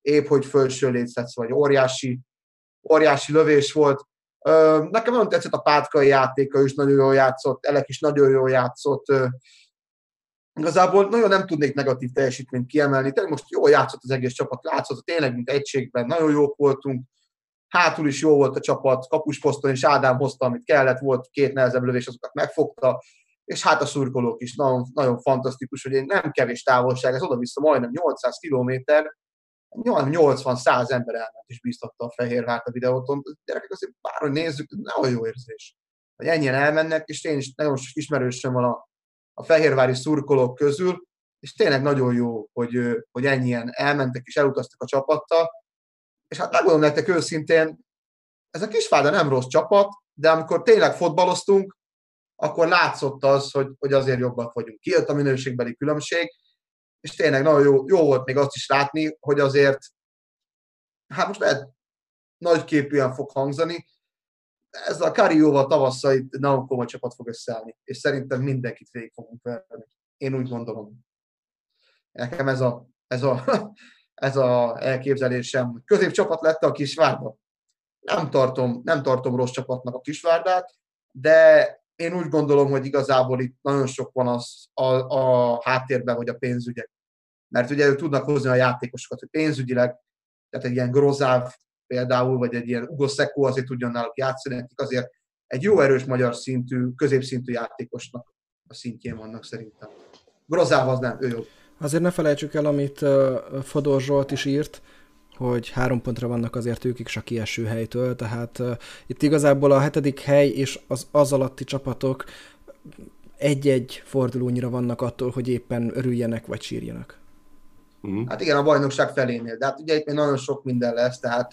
épp hogy fölső létszett, vagy óriási, óriási lövés volt. Nekem nagyon tetszett a Pátkai játéka, is nagyon jól játszott, Elek is nagyon jól játszott. Igazából nagyon nem tudnék negatív teljesítményt kiemelni, tényleg most jól játszott az egész csapat, látszott, tényleg mint egységben, nagyon jók voltunk, hátul is jó volt a csapat, kapusposzton is Ádám hozta, amit kellett, volt két nehezebb lövés, azokat megfogta, és hát a szurkolók is nagyon, nagyon fantasztikus, hogy nem kevés távolság, ez oda-vissza majdnem 800 kilométer, 80-100 ember elment és bíztatta a Fehérvárt a videóton. Gyerekek, azért bárhogy nézzük, nagyon jó érzés, hogy ennyien elmennek, és én is nagyon sok ismerősöm van a, a fehérvári szurkolók közül, és tényleg nagyon jó, hogy, hogy ennyien elmentek és elutaztak a csapattal, és hát megmondom nektek őszintén, ez a Kisvárda nem rossz csapat, de amikor tényleg fotbaloztunk, akkor látszott az, hogy, hogy azért jobbak vagyunk. Kijött a minőségbeli különbség, és tényleg nagyon jó, jó volt még azt is látni, hogy azért, hát most lehet nagyképűen fog hangzani, ez a Karióval tavasszal itt nagyon komoly csapat fog összeállni, és szerintem mindenkit végig fogunk verni. Én úgy gondolom. Nekem ez a, ez a, ez a elképzelésem. Középcsapat lett a Kisvárda. Nem tartom, nem tartom rossz csapatnak a Kisvárdát, de én úgy gondolom, hogy igazából itt nagyon sok van az a, a háttérben, hogy a pénzügyek. Mert ugye ők tudnak hozni a játékosokat, hogy pénzügyileg, tehát egy ilyen Grozáv például, vagy egy ilyen Ugo Szekó azért tudjon náluk játszani, akik azért egy jó erős magyar szintű, középszintű játékosnak a szintjén vannak szerintem. Grozáv az nem, ő jó. Azért ne felejtsük el, amit Fodor Zsolt is írt, hogy három pontra vannak azért ők is a kieső helytől, tehát uh, itt igazából a hetedik hely és az az alatti csapatok egy-egy fordulónyira vannak attól, hogy éppen örüljenek vagy sírjanak. Mhm. Hát igen, a bajnokság felénél, de hát ugye itt még nagyon sok minden lesz, tehát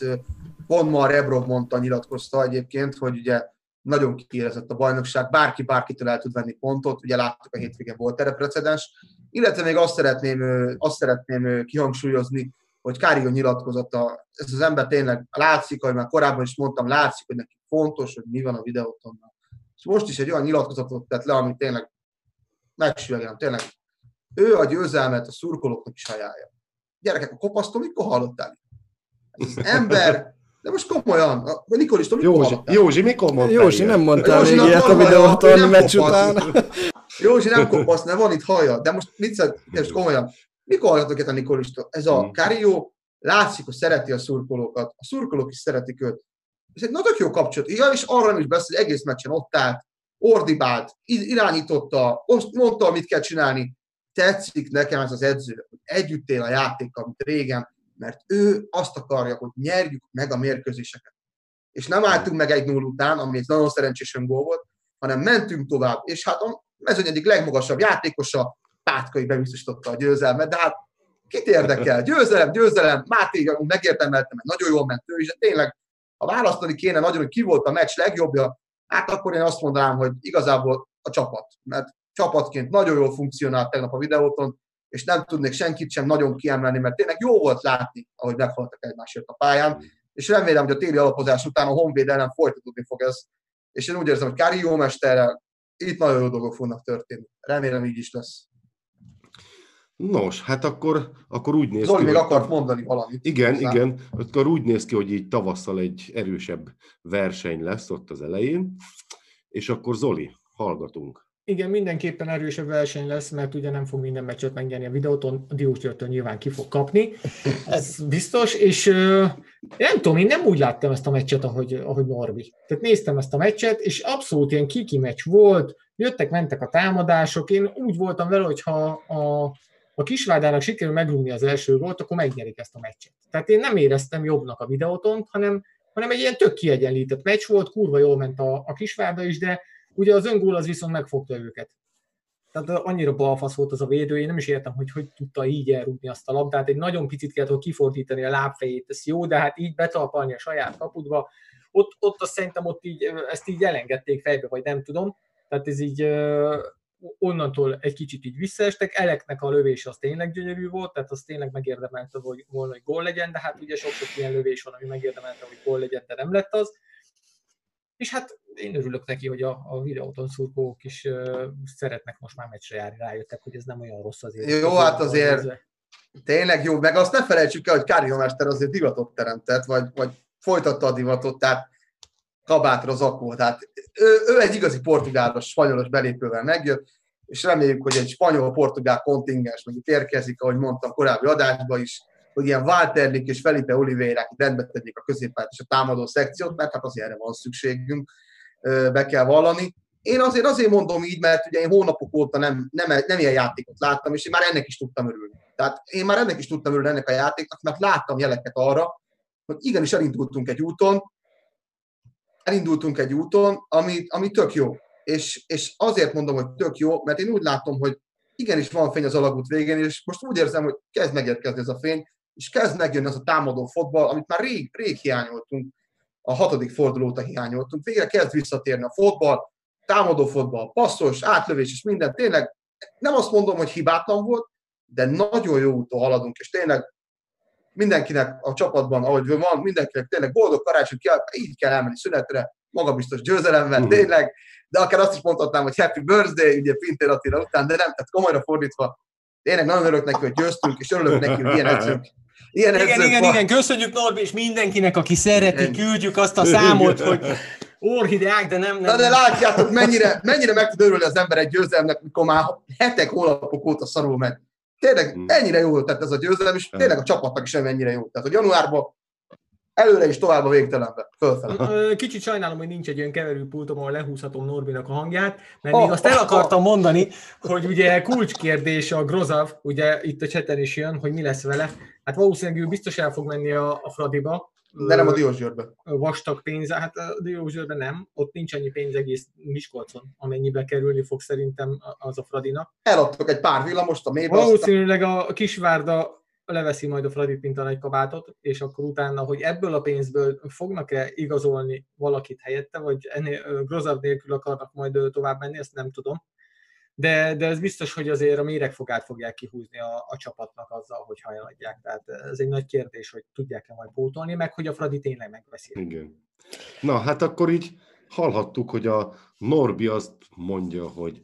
pont ma a Rebrov mondta, nyilatkozta egyébként, hogy ugye nagyon kiérezett a bajnokság, bárki bárkitől el tud venni pontot, ugye láttuk a hétvégén volt erre precedens, Illetve még azt szeretném, azt szeretném kihangsúlyozni, hogy Kárió nyilatkozata, ez az ember tényleg látszik, ahogy már korábban is mondtam, látszik, hogy neki fontos, hogy mi van a videótonnal. És most is egy olyan nyilatkozatot tett le, ami tényleg megsüvegem, tényleg. Ő a győzelmet a szurkolóknak is ajánlja. Gyerekek, a kopasztól mikor hallottál? Az ember, de most komolyan, a Nikolista, mikor Józsi, hallottál? Józsi, mikor mondtál Józsi, nem mondtál Józsi, még ilyet a videóton nem meccs után. Józsi nem kopasz, ne van itt haja, de most viccet, most komolyan. Mikor hallgatok ilyet a Nikolista? Ez a Mm. Karió látszik, hogy szereti a szurkolókat, a szurkolók is szeretik őt. Ez egy nagyon jó kapcsolat. Ja, és arra nem is beszél, hogy egész meccsen ott állt, ordibált, irányította, azt mondta, mit kell csinálni. Tetszik nekem ez az edző, hogy együtt él a játékkal, mint régen, mert ő azt akarja, hogy nyerjük meg a mérkőzéseket. És nem álltunk meg egy 0 után, ami egy nagyon szerencsés öngól volt, hanem mentünk tovább. És hát a mezőny egyik legmagasabb játékosa, Pátkai bebiztosította a győzelmet, de hát kit érdekel? Győzelem, győzelem, Máté megérdemelte, mert nagyon jól ment ő is, de tényleg, ha választani kéne nagyon, hogy ki volt a meccs legjobbja, hát akkor én azt mondanám, hogy igazából a csapat. Mert csapatként nagyon jól funkcionált tegnap a videóton, és nem tudnék senkit sem nagyon kiemelni, mert tényleg jó volt látni, ahogy meghaltak egymásért a pályán, és remélem, hogy a téli alapozás után a Honvéd ellen folytatódni fog ez. És én úgy érzem, hogy Kári jó mesterrel itt nagyon jó dolgok fognak történni. Remélem így is lesz. Nos, hát akkor, akkor úgy néz Zoli ki, még hogy- akart mondani valamit. Igen, Hozzá. igen. Akkor úgy néz ki, hogy így tavasszal egy erősebb verseny lesz ott az elején. És akkor Zoli, hallgatunk. Igen, mindenképpen erősebb verseny lesz, mert ugye nem fog minden meccset megnyerni a videóton, a Diós Györgytől nyilván ki fog kapni, ez biztos, és nem tudom, én nem úgy láttam ezt a meccset, ahogy, ahogy Norbi. Tehát néztem ezt a meccset, és abszolút ilyen kiki meccs volt, jöttek, mentek a támadások, én úgy voltam vele, hogy ha a, a Kisvárdának sikerül megrúgni az első gólt, akkor megnyerik ezt a meccset. Tehát én nem éreztem jobbnak a videóton, hanem, hanem egy ilyen tök kiegyenlített meccs volt, kurva jól ment a, a Kisvárda is, de Ugye az öngól az viszont megfogta őket. Tehát annyira balfasz volt az a védő, én nem is értem, hogy hogy tudta így elrúgni azt a labdát. Egy nagyon picit kellett kifordítani a lábfejét, ez jó, de hát így betalpalni a saját kapudba, ott, ott azt szerintem ott így, ezt így elengedték fejbe, vagy nem tudom. Tehát ez így onnantól egy kicsit így visszaestek. Eleknek a lövés az tényleg gyönyörű volt, tehát az tényleg megérdemelte hogy volna, hogy gól legyen, de hát ugye sok-sok ilyen lövés van, ami megérdemelte, hogy gól legyen, de nem lett az. És hát én örülök neki, hogy a, a videóton szurkolók is uh, szeretnek most már meccsre járni, rájöttek, hogy ez nem olyan rossz azért. Jó, hát azért tényleg jó, meg azt ne felejtsük el, hogy Kári Mester azért divatot teremtett, vagy, vagy folytatta a divatot, tehát kabátra zakó. Tehát ő, ő egy igazi portugálos, spanyolos belépővel megjött, és reméljük, hogy egy spanyol-portugál kontingens meg itt érkezik, ahogy mondtam korábbi adásban is, hogy ilyen Walterlik és Felipe Oliveira rendbe tegyék a középpályát és a támadó szekciót, mert hát azért erre van szükségünk, be kell vallani. Én azért azért mondom így, mert ugye én hónapok óta nem, nem, nem ilyen játékot láttam, és én már ennek is tudtam örülni. Tehát én már ennek is tudtam örülni ennek a játéknak, mert láttam jeleket arra, hogy igenis elindultunk egy úton, elindultunk egy úton, ami, ami tök jó. És, és azért mondom, hogy tök jó, mert én úgy látom, hogy igenis van fény az alagút végén, és most úgy érzem, hogy kezd megérkezni ez a fény, és kezd megjönni az a támadó fotball, amit már rég, rég hiányoltunk, a hatodik forduló óta hiányoltunk. Végre kezd visszatérni a fotball, támadó fotball, passzos, átlövés és minden. Tényleg nem azt mondom, hogy hibátlan volt, de nagyon jó úton haladunk, és tényleg mindenkinek a csapatban, ahogy van, mindenkinek tényleg boldog karácsony, így kell elmenni szünetre, magabiztos győzelemmel, uh-huh. tényleg, de akár azt is mondhatnám, hogy happy birthday, ugye Pintér Attila után, de nem, tehát komolyra fordítva, tényleg nagyon örülök neki, hogy győztünk, és örülök neki, hogy ilyen edzők, ilyen igen, edzők igen, van. igen, köszönjük Norbi, és mindenkinek, aki szereti, küldjük azt a számot, hogy orhideák, de nem... nem Na de látjátok, mennyire, mennyire meg tud örülni az ember egy győzelemnek, mikor már hetek, hónapok óta szarul megy. Tényleg ennyire jó tett ez a győzelem, és tényleg a csapatnak is ennyire jó. Tehát, hogy januárban előre is tovább a végtelenbe, fölfelé. Kicsit sajnálom, hogy nincs egy olyan keverőpultom, ahol lehúzhatom Norbinak a hangját, mert oh, még azt el akartam mondani, hogy ugye kulcskérdés a Grozav, ugye itt a cseten is jön, hogy mi lesz vele. Hát valószínűleg ő biztos el fog menni a, a Fradiba. De nem a Diósgyőrbe. Vastag pénze, hát a Diósgyőrbe nem, ott nincs annyi pénz egész Miskolcon, amennyibe kerülni fog szerintem az a Fradinak. Eladtok egy pár villamost a mélybe. Valószínűleg a Kisvárda leveszi majd a Fradit, mint a nagy kabátot, és akkor utána, hogy ebből a pénzből fognak-e igazolni valakit helyette, vagy ennél Grozav nélkül akarnak majd tovább menni, ezt nem tudom. De, de ez biztos, hogy azért a méregfogát fogják kihúzni a, a csapatnak azzal, hogy hajladják. Tehát ez egy nagy kérdés, hogy tudják-e majd pótolni, meg hogy a Fradi tényleg megveszi. Igen. Na, hát akkor így hallhattuk, hogy a Norbi azt mondja, hogy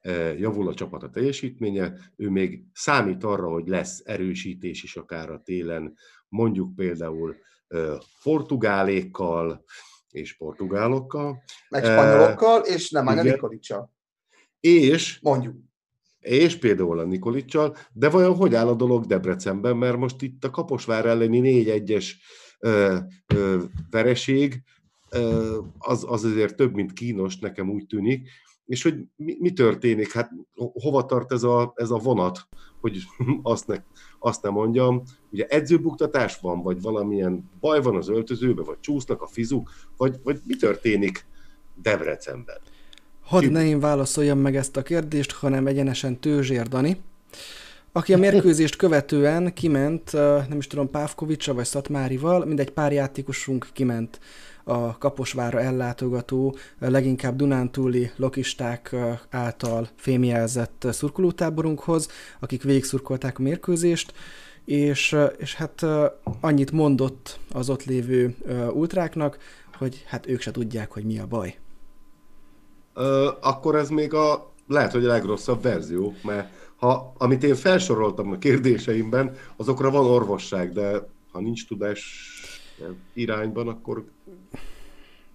e, javul a csapat a teljesítménye, ő még számít arra, hogy lesz erősítés is akár a télen, mondjuk például e, portugálékkal és portugálokkal. Meg spanyolokkal, és nem már Nikolicsal. És mondjuk. És például a Nikolicsal, de vajon hogy áll a dolog Debrecenben, mert most itt a Kaposvár elleni 4-1-es vereség, az, az azért több, mint kínos, nekem úgy tűnik. És hogy mi, mi történik? Hát hova tart ez a, ez a vonat, hogy azt ne, azt ne mondjam. Ugye edzőbuktatás van, vagy valamilyen baj van az öltözőbe, vagy csúsznak a fizuk, vagy, vagy mi történik Debrecenben? Hadd ne én válaszoljam meg ezt a kérdést, hanem egyenesen Tőzsér Dani, aki a mérkőzést követően kiment, nem is tudom, Pávkovicsa vagy Szatmárival, mindegy pár játékosunk kiment a Kaposvára ellátogató, leginkább Dunántúli lokisták által fémjelzett szurkolótáborunkhoz, akik végigszurkolták a mérkőzést, és, és hát annyit mondott az ott lévő ultráknak, hogy hát ők se tudják, hogy mi a baj. Akkor ez még a lehet, hogy a legrosszabb verzió, mert ha, amit én felsoroltam a kérdéseimben, azokra van orvosság, de ha nincs tudás irányban, akkor...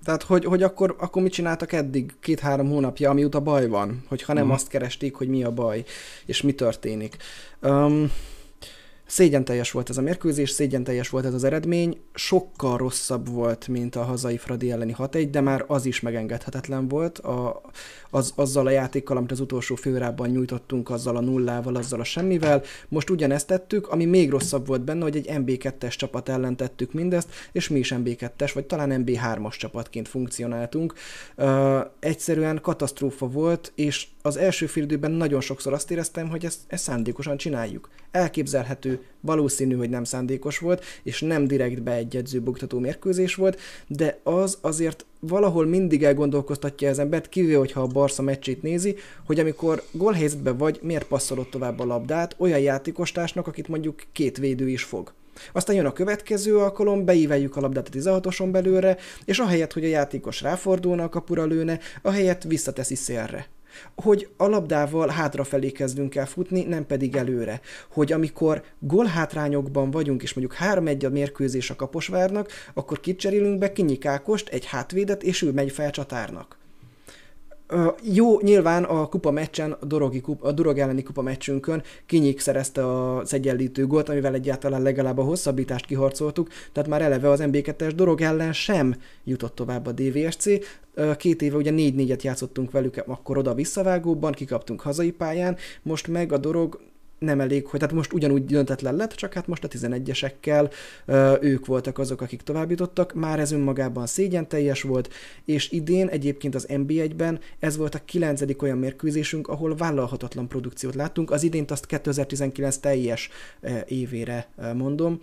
Tehát, hogy, hogy akkor, akkor mit csináltak eddig két-három hónapja, amióta baj van? Hogyha nem mm. azt keresték, hogy mi a baj, és mi történik. Um, Szégyen teljes volt ez a mérkőzés, szégyen teljes volt ez az eredmény, sokkal rosszabb volt, mint a hazai Fradi elleni 6 de már az is megengedhetetlen volt. A, az, azzal a játékkal, amit az utolsó főrában nyújtottunk, azzal a nullával, azzal a semmivel. Most ugyanezt tettük, ami még rosszabb volt benne, hogy egy MB2-es csapat ellen tettük mindezt, és mi is MB2-es, vagy talán MB3-as csapatként funkcionáltunk. Uh, egyszerűen katasztrófa volt, és az első fél nagyon sokszor azt éreztem, hogy ezt, ezt szándékosan csináljuk. Elképzelhető, valószínű, hogy nem szándékos volt, és nem direkt beegyedző buktató mérkőzés volt, de az azért valahol mindig elgondolkoztatja az embert, kivéve, hogyha a Barca meccsét nézi, hogy amikor gólhelyzetben vagy, miért passzolod tovább a labdát olyan játékostársnak, akit mondjuk két védő is fog. Aztán jön a következő alkalom, beíveljük a labdát a 16-oson belőle, és ahelyett, hogy a játékos ráfordulna a kapura lőne, ahelyett visszateszi szélre hogy a labdával hátrafelé kezdünk el futni, nem pedig előre. Hogy amikor gólhátrányokban vagyunk, és mondjuk 3-1 a mérkőzés a Kaposvárnak, akkor kicserélünk be Kinyikákost, egy hátvédet, és ő megy fel csatárnak. Jó, nyilván a kupa meccsen, a, Dorogi kupa, a Dorog elleni kupa meccsünkön Kinyik szerezte az egyenlítő gólt, amivel egyáltalán legalább a hosszabbítást kiharcoltuk, tehát már eleve az MB2-es Dorog ellen sem jutott tovább a DVSC. Két éve ugye 4-4-et játszottunk velük, akkor oda visszavágóban, kikaptunk hazai pályán, most meg a Dorog nem elég, hogy tehát most ugyanúgy döntetlen lett, csak hát most a 11-esekkel ők voltak azok, akik továbbítottak, már ez önmagában szégyen teljes volt, és idén egyébként az NB1-ben ez volt a kilencedik olyan mérkőzésünk, ahol vállalhatatlan produkciót láttunk, az idént azt 2019 teljes évére mondom,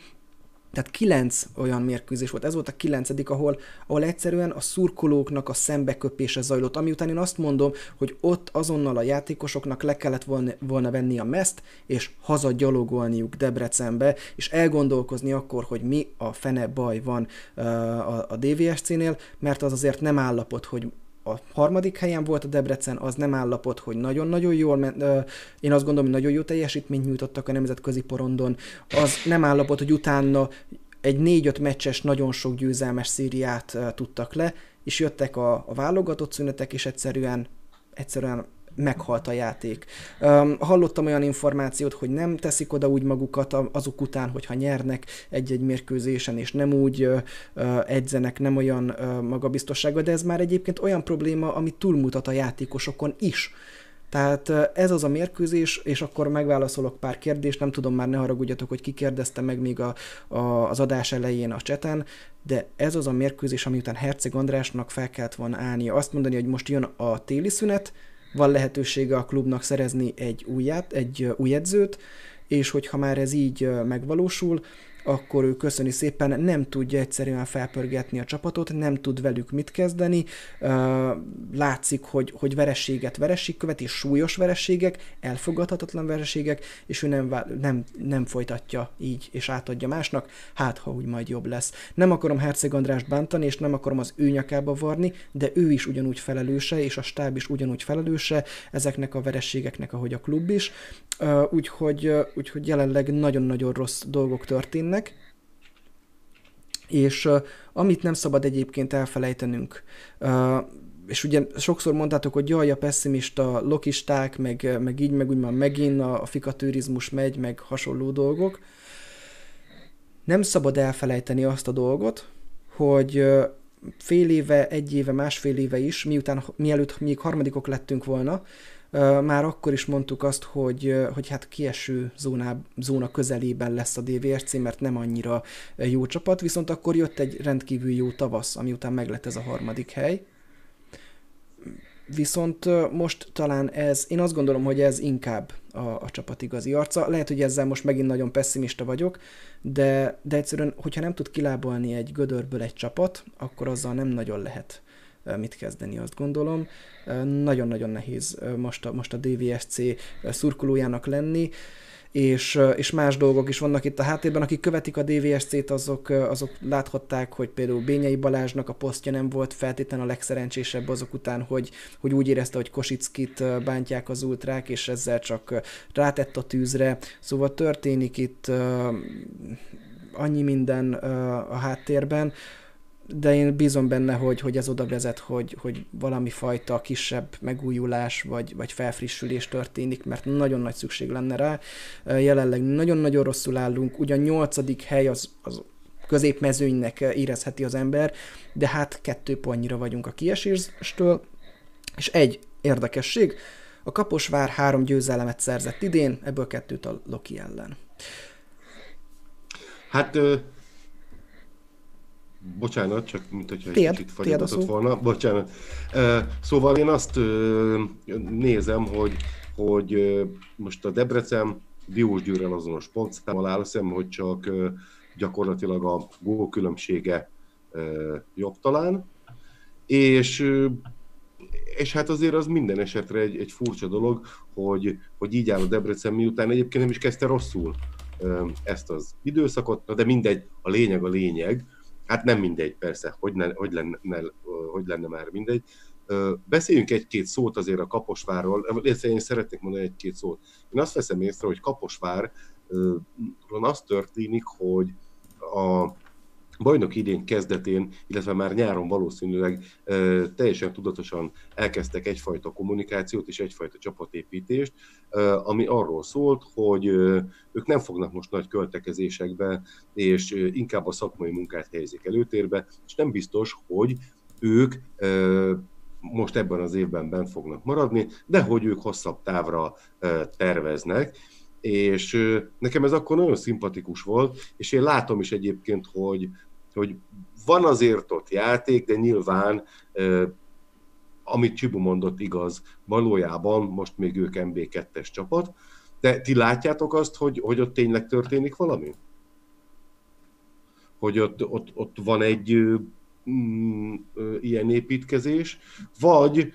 tehát kilenc olyan mérkőzés volt, ez volt a kilencedik, ahol, ahol egyszerűen a szurkolóknak a szembeköpése zajlott, ami után én azt mondom, hogy ott azonnal a játékosoknak le kellett volna, volna venni a meszt, és haza gyalogolniuk Debrecenbe, és elgondolkozni akkor, hogy mi a fene baj van uh, a, a DVSC-nél, mert az azért nem állapot, hogy a harmadik helyen volt a Debrecen, az nem állapot, hogy nagyon-nagyon jól, ment, én azt gondolom, hogy nagyon jó teljesítményt nyújtottak a nemzetközi porondon, az nem állapot, hogy utána egy négy-öt meccses, nagyon sok győzelmes szériát tudtak le, és jöttek a, a válogatott szünetek, és egyszerűen, egyszerűen meghalt a játék. Um, hallottam olyan információt, hogy nem teszik oda úgy magukat azok után, hogyha nyernek egy-egy mérkőzésen, és nem úgy uh, edzenek, nem olyan uh, magabiztossággal, de ez már egyébként olyan probléma, ami túlmutat a játékosokon is. Tehát ez az a mérkőzés, és akkor megválaszolok pár kérdést, nem tudom már, ne haragudjatok, hogy kikérdezte meg még a, a, az adás elején a cseten, de ez az a mérkőzés, ami után Herceg Andrásnak fel kellett volna állnia. Azt mondani, hogy most jön a téli szünet, van lehetősége a klubnak szerezni egy úját, egy új edzőt, és hogyha már ez így megvalósul, akkor ő köszöni szépen, nem tudja egyszerűen felpörgetni a csapatot, nem tud velük mit kezdeni, látszik, hogy, hogy verességet vereség követ, és súlyos verességek, elfogadhatatlan vereségek, és ő nem, nem, nem folytatja így, és átadja másnak, hát ha úgy majd jobb lesz. Nem akarom Herceg Andrást bántani, és nem akarom az ő nyakába varni, de ő is ugyanúgy felelőse, és a stáb is ugyanúgy felelőse ezeknek a verességeknek, ahogy a klub is. Úgyhogy, úgyhogy jelenleg nagyon-nagyon rossz dolgok történnek, és amit nem szabad egyébként elfelejtenünk, és ugye sokszor mondtátok, hogy jaj, a pessimista lokisták, meg, meg így, meg úgy már megint a, a fikatőrizmus megy, meg hasonló dolgok. Nem szabad elfelejteni azt a dolgot, hogy fél éve, egy éve, másfél éve is, miután, mielőtt még harmadikok lettünk volna, már akkor is mondtuk azt, hogy, hogy hát kieső zóná, zóna közelében lesz a DVRC, mert nem annyira jó csapat, viszont akkor jött egy rendkívül jó tavasz, ami után meglett ez a harmadik hely. Viszont most talán ez, én azt gondolom, hogy ez inkább a, a csapat igazi arca. Lehet, hogy ezzel most megint nagyon pessimista vagyok, de, de egyszerűen, hogyha nem tud kilábalni egy gödörből egy csapat, akkor azzal nem nagyon lehet mit kezdeni, azt gondolom. Nagyon-nagyon nehéz most a, most a DVSC szurkolójának lenni és, és más dolgok is vannak itt a háttérben. Akik követik a DVSC-t, azok, azok láthatták, hogy például Bényei Balázsnak a posztja nem volt feltétlenül a legszerencsésebb azok után, hogy, hogy úgy érezte, hogy Kosickit bántják az ultrák, és ezzel csak rátett a tűzre. Szóval történik itt annyi minden a háttérben, de én bízom benne, hogy, hogy ez oda vezet, hogy, hogy valami fajta kisebb megújulás vagy, vagy felfrissülés történik, mert nagyon nagy szükség lenne rá. Jelenleg nagyon-nagyon rosszul állunk, ugyan nyolcadik hely az, az középmezőnynek érezheti az ember, de hát kettő pontnyira vagyunk a kieséstől, és egy érdekesség, a Kaposvár három győzelemet szerzett idén, ebből kettőt a Loki ellen. Hát Bocsánat, csak mint hogyha egy kicsit fagyott volna. Bocsánat. Szóval én azt nézem, hogy, hogy most a Debrecen Diós Győrrel azonos pontszámmal áll szem, hogy csak gyakorlatilag a gól különbsége jobb talán. És, és hát azért az minden esetre egy, egy furcsa dolog, hogy, hogy így áll a Debrecen, miután egyébként nem is kezdte rosszul ezt az időszakot, de mindegy, a lényeg a lényeg, Hát nem mindegy, persze, hogy, ne, hogy, lenne, ne, hogy lenne már mindegy. Beszéljünk egy-két szót azért a Kaposvárról, én szeretnék mondani egy-két szót. Én azt veszem észre, hogy Kaposvár az történik, hogy a bajnok idén kezdetén, illetve már nyáron valószínűleg teljesen tudatosan elkezdtek egyfajta kommunikációt és egyfajta csapatépítést, ami arról szólt, hogy ők nem fognak most nagy költekezésekbe, és inkább a szakmai munkát helyezik előtérbe, és nem biztos, hogy ők most ebben az évben bent fognak maradni, de hogy ők hosszabb távra terveznek, és nekem ez akkor nagyon szimpatikus volt, és én látom is egyébként, hogy, hogy van azért ott játék, de nyilván amit Csibu mondott igaz, valójában most még ők MB2-es csapat, de ti látjátok azt, hogy, hogy ott tényleg történik valami? Hogy ott, ott, ott van egy mm, ilyen építkezés, vagy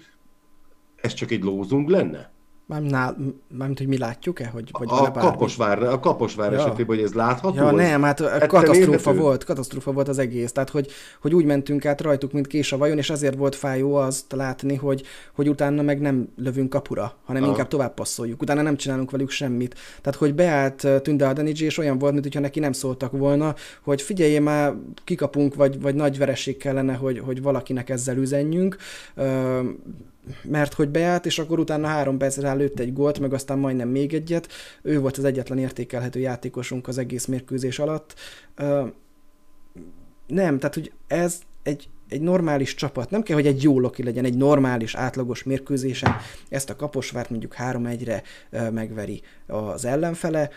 ez csak egy lózunk lenne? Mármint, hogy mi látjuk-e? Hogy, hogy a, Kaposvár, a Kaposvár ja. esetében, hogy ez látható? Ja, nem, hát katasztrófa volt, katasztrófa volt az egész. Tehát, hogy, hogy úgy mentünk át rajtuk, mint kés a vajon, és ezért volt fájó azt látni, hogy, hogy utána meg nem lövünk kapura, hanem Aha. inkább tovább passzoljuk. Utána nem csinálunk velük semmit. Tehát, hogy beállt Tünde Adeniji, és olyan volt, mintha neki nem szóltak volna, hogy figyelj már, kikapunk, vagy, vagy nagy vereség kellene, hogy, hogy valakinek ezzel üzenjünk mert hogy beállt, és akkor utána három percre lőtt egy gólt, meg aztán majdnem még egyet. Ő volt az egyetlen értékelhető játékosunk az egész mérkőzés alatt. Nem, tehát hogy ez egy, egy normális csapat, nem kell, hogy egy jó loki legyen, egy normális, átlagos mérkőzésen ezt a kaposvárt mondjuk 3-1-re megveri az ellenfele,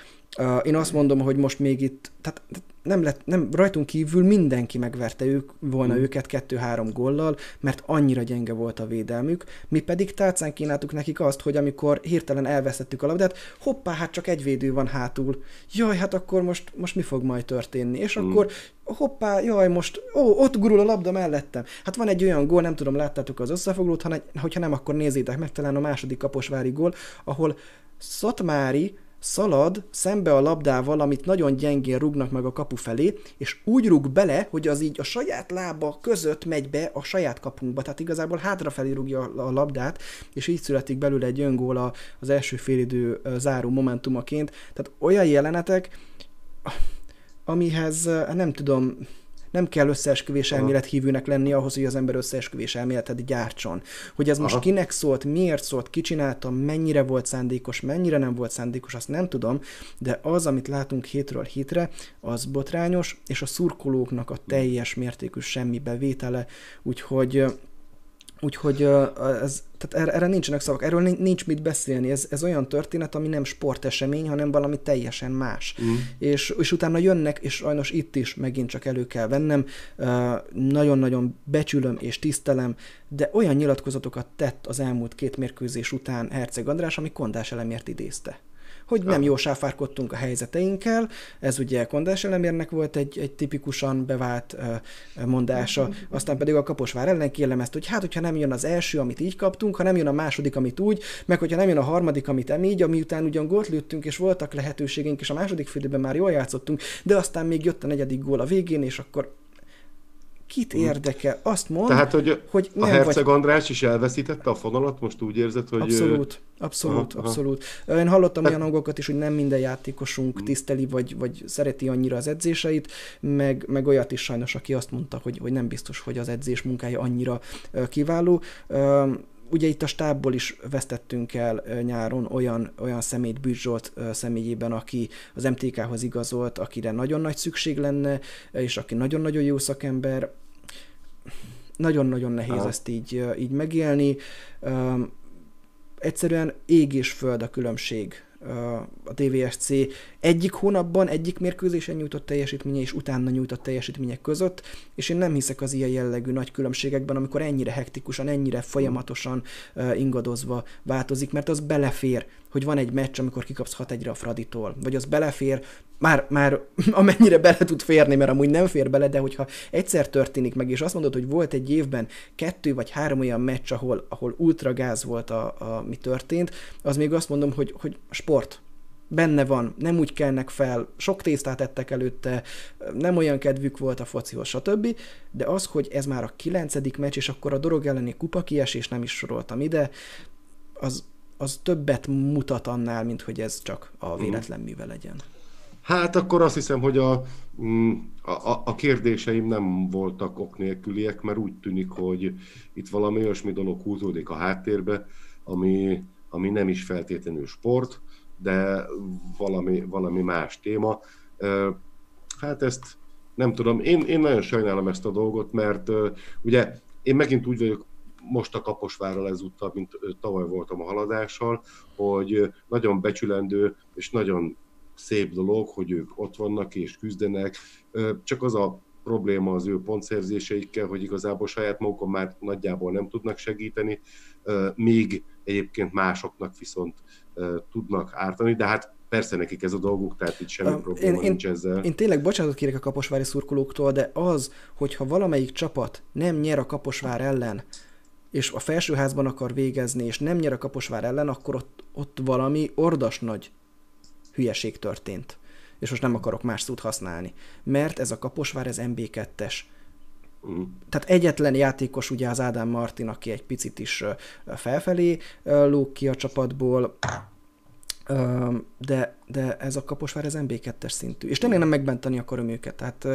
Én azt mondom, hogy most még itt, tehát nem lett, nem, rajtunk kívül mindenki megverte ők, volna mm. őket kettő-három gollal, mert annyira gyenge volt a védelmük, mi pedig tálcán kínáltuk nekik azt, hogy amikor hirtelen elvesztettük a labdát, hoppá, hát csak egy védő van hátul, jaj, hát akkor most, most mi fog majd történni, és mm. akkor hoppá, jaj, most, ó, ott gurul a labda mellettem. Hát van egy olyan gól, nem tudom, láttátok az összefoglalót, ha ne, hogyha nem, akkor nézzétek meg, talán a második kaposvári gól, ahol Szatmári szalad szembe a labdával, amit nagyon gyengén rúgnak meg a kapu felé, és úgy rúg bele, hogy az így a saját lába között megy be a saját kapunkba, tehát igazából hátrafelé rúgja a labdát, és így születik belőle egy öngól az első félidő záró momentumaként. Tehát olyan jelenetek, amihez nem tudom, nem kell összeesküvés elmélet hívőnek lenni ahhoz, hogy az ember összeesküvés elméletet gyártson. Hogy ez Aha. most kinek szólt, miért szólt, ki csinálta, mennyire volt szándékos, mennyire nem volt szándékos, azt nem tudom, de az, amit látunk hétről hétre, az botrányos, és a szurkolóknak a teljes mértékű semmi bevétele, úgyhogy Úgyhogy ez, tehát erre, erre nincsenek szavak, erről nincs mit beszélni. Ez, ez olyan történet, ami nem sportesemény, hanem valami teljesen más. Mm. És, és utána jönnek, és sajnos itt is megint csak elő kell vennem, nagyon-nagyon becsülöm és tisztelem, de olyan nyilatkozatokat tett az elmúlt két mérkőzés után Herceg András, ami Kondás elemért idézte hogy nem jó sáfárkodtunk a helyzeteinkkel, ez ugye Kondás elemérnek volt egy, egy tipikusan bevált mondása, aztán pedig a Kaposvár ellen kielemezte, hogy hát, hogyha nem jön az első, amit így kaptunk, ha nem jön a második, amit úgy, meg hogyha nem jön a harmadik, amit em így, ami után ugyan gólt lőttünk, és voltak lehetőségeink, és a második félidőben már jól játszottunk, de aztán még jött a negyedik gól a végén, és akkor kit érdekel? Azt mond, Tehát, hogy, hogy a Herceg vagy... András is elveszítette a fonalat, most úgy érzed, hogy... Abszolút, abszolút, aha, abszolút. Aha. Én hallottam hát... olyan hangokat is, hogy nem minden játékosunk hmm. tiszteli, vagy, vagy szereti annyira az edzéseit, meg, meg olyat is sajnos, aki azt mondta, hogy, hogy nem biztos, hogy az edzés munkája annyira kiváló ugye itt a stábból is vesztettünk el nyáron olyan, olyan szemét Bűcs Zsolt személyében, aki az MTK-hoz igazolt, akire nagyon nagy szükség lenne, és aki nagyon-nagyon jó szakember. Nagyon-nagyon nehéz Aha. ezt így, így megélni. Egyszerűen ég és föld a különbség a DVSC egyik hónapban, egyik mérkőzésen nyújtott teljesítménye és utána nyújtott teljesítmények között, és én nem hiszek az ilyen jellegű nagy különbségekben, amikor ennyire hektikusan, ennyire folyamatosan ingadozva változik, mert az belefér, hogy van egy meccs, amikor kikapsz 6 1 a Fraditól, vagy az belefér, már, már amennyire bele tud férni, mert amúgy nem fér bele, de hogyha egyszer történik meg, és azt mondod, hogy volt egy évben kettő vagy három olyan meccs, ahol, ahol ultragáz volt, a, a, mi történt, az még azt mondom, hogy, hogy sport, benne van, nem úgy kelnek fel, sok tésztát ettek előtte, nem olyan kedvük volt a focihoz, stb. De az, hogy ez már a kilencedik meccs, és akkor a dorog elleni kupa kiesés nem is soroltam ide, az, az többet mutat annál, mint hogy ez csak a mhm. véletlen műve legyen. Hát akkor azt hiszem, hogy a, mm, a, a kérdéseim nem voltak ok nélküliek, mert úgy tűnik, hogy itt valami olyasmi dolog húzódik a háttérbe, ami, ami nem is feltétlenül sport, de valami, valami más téma. Hát ezt nem tudom, én, én nagyon sajnálom ezt a dolgot, mert ugye én megint úgy vagyok most a Kaposvárral ezúttal, mint tavaly voltam a haladással, hogy nagyon becsülendő és nagyon szép dolog, hogy ők ott vannak és küzdenek, csak az a probléma az ő pontszerzéseikkel, hogy igazából saját magukon már nagyjából nem tudnak segíteni, még egyébként másoknak viszont tudnak ártani, de hát persze nekik ez a dolguk, tehát itt semmi uh, probléma én, nincs ezzel. Én tényleg bocsánatot kérek a kaposvári szurkolóktól, de az, hogyha valamelyik csapat nem nyer a kaposvár ellen, és a felsőházban akar végezni, és nem nyer a kaposvár ellen, akkor ott, ott valami ordas nagy hülyeség történt. És most nem akarok más szót használni. Mert ez a Kaposvár, ez MB2-es. Tehát egyetlen játékos ugye az Ádám Martin, aki egy picit is felfelé lóg ki a csapatból, de, de ez a Kaposvár, ez MB2-es szintű. És tényleg nem megbenteni akarom őket. Tehát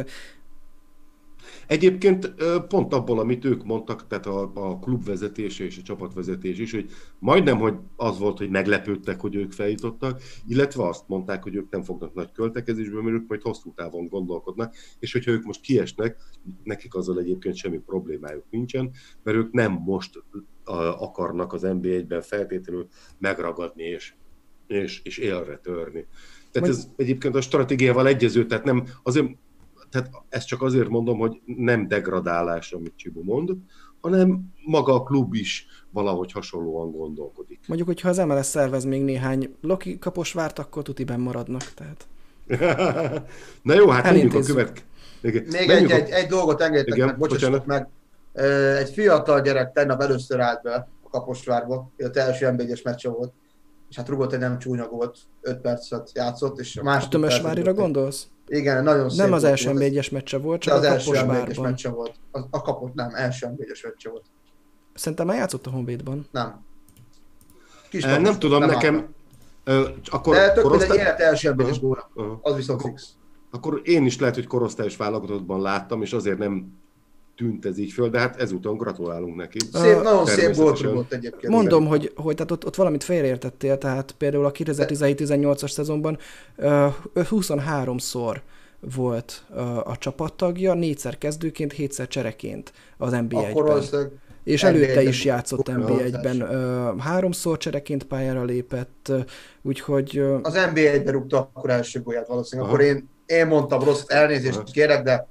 Egyébként pont abból, amit ők mondtak, tehát a, a klubvezetés és a csapatvezetés is, hogy majdnem, hogy az volt, hogy meglepődtek, hogy ők feljutottak, illetve azt mondták, hogy ők nem fognak nagy költekezésbe, mert ők majd hosszú távon gondolkodnak, és hogyha ők most kiesnek, nekik azzal egyébként semmi problémájuk nincsen, mert ők nem most akarnak az NB1-ben feltétlenül megragadni és, és, és élre törni. Tehát ez egyébként a stratégiával egyező, tehát nem azért, tehát ezt csak azért mondom, hogy nem degradálás, amit Csibu mond, hanem maga a klub is valahogy hasonlóan gondolkodik. Mondjuk, hogyha az MLS szervez még néhány Loki várt, akkor tutiben maradnak. Tehát. Na jó, hát mondjuk a követ... Még egy, a... egy, egy dolgot engedjetek meg, bocsássatok meg. Egy fiatal gyerek tegnap először állt be a Kaposvárba, az első nb meccse volt, és hát rugott egy nem csúnya volt, 5 percet játszott, és a másik. Tömösvárira gondolsz? Igen, nagyon szép Nem az első nb meccse volt, csak az a első nb meccse volt. A, a kapott, nem, első nb meccse volt. Szerintem már játszott a Honvédban. Nem. Kis e, nem tudom, nem nekem... Ö, akkor De tök korosztály... egy élet első nb góra. Az viszont fix. Akkor én is lehet, hogy korosztályos válogatottban láttam, és azért nem tűnt ez így föl, de hát ezúton gratulálunk neki. Szép, nagyon szép volt egyébként. Mondom, hogy, hogy tehát ott, ott valamit félreértettél, tehát például a 2017-18-as szezonban uh, 23-szor volt uh, a csapattagja, négyszer kezdőként, hétszer csereként az NBA-ben. És előtte is játszott NBA-ben. Uh, háromszor csereként pályára lépett, uh, úgyhogy... Uh, az NBA-ben rúgta akkor első gólját valószínűleg. Aha. Akkor én, én mondtam rossz, elnézést Aha. kérek, de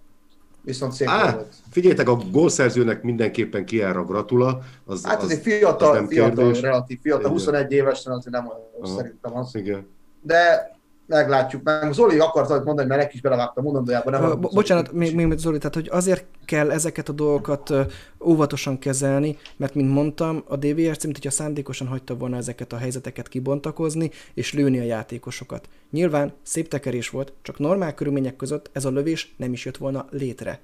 viszont szép Á, volt. Figyeljetek, a gólszerzőnek mindenképpen kiáll a gratula. Az, hát az, egy fiatal, az fiatal relatív fiatal, 21 évesen azért nem olyan szerintem az. Igen. De meglátjuk meg. Zoli akart mondani, mert neki is belevágtam mondandójában. Nem Bo- bocsánat, még, még Zoli, tehát hogy azért kell ezeket a dolgokat óvatosan kezelni, mert mint mondtam, a DVRC, mint hogyha szándékosan hagyta volna ezeket a helyzeteket kibontakozni, és lőni a játékosokat. Nyilván szép tekerés volt, csak normál körülmények között ez a lövés nem is jött volna létre.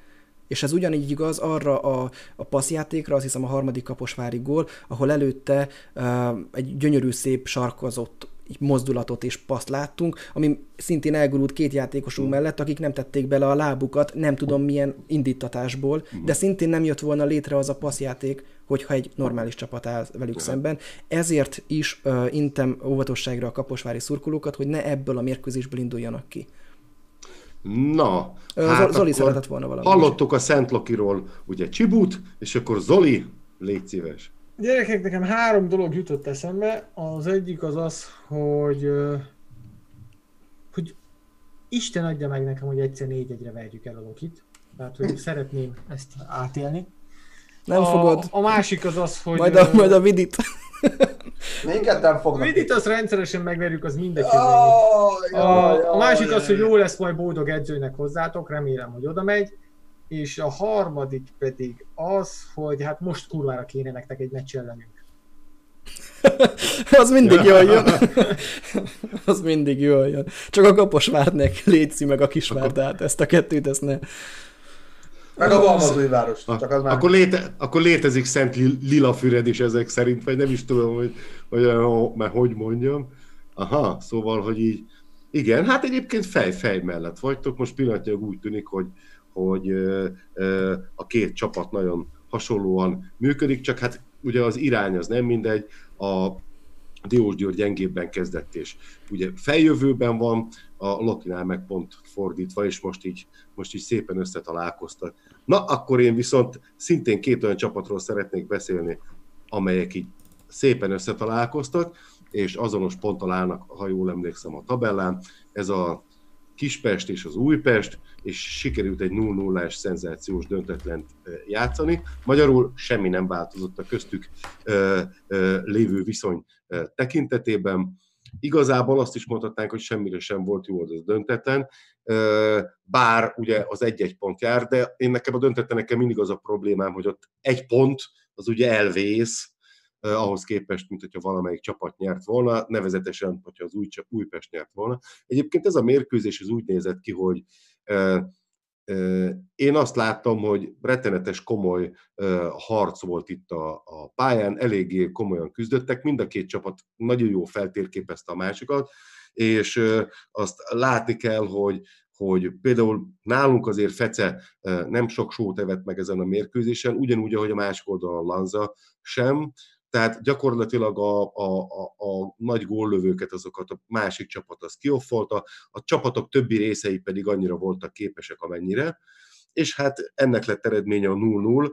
És ez ugyanígy igaz arra a, a passzjátékra, azt hiszem a harmadik kaposvári gól, ahol előtte uh, egy gyönyörű szép sarkozott mozdulatot és paszt láttunk, ami szintén elgurult két játékosunk mellett, akik nem tették bele a lábukat, nem tudom milyen indítatásból, de szintén nem jött volna létre az a passzjáték, hogyha egy normális csapat áll velük szemben. Ezért is uh, intem óvatosságra a kaposvári szurkolókat, hogy ne ebből a mérkőzésből induljanak ki. Na, hát Zoli szeretett volna valamit. Hallottuk a Szent Lokiról ugye Csibut, és akkor Zoli, légy szíves. Gyerekek, nekem három dolog jutott eszembe. Az egyik az az, hogy, hogy Isten adja meg nekem, hogy egyszer négy egyre verjük el a Lokit. Tehát, hogy szeretném ezt átélni. Nem a, fogod. A másik az az, hogy... Majd a, majd a vidit. Minket nem fognak. A vidit azt rendszeresen megverjük, az mindegy. Oh, a, a másik az, hogy jó lesz majd boldog edzőnek hozzátok, remélem, hogy oda megy és a harmadik pedig az, hogy hát most kurvára kéne nektek egy meccs ellenünk. az mindig jól jön. az mindig jól jön. Csak a Kaposvárnek létszi meg a Kisvárdát, ezt a kettőt, ezt ne. Meg a Balmazújváros. Csak az már... akkor, léte, akkor létezik Szent Lilafüred is ezek szerint, vagy nem is tudom, hogy, hogy mert hogy mondjam. Aha, szóval, hogy így, igen, hát egyébként fej-fej mellett vagytok, most pillanatnyilag úgy tűnik, hogy, hogy a két csapat nagyon hasonlóan működik, csak hát ugye az irány az nem mindegy, a Diós György gyengébben kezdett, és ugye feljövőben van, a Lokinál meg pont fordítva, és most így, most így szépen összetalálkoztak. Na, akkor én viszont szintén két olyan csapatról szeretnék beszélni, amelyek így szépen összetalálkoztak, és azonos ponttal állnak, ha jól emlékszem a tabellán. Ez a Kispest és az Újpest, és sikerült egy 0-0-ás szenzációs döntetlent játszani. Magyarul semmi nem változott a köztük lévő viszony tekintetében. Igazából azt is mondhatnánk, hogy semmire sem volt jó az döntetlen, bár ugye az egy-egy pont jár, de én nekem a döntetlenekkel mindig az a problémám, hogy ott egy pont az ugye elvész, ahhoz képest, mint hogyha valamelyik csapat nyert volna, nevezetesen, hogyha az új, Újpest nyert volna. Egyébként ez a mérkőzés az úgy nézett ki, hogy én azt láttam, hogy rettenetes komoly harc volt itt a, pályán, eléggé komolyan küzdöttek, mind a két csapat nagyon jó feltérképezte a másikat, és azt látni kell, hogy, hogy például nálunk azért Fece nem sok sót evett meg ezen a mérkőzésen, ugyanúgy, ahogy a másik oldalon Lanza sem, tehát gyakorlatilag a, a, a, a nagy góllövőket, azokat a másik csapat az kioffolta, a csapatok többi részei pedig annyira voltak képesek, amennyire, és hát ennek lett eredménye a 0-0.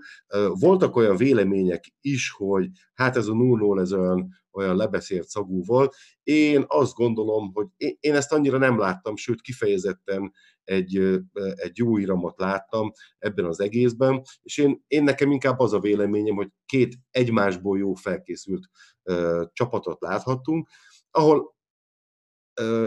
Voltak olyan vélemények is, hogy hát ez a 0-0 ez olyan, olyan lebeszélt szagú volt. Én azt gondolom, hogy én ezt annyira nem láttam, sőt kifejezetten egy, egy jó iramot láttam ebben az egészben, és én, én nekem inkább az a véleményem, hogy két egymásból jó felkészült uh, csapatot láthattunk, ahol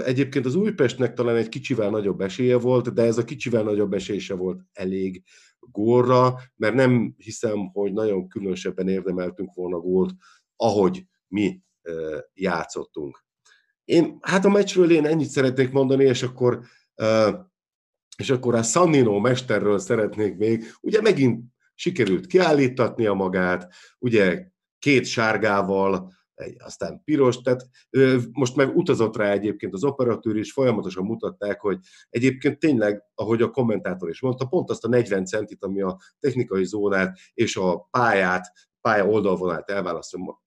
Egyébként az Újpestnek talán egy kicsivel nagyobb esélye volt, de ez a kicsivel nagyobb esély se volt elég gólra, mert nem hiszem, hogy nagyon különösebben érdemeltünk volna gólt, ahogy mi játszottunk. Én, hát a meccsről én ennyit szeretnék mondani, és akkor, és akkor a Sannino mesterről szeretnék még, ugye megint sikerült kiállítatnia magát, ugye két sárgával, aztán piros, tehát most meg utazott rá egyébként az operatőr, és folyamatosan mutatták, hogy egyébként tényleg, ahogy a kommentátor is mondta, pont azt a 40 centit, ami a technikai zónát és a pályát, pálya oldalvonalát elválasztja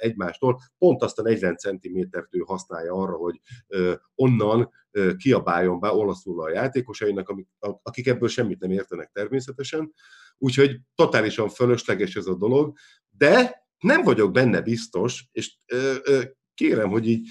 egymástól, pont azt a 40 centimétert ő használja arra, hogy onnan kiabáljon be olaszul a játékosainak, akik ebből semmit nem értenek természetesen. Úgyhogy totálisan fölösleges ez a dolog, de nem vagyok benne biztos, és kérem, hogy így,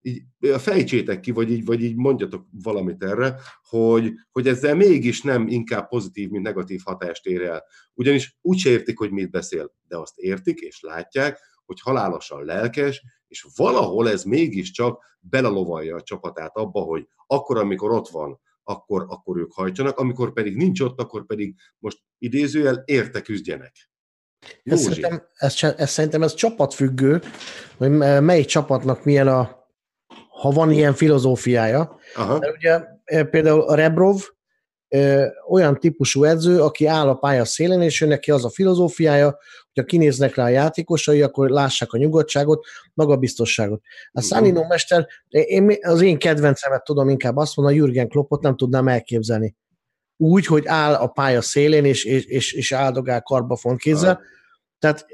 így fejtsétek ki, vagy így, vagy így mondjatok valamit erre, hogy, hogy ezzel mégis nem inkább pozitív, mint negatív hatást ér el. Ugyanis úgy értik, hogy mit beszél, de azt értik és látják, hogy halálosan lelkes, és valahol ez mégiscsak belelovalja a csapatát abba, hogy akkor, amikor ott van, akkor, akkor ők hajtsanak, amikor pedig nincs ott, akkor pedig most idézőjel érte küzdjenek. Ez szerintem, ez, ez szerintem ez csapatfüggő, hogy melyik csapatnak milyen a, ha van ilyen filozófiája. Aha. Mert ugye e, például a Rebrov ö, olyan típusú edző, aki áll a pálya szélén, és ő neki az a filozófiája, hogyha kinéznek rá a játékosai, akkor lássák a nyugodtságot, magabiztosságot. A Szánino mester, én, az én kedvencemet tudom inkább azt mondani, a Jürgen Kloppot nem tudnám elképzelni úgy, hogy áll a pálya szélén, és, és, és, és áldogál karbafont kézzel. Tehát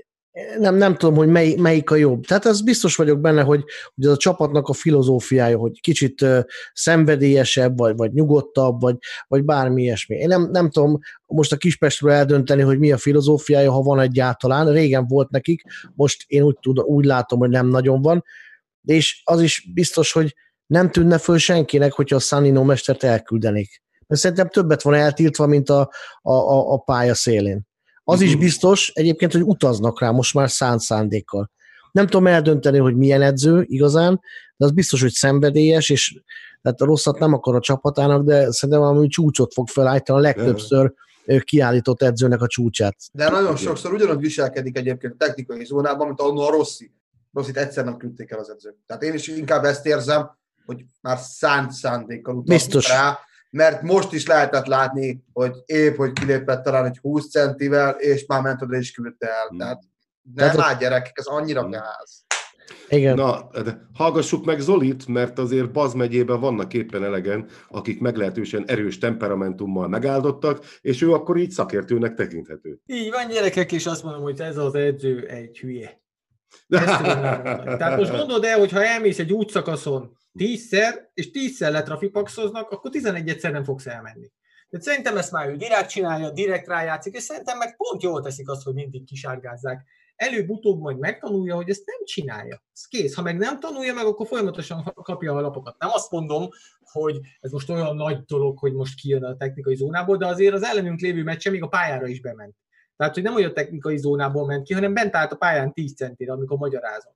nem, nem tudom, hogy mely, melyik a jobb. Tehát ez biztos vagyok benne, hogy, hogy ez a csapatnak a filozófiája, hogy kicsit uh, szenvedélyesebb, vagy, vagy nyugodtabb, vagy, vagy bármi ilyesmi. Én nem, nem tudom most a Kispestről eldönteni, hogy mi a filozófiája, ha van egyáltalán. Régen volt nekik, most én úgy, tudom, úgy látom, hogy nem nagyon van. És az is biztos, hogy nem tűnne föl senkinek, hogyha a Sanino mestert elküldenék. Mert szerintem többet van eltiltva, mint a, a, a, a pálya szélén. Az is mhm. biztos egyébként, hogy utaznak rá most már szánt szándékkal. Nem tudom eldönteni, hogy milyen edző igazán, de az biztos, hogy szenvedélyes, és tehát a rosszat nem akar a csapatának, de szerintem valami csúcsot fog felállítani a legtöbbször kiállított edzőnek a csúcsát. De nagyon sokszor ugyanúgy viselkedik egyébként a technikai zónában, mint a Rossi. Rosszit egyszer nem küldték el az edzők. Tehát én is inkább ezt érzem, hogy már szánt szándékkal utaznak rá, mert most is lehetett látni, hogy épp, hogy kilépett talán egy 20 centivel, és már ment oda és küldte el. Hmm. Tehát nem Tehát, már gyerekek, ez annyira hmm. gáz. Igen. Na, de hallgassuk meg Zolit, mert azért Baz megyében vannak éppen elegen, akik meglehetősen erős temperamentummal megáldottak, és ő akkor így szakértőnek tekinthető. Így van, gyerekek, és azt mondom, hogy ez az edző egy hülye. Tehát most gondolod el, hogy ha elmész egy útszakaszon tízszer, és tízszer letrafipaxoznak, akkor tizenegyedszer nem fogsz elmenni. Tehát szerintem ezt már ő direkt csinálja, direkt rájátszik, és szerintem meg pont jól teszik azt, hogy mindig kisárgázzák. Előbb-utóbb majd megtanulja, hogy ezt nem csinálja. Ez kész. Ha meg nem tanulja meg, akkor folyamatosan kapja a lapokat. Nem azt mondom, hogy ez most olyan nagy dolog, hogy most kijön a technikai zónából, de azért az ellenünk lévő meccse még a pályára is bement. Tehát, hogy nem olyan technikai zónából ment ki, hanem bent állt a pályán 10 centire, amikor magyarázom.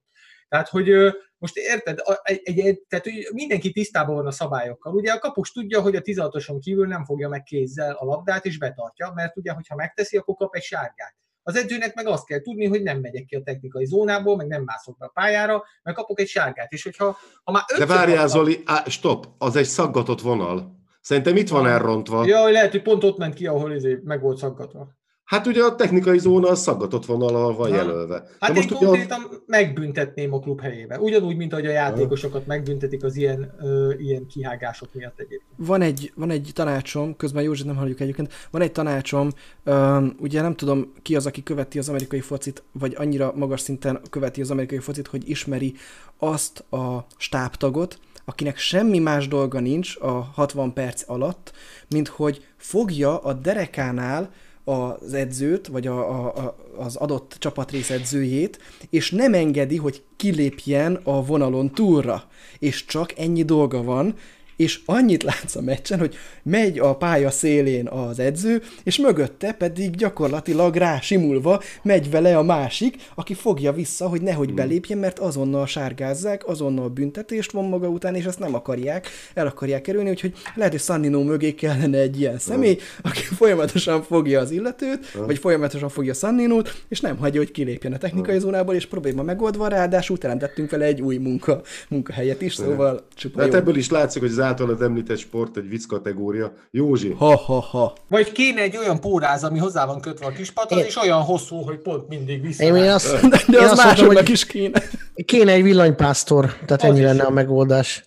Tehát, hogy most érted, egy, egy, tehát hogy mindenki tisztában van a szabályokkal. Ugye a kapus tudja, hogy a 16-oson kívül nem fogja meg kézzel a labdát, és betartja, mert ugye, hogyha megteszi, akkor kap egy sárgát. Az edzőnek meg azt kell tudni, hogy nem megyek ki a technikai zónából, meg nem mászok be a pályára, meg kapok egy sárgát. És hogyha ha már De várjál, Zoli, á, stop, az egy szaggatott vonal. Szerintem itt van elrontva. Ja, lehet, hogy pont ott ment ki, ahol izé meg volt szaggatva. Hát ugye a technikai zóna az szaggatott vonal van jelölve. Hát most én konkrétan a... megbüntetném a klub helyébe. Ugyanúgy, mint ahogy a játékosokat megbüntetik az ilyen, ö, ilyen kihágások miatt egyébként. Van egy, van egy tanácsom, közben Józsi nem halljuk egyébként, van egy tanácsom, ö, ugye nem tudom ki az, aki követi az amerikai focit, vagy annyira magas szinten követi az amerikai focit, hogy ismeri azt a stábtagot, akinek semmi más dolga nincs a 60 perc alatt, mint hogy fogja a derekánál az edzőt, vagy a, a, a, az adott csapatrész edzőjét, és nem engedi, hogy kilépjen a vonalon túlra. És csak ennyi dolga van, és annyit látsz a meccsen, hogy megy a pálya szélén az edző, és mögötte pedig gyakorlatilag rá simulva megy vele a másik, aki fogja vissza, hogy nehogy hmm. belépjen, mert azonnal sárgázzák, azonnal büntetést von maga után, és ezt nem akarják, el akarják kerülni, úgyhogy lehet, hogy Sannino mögé kellene egy ilyen személy, aki folyamatosan fogja az illetőt, vagy folyamatosan fogja Sanninót, és nem hagyja, hogy kilépjen a technikai zónából, és probléma megoldva, ráadásul teremtettünk vele egy új munka, munkahelyet is, szóval csupa Hát ebből is látszik, hogy az általad említett sport egy vicc kategória. Józsi. Ha, ha, ha. Vagy kéne egy olyan póráz, ami hozzá van kötve a kispadhoz, és olyan hosszú, hogy pont mindig vissza. Én, én azt, de, de az másoknak is kéne. Kéne egy villanypásztor, tehát az ennyi lenne a megoldás.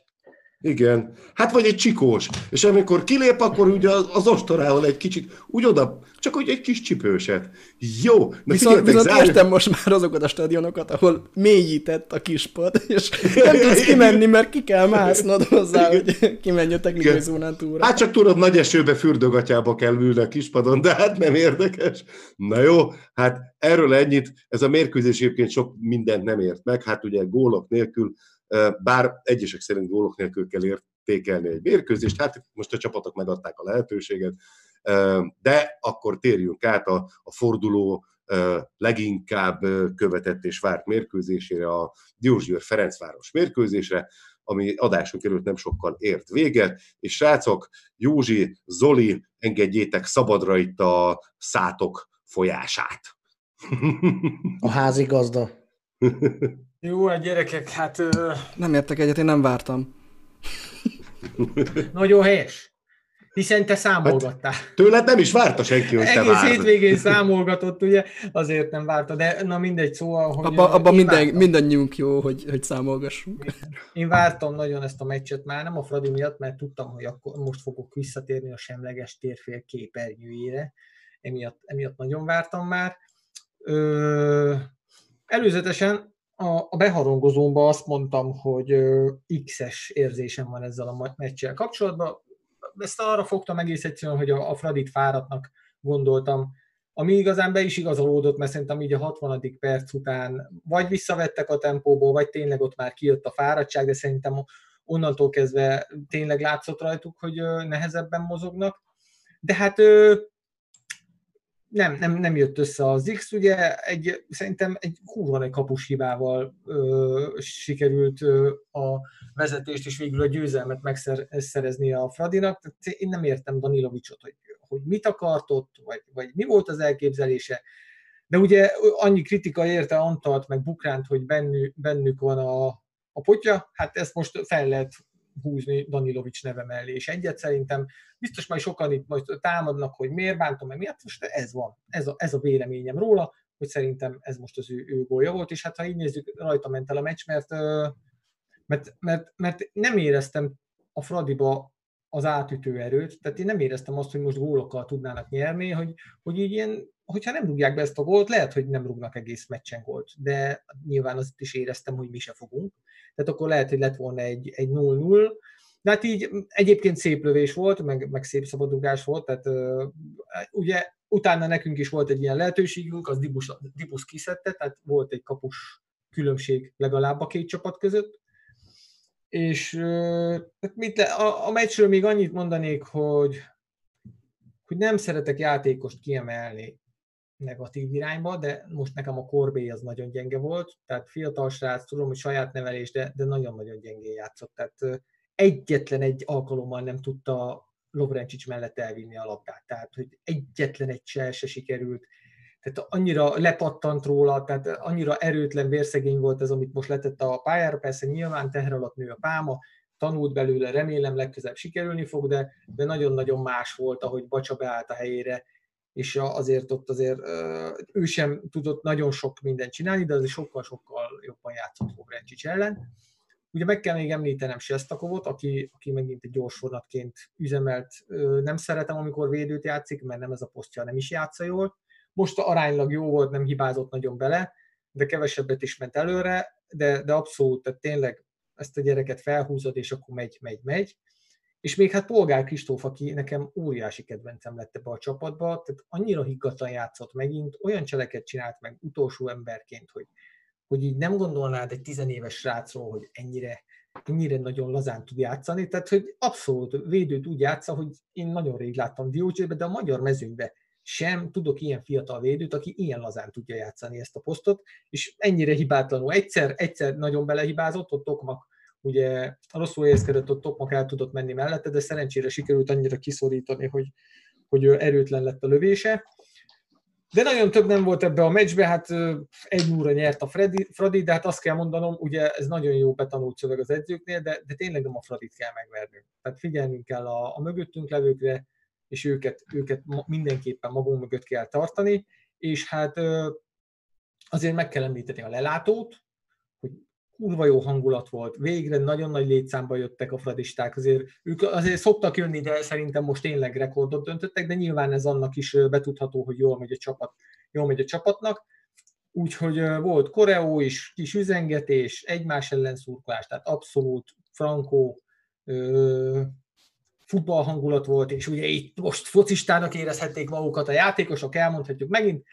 Igen. Hát vagy egy csikós. És amikor kilép, akkor ugye az ostorával egy kicsit úgy oda, csak hogy egy kis csipőset. Jó. Na viszont viszont zárj... értem most már azokat a stadionokat, ahol mélyített a kispad, és nem tudsz kimenni, mert ki kell másznod hozzá, hogy kimenj a technikai zónán túlra. Hát csak tudod, nagy esőbe fürdőgatyába kell ülni a kispadon, de hát nem érdekes. Na jó, hát erről ennyit. Ez a mérkőzés egyébként sok mindent nem ért meg, hát ugye gólok nélkül bár egyesek szerint gólok nélkül kell értékelni egy mérkőzést, hát most a csapatok megadták a lehetőséget, de akkor térjünk át a, a forduló leginkább követett és várt mérkőzésére, a Diósgyőr Ferencváros mérkőzésre, ami adásunk előtt nem sokkal ért véget, és srácok, Józsi, Zoli, engedjétek szabadra itt a szátok folyását. A házigazda. Jó, a hát gyerekek, hát... Ö... Nem értek egyet, én nem vártam. Nagyon helyes. Hiszen te számolgattál. Hát, tőled nem is várta senki, hogy te Egész várd. hétvégén számolgatott, ugye, azért nem várta, de na mindegy, szóval, hogy... Abba, abba minden, mindannyiunk jó, hogy, hogy számolgassunk. Én vártam nagyon ezt a meccset már, nem a Fradi miatt, mert tudtam, hogy akkor most fogok visszatérni a semleges térfél képernyőjére, emiatt, emiatt nagyon vártam már. Ö, előzetesen a, a beharangozómban azt mondtam, hogy X-es érzésem van ezzel a meccsel kapcsolatban. Ezt arra fogtam egész egyszerűen, hogy a, a Fradit fáradtnak gondoltam, ami igazán be is igazolódott, mert szerintem így a 60. perc után vagy visszavettek a tempóból, vagy tényleg ott már kijött a fáradtság, de szerintem onnantól kezdve tényleg látszott rajtuk, hogy nehezebben mozognak. De hát nem, nem, nem jött össze az X, ugye egy, szerintem egy kurva egy kapus hibával ö, sikerült ö, a vezetést és végül a győzelmet megszerezni a Fradinak. Tehát én nem értem Danilovicsot, hogy, hogy mit akart ott, vagy, vagy mi volt az elképzelése. De ugye annyi kritika érte Antalt meg Bukránt, hogy bennük, bennük van a, a potya, hát ezt most fel lehet húzni Danilovics neve mellé, és egyet szerintem biztos majd sokan itt majd támadnak, hogy miért bántom, meg miért, most ez van, ez a, ez a véleményem róla, hogy szerintem ez most az ő, ő gólja volt, és hát ha így nézzük, rajta ment el a meccs, mert, mert, mert, mert nem éreztem a Fradiba az átütő erőt, tehát én nem éreztem azt, hogy most gólokkal tudnának nyerni, hogy, hogy így ilyen, hogyha nem rúgják be ezt a gólt, lehet, hogy nem rúgnak egész meccsen gólt, de nyilván azt is éreztem, hogy mi se fogunk. Tehát akkor lehet, hogy lett volna egy, egy 0-0, de hát így egyébként szép lövés volt, meg, meg szép szabadugás volt, tehát ugye utána nekünk is volt egy ilyen lehetőségünk, az Dibus, Dibus kiszedte, tehát volt egy kapus különbség legalább a két csapat között. És mit le, a, a meccsről még annyit mondanék, hogy, hogy nem szeretek játékost kiemelni negatív irányba, de most nekem a Korbé az nagyon gyenge volt, tehát fiatal srác, tudom, hogy saját nevelés, de, de nagyon-nagyon gyengén játszott, tehát egyetlen egy alkalommal nem tudta Lovrencsics mellett elvinni a labdát, tehát hogy egyetlen egy se, se sikerült, tehát annyira lepattant róla, tehát annyira erőtlen, vérszegény volt ez, amit most letett a pályára, persze nyilván teher alatt nő a pálma, tanult belőle, remélem legközelebb sikerülni fog, de, de nagyon-nagyon más volt, ahogy Bacsa beállt a helyére, és azért ott azért ő sem tudott nagyon sok mindent csinálni, de azért sokkal-sokkal jobban játszott Vobrencsics ellen. Ugye meg kell még említenem Sestakovot, aki, aki megint egy gyorsfornatként üzemelt. Nem szeretem, amikor védőt játszik, mert nem ez a posztja, nem is játsza jól. Most aránylag jó volt, nem hibázott nagyon bele, de kevesebbet is ment előre, de, de abszolút, tehát tényleg ezt a gyereket felhúzod, és akkor megy, megy, megy. És még hát Polgár Kristóf, aki nekem óriási kedvencem lett ebbe a csapatba, tehát annyira higgadtan játszott megint, olyan cseleket csinált meg utolsó emberként, hogy, hogy így nem gondolnád egy tizenéves srácról, hogy ennyire, ennyire nagyon lazán tud játszani, tehát hogy abszolút védőt úgy játsza, hogy én nagyon rég láttam Diócsőbe, de a magyar mezőnybe sem tudok ilyen fiatal védőt, aki ilyen lazán tudja játszani ezt a posztot, és ennyire hibátlanul. Egyszer, egyszer nagyon belehibázott, ott Tokmak ugye rosszul helyezkedett, ott Tokmak el tudott menni mellette, de szerencsére sikerült annyira kiszorítani, hogy, hogy erőtlen lett a lövése. De nagyon több nem volt ebbe a meccsbe, hát egy óra nyert a Freddy, Fradi, de hát azt kell mondanom, ugye ez nagyon jó betanult szöveg az edzőknél, de, de tényleg nem a Fradit kell megvernünk. Tehát figyelnünk kell a, a mögöttünk levőkre, és őket, őket mindenképpen magunk mögött kell tartani, és hát azért meg kell említeni a lelátót, hogy kurva jó hangulat volt, végre nagyon nagy létszámba jöttek a fradisták, azért ők azért szoktak jönni, de szerintem most tényleg rekordot döntöttek, de nyilván ez annak is betudható, hogy jól megy a csapat, jól megy a csapatnak. Úgyhogy volt koreó is, kis üzengetés, egymás ellen szurkolás, tehát abszolút frankó, futball hangulat volt, és ugye itt most focistának érezhették magukat a játékosok, elmondhatjuk megint,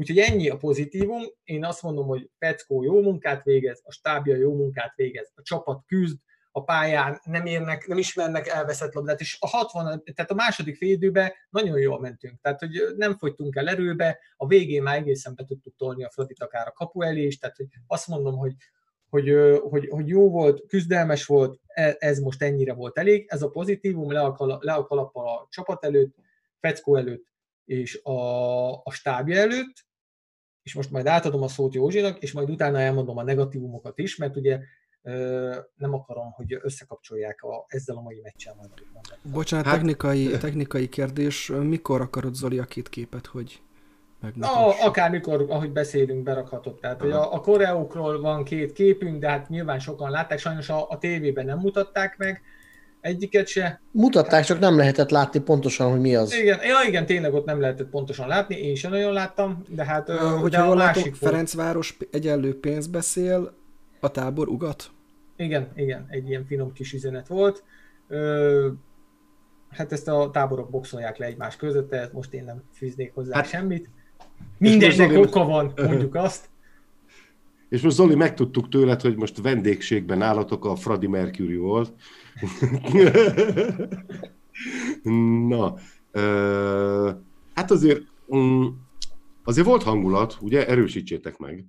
Úgyhogy ennyi a pozitívum. Én azt mondom, hogy Peckó jó munkát végez, a stábja jó munkát végez, a csapat küzd, a pályán nem érnek, nem ismernek elveszett labdát, és a 60, tehát a második félidőben nagyon jól mentünk, tehát hogy nem fogytunk el erőbe, a végén már egészen be tudtuk tolni a Fradit akár a kapu elé is, tehát hogy azt mondom, hogy hogy, hogy, hogy jó volt, küzdelmes volt, e, ez most ennyire volt elég, ez a pozitívum, le a, le a kalappal a csapat előtt, Feckó előtt és a, a stábja előtt, és most majd átadom a szót Józsinak, és majd utána elmondom a negatívumokat is, mert ugye nem akarom, hogy összekapcsolják a, ezzel a mai meccsel majd. Bocsánat, hát, technikai, technikai kérdés. Mikor akarod Zoli a két képet, hogy Na, akármikor, ahogy beszélünk, berakhatott. Tehát, hogy a, a koreókról van két képünk, de hát nyilván sokan látták, sajnos a, a tévében nem mutatták meg, egyiket se. Mutatták, csak nem lehetett látni pontosan, hogy mi az. Igen, ja, igen, tényleg ott nem lehetett pontosan látni, én sem nagyon láttam, de hát... Uh, hogyha jól látom, Ferencváros egyenlő pénz beszél, a tábor ugat? Igen, igen, egy ilyen finom kis üzenet volt. Ö, hát ezt a táborok boxolják le egymás között, tehát most én nem fűznék hozzá hát, semmit. Mindennek oka van, mondjuk azt. És most Zoli, megtudtuk tőled, hogy most vendégségben állatok a Fradi Mercury volt. Na, hát azért, um, azért volt hangulat, ugye? Erősítsétek meg.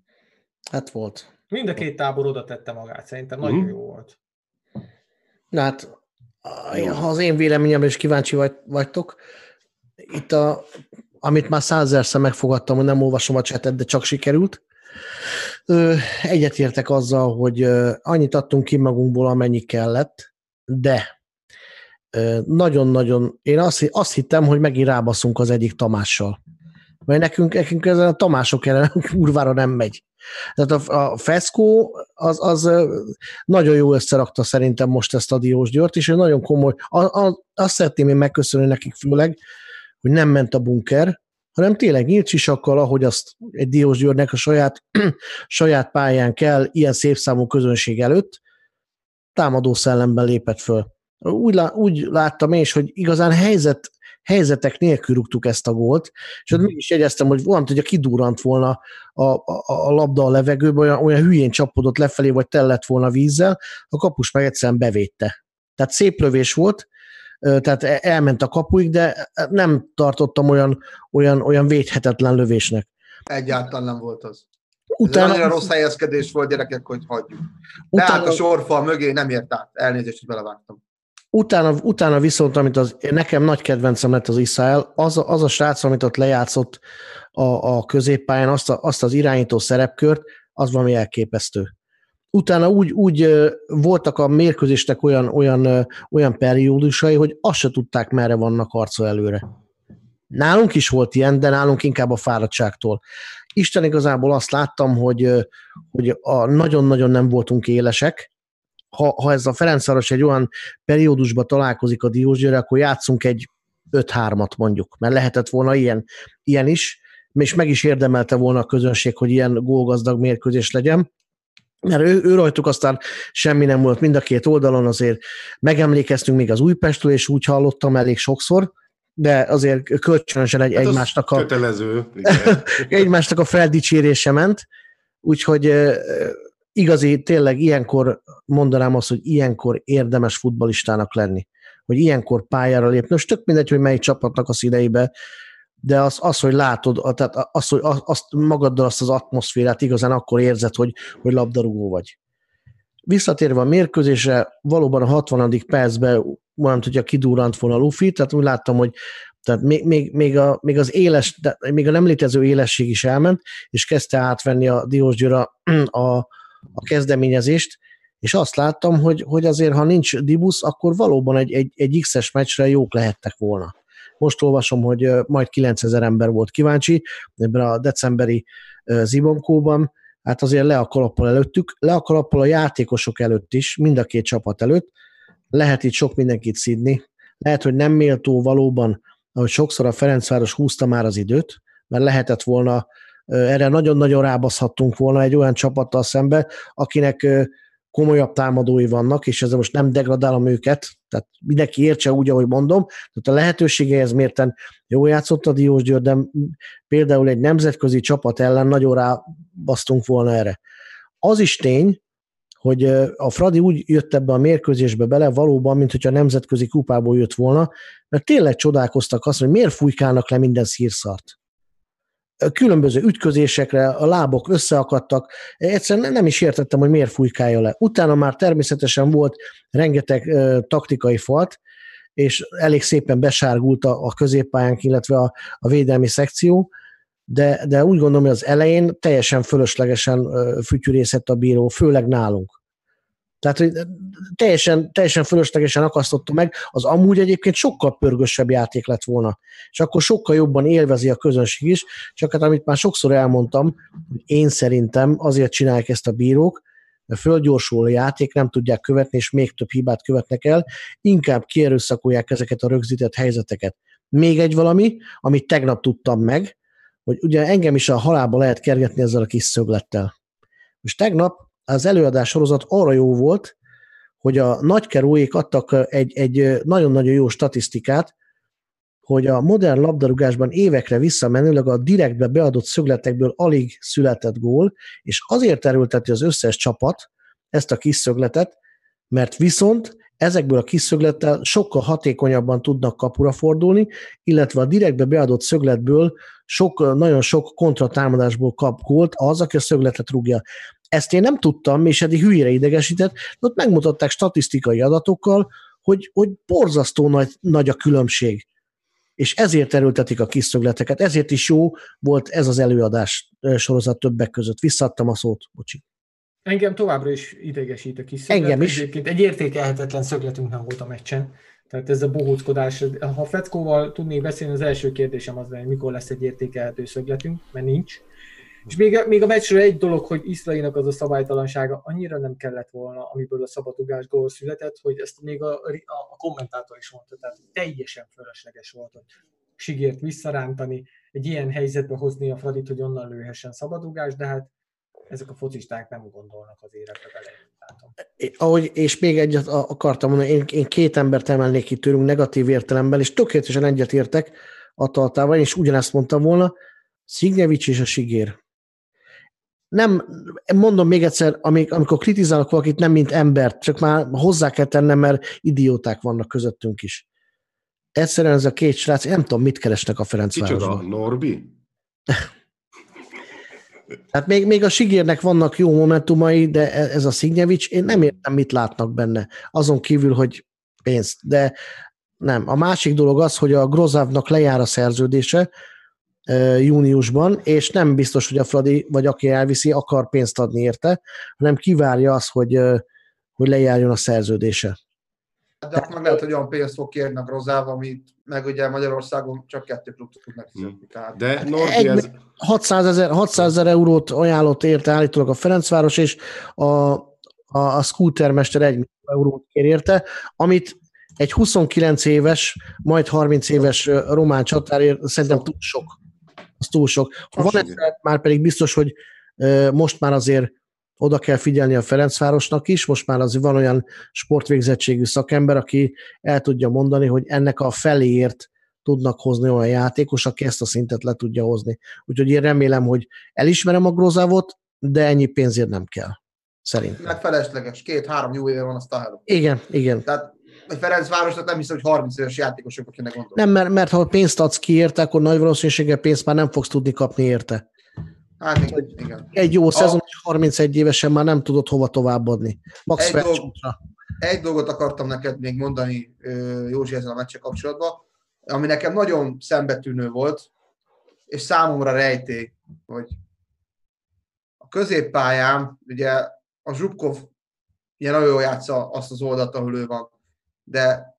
Hát volt. Mind a két tábor oda tette magát, szerintem nagyon uh-huh. jó volt. Na hát, ha az én véleményem is kíváncsi vagy, vagytok, itt a, amit már százerszer megfogadtam, hogy nem olvasom a csetet, de csak sikerült. Egyetértek azzal, hogy annyit adtunk ki magunkból, amennyi kellett, de nagyon-nagyon, én azt, azt hittem, hogy megint rábaszunk az egyik Tamással. Mert nekünk, nekünk ezen a Tamások ellen kurvára nem megy. Tehát a, a Feszkó az, az nagyon jó összerakta szerintem most ezt a Diós Győrt, és nagyon komoly, a, a, azt szeretném én megköszönni nekik főleg, hogy nem ment a bunker, hanem tényleg nyílt sisakkal, ahogy azt egy Diós Győrnek a saját, saját pályán kell, ilyen szép számú közönség előtt, támadó szellemben lépett föl. Úgy, lá, úgy láttam én is, hogy igazán helyzet, helyzetek nélkül rúgtuk ezt a gólt, és ott mégis jegyeztem, hogy volt, hogy a kidurrant volna a, a, a labda a levegőbe, olyan, olyan hülyén csapodott lefelé, vagy tellett volna vízzel, a kapus meg egyszerűen bevédte. Tehát szép lövés volt, tehát e, elment a kapuig, de nem tartottam olyan, olyan, olyan védhetetlen lövésnek. Egyáltalán nem volt az. Utána... Ez annyira rossz helyezkedés volt, gyerekek, hogy hagyjuk. Utána... Tehát a sorfal mögé nem ért át. Elnézést, hogy belevágtam. Utána, utána viszont, amit az, nekem nagy kedvencem lett az Iszael, az, az a srác, amit ott lejátszott a, a középpályán, azt, a, azt az irányító szerepkört, az valami elképesztő utána úgy, úgy voltak a mérkőzésnek olyan, olyan, olyan periódusai, hogy azt se tudták, merre vannak harca előre. Nálunk is volt ilyen, de nálunk inkább a fáradtságtól. Isten igazából azt láttam, hogy, hogy a nagyon-nagyon nem voltunk élesek. Ha, ha ez a Ferencváros egy olyan periódusban találkozik a Diósgyőre, akkor játszunk egy 5-3-at mondjuk, mert lehetett volna ilyen, ilyen is, és meg is érdemelte volna a közönség, hogy ilyen gólgazdag mérkőzés legyen mert ő, ő rajtuk aztán semmi nem volt mind a két oldalon, azért megemlékeztünk még az Újpestről, és úgy hallottam elég sokszor, de azért kölcsönösen egy, hát egymásnak, a, kötelező, egymásnak a feldicsérése ment, úgyhogy igazi, tényleg ilyenkor mondanám azt, hogy ilyenkor érdemes futbalistának lenni, hogy ilyenkor pályára lépni. Most tök mindegy, hogy melyik csapatnak a színeibe, de az, az hogy látod, tehát az, hogy azt magaddal azt az atmoszférát igazán akkor érzed, hogy, hogy labdarúgó vagy. Visszatérve a mérkőzésre, valóban a 60. percben olyan, hogyha kidurrant volna a Luffy, tehát úgy láttam, hogy tehát még, még, még, a, még, az éles, még a nem létező élesség is elment, és kezdte átvenni a Diós a, a kezdeményezést, és azt láttam, hogy, hogy azért, ha nincs Dibusz, akkor valóban egy, egy, egy X-es meccsre jók lehettek volna. Most olvasom, hogy majd 9000 ember volt kíváncsi ebben a decemberi zibonkóban, hát azért le a kalappal előttük, le a kalappal a játékosok előtt is, mind a két csapat előtt, lehet itt sok mindenkit szidni, lehet, hogy nem méltó valóban, ahogy sokszor a Ferencváros húzta már az időt, mert lehetett volna, erre nagyon-nagyon rábaszhattunk volna egy olyan csapattal szembe, akinek komolyabb támadói vannak, és ezzel most nem degradálom őket, tehát mindenki értse úgy, ahogy mondom, tehát a lehetőségehez mérten jó játszott a Diós Győr, de például egy nemzetközi csapat ellen nagyon rábasztunk volna erre. Az is tény, hogy a Fradi úgy jött ebbe a mérkőzésbe bele valóban, mint hogyha a nemzetközi kupából jött volna, mert tényleg csodálkoztak azt, hogy miért fújkálnak le minden szírszart különböző ütközésekre, a lábok összeakadtak, egyszerűen nem is értettem, hogy miért fújkálja le. Utána már természetesen volt rengeteg taktikai falt, és elég szépen besárgult a, a középpályánk, illetve a, a védelmi szekció, de, de úgy gondolom, hogy az elején teljesen fölöslegesen fütyűrészett a bíró, főleg nálunk. Tehát, hogy teljesen, teljesen fölöslegesen akasztotta meg, az amúgy egyébként sokkal pörgösebb játék lett volna. És akkor sokkal jobban élvezi a közönség is, csak hát amit már sokszor elmondtam, hogy én szerintem azért csinálják ezt a bírók, mert fölgyorsul a játék, nem tudják követni, és még több hibát követnek el, inkább kierőszakolják ezeket a rögzített helyzeteket. Még egy valami, amit tegnap tudtam meg, hogy ugye engem is a halálba lehet kergetni ezzel a kis szöglettel. Most tegnap az előadás sorozat arra jó volt, hogy a nagykeróék adtak egy, egy nagyon-nagyon jó statisztikát, hogy a modern labdarúgásban évekre visszamenőleg a direktbe beadott szögletekből alig született gól, és azért erőlteti az összes csapat ezt a kis szögletet, mert viszont ezekből a kis szöglettel sokkal hatékonyabban tudnak kapura fordulni, illetve a direktbe beadott szögletből sok, nagyon sok kontratámadásból kap gólt az, aki a szögletet rúgja. Ezt én nem tudtam, és eddig hülyére idegesített, de ott megmutatták statisztikai adatokkal, hogy, hogy borzasztó nagy, nagy a különbség. És ezért erőltetik a kis szögleteket, ezért is jó volt ez az előadás sorozat többek között. Visszadtam a szót, bocsi. Engem továbbra is idegesít a kis szöglet. Engem is. Egyébként egy értékelhetetlen szögletünk nem volt a meccsen. Tehát ez a bohóckodás, ha Feckóval tudnék beszélni, az első kérdésem az lenne, hogy mikor lesz egy értékelhető szögletünk, mert nincs. És még, a, még a meccsről egy dolog, hogy Iszlainak az a szabálytalansága annyira nem kellett volna, amiből a szabadugás gól született, hogy ezt még a, a, a kommentátor is mondta, tehát teljesen fölösleges volt, hogy Sigért visszarántani, egy ilyen helyzetbe hozni a Fradit, hogy onnan lőhessen szabadugás, de hát ezek a focisták nem gondolnak az életre bele. Ahogy, és még egyet akartam mondani, én, én két embert emelnék ki tőlünk negatív értelemben, és tökéletesen egyetértek a tartával, és ugyanezt mondtam volna, Szignyevics és a Sigér nem, mondom még egyszer, amikor kritizálok valakit, nem mint embert, csak már hozzá kell tennem, mert idióták vannak közöttünk is. Egyszerűen ez a két srác, nem tudom, mit keresnek a Ferencvárosban. Kicsoda, Norbi? Hát még, még a Sigérnek vannak jó momentumai, de e- ez a Szignyevics, én nem értem, mit látnak benne. Azon kívül, hogy pénzt. De nem. A másik dolog az, hogy a Grozávnak lejár a szerződése, júniusban, és nem biztos, hogy a Fradi, vagy aki elviszi, akar pénzt adni érte, hanem kivárja azt, hogy, hogy lejárjon a szerződése. De akkor meg lehet, hogy olyan pénzt fog kérni a Grozával, amit meg ugye Magyarországon csak kettő klub tudnak fizetni. Tehát De Norbi, Hát Egy- ez, 600 ezer, 600 ezer eurót ajánlott érte állítólag a Ferencváros, és a, a, a scootermester 1 millió eurót kér érte, amit egy 29 éves, majd 30 éves román csatárért szerintem túl sok. Az túl sok. Ha van ez, már pedig biztos, hogy most már azért oda kell figyelni a Ferencvárosnak is, most már azért van olyan sportvégzettségű szakember, aki el tudja mondani, hogy ennek a feléért tudnak hozni olyan játékos, aki ezt a szintet le tudja hozni. Úgyhogy én remélem, hogy elismerem a Grozávot, de ennyi pénzért nem kell. Szerintem. meg felesleges. Két-három jó éve van a Style. Igen, igen. Tehát Ferencvárosnak nem hiszem, hogy 30 éves játékosokra kéne gondolni. Nem, mert, mert ha pénzt adsz ki érte, akkor nagy valószínűséggel pénzt már nem fogsz tudni kapni érte. Hát igen. igen. Egy jó szezon, és 31 évesen már nem tudod hova továbbadni. Max Egy felcsútra. Egy dolgot akartam neked még mondani, Józsi, ezzel a meccsel kapcsolatban, ami nekem nagyon szembetűnő volt, és számomra rejtély, hogy a középpályán, ugye a Zsubkov ugye nagyon jól játsza azt az oldalt, ahol ő van, de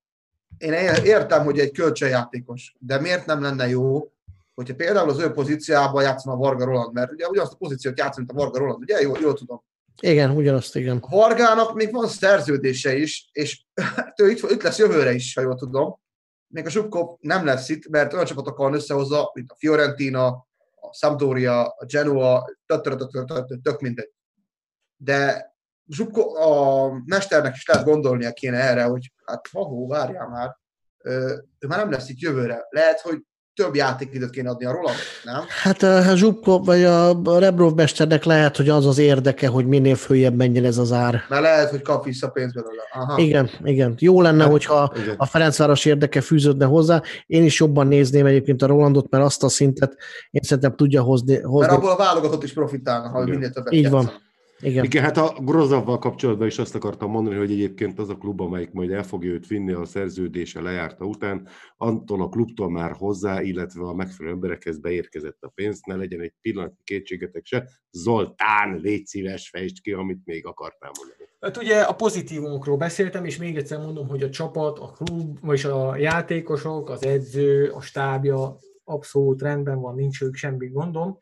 én értem, hogy egy kölcsönjátékos, de miért nem lenne jó, hogyha például az ő pozíciában játszana Varga Roland, mert ugye ugyanazt a pozíciót játszani, mint a Varga Roland, ugye? Jól, jól tudom. Igen, ugyanazt, igen. A Vargának még van szerződése is, és ő itt, itt lesz jövőre is, ha jól tudom. Még a Zsubkov nem lesz itt, mert olyan csapatokkal van összehozza, mint a Fiorentina, a Sampdoria, a Genoa, tök mindegy. De Zsubko, a mesternek is lehet gondolnia kéne erre, hogy hát ahó, várjál már, ő már nem lesz itt jövőre. Lehet, hogy több játékidőt kéne adni a Roland, nem? Hát a Zsubko, vagy a Rebrov mesternek lehet, hogy az az érdeke, hogy minél följebb menjen ez az ár. Mert lehet, hogy kap vissza pénzt belőle. Aha. Igen, igen. Jó lenne, Hát, hogyha igen. a Ferencváros érdeke fűződne hozzá. Én is jobban nézném egyébként a Rolandot, mert azt a szintet én szerintem tudja hozni. Mert hozni. abból a válogatott is profitálna, ha Igen. minél többet Így van. Igen. Igen, hát a Grozavval kapcsolatban is azt akartam mondani, hogy egyébként az a klub, amelyik majd el fogja őt vinni a szerződése lejárta után, attól a klubtól már hozzá, illetve a megfelelő emberekhez beérkezett a pénz, ne legyen egy pillanatnyi kétségetek se. Zoltán, légy szíves, fejtsd ki, amit még akartál mondani. Hát ugye a pozitívumokról beszéltem, és még egyszer mondom, hogy a csapat, a klub, vagyis a játékosok, az edző, a stábja abszolút rendben van, nincs ők semmi gondom.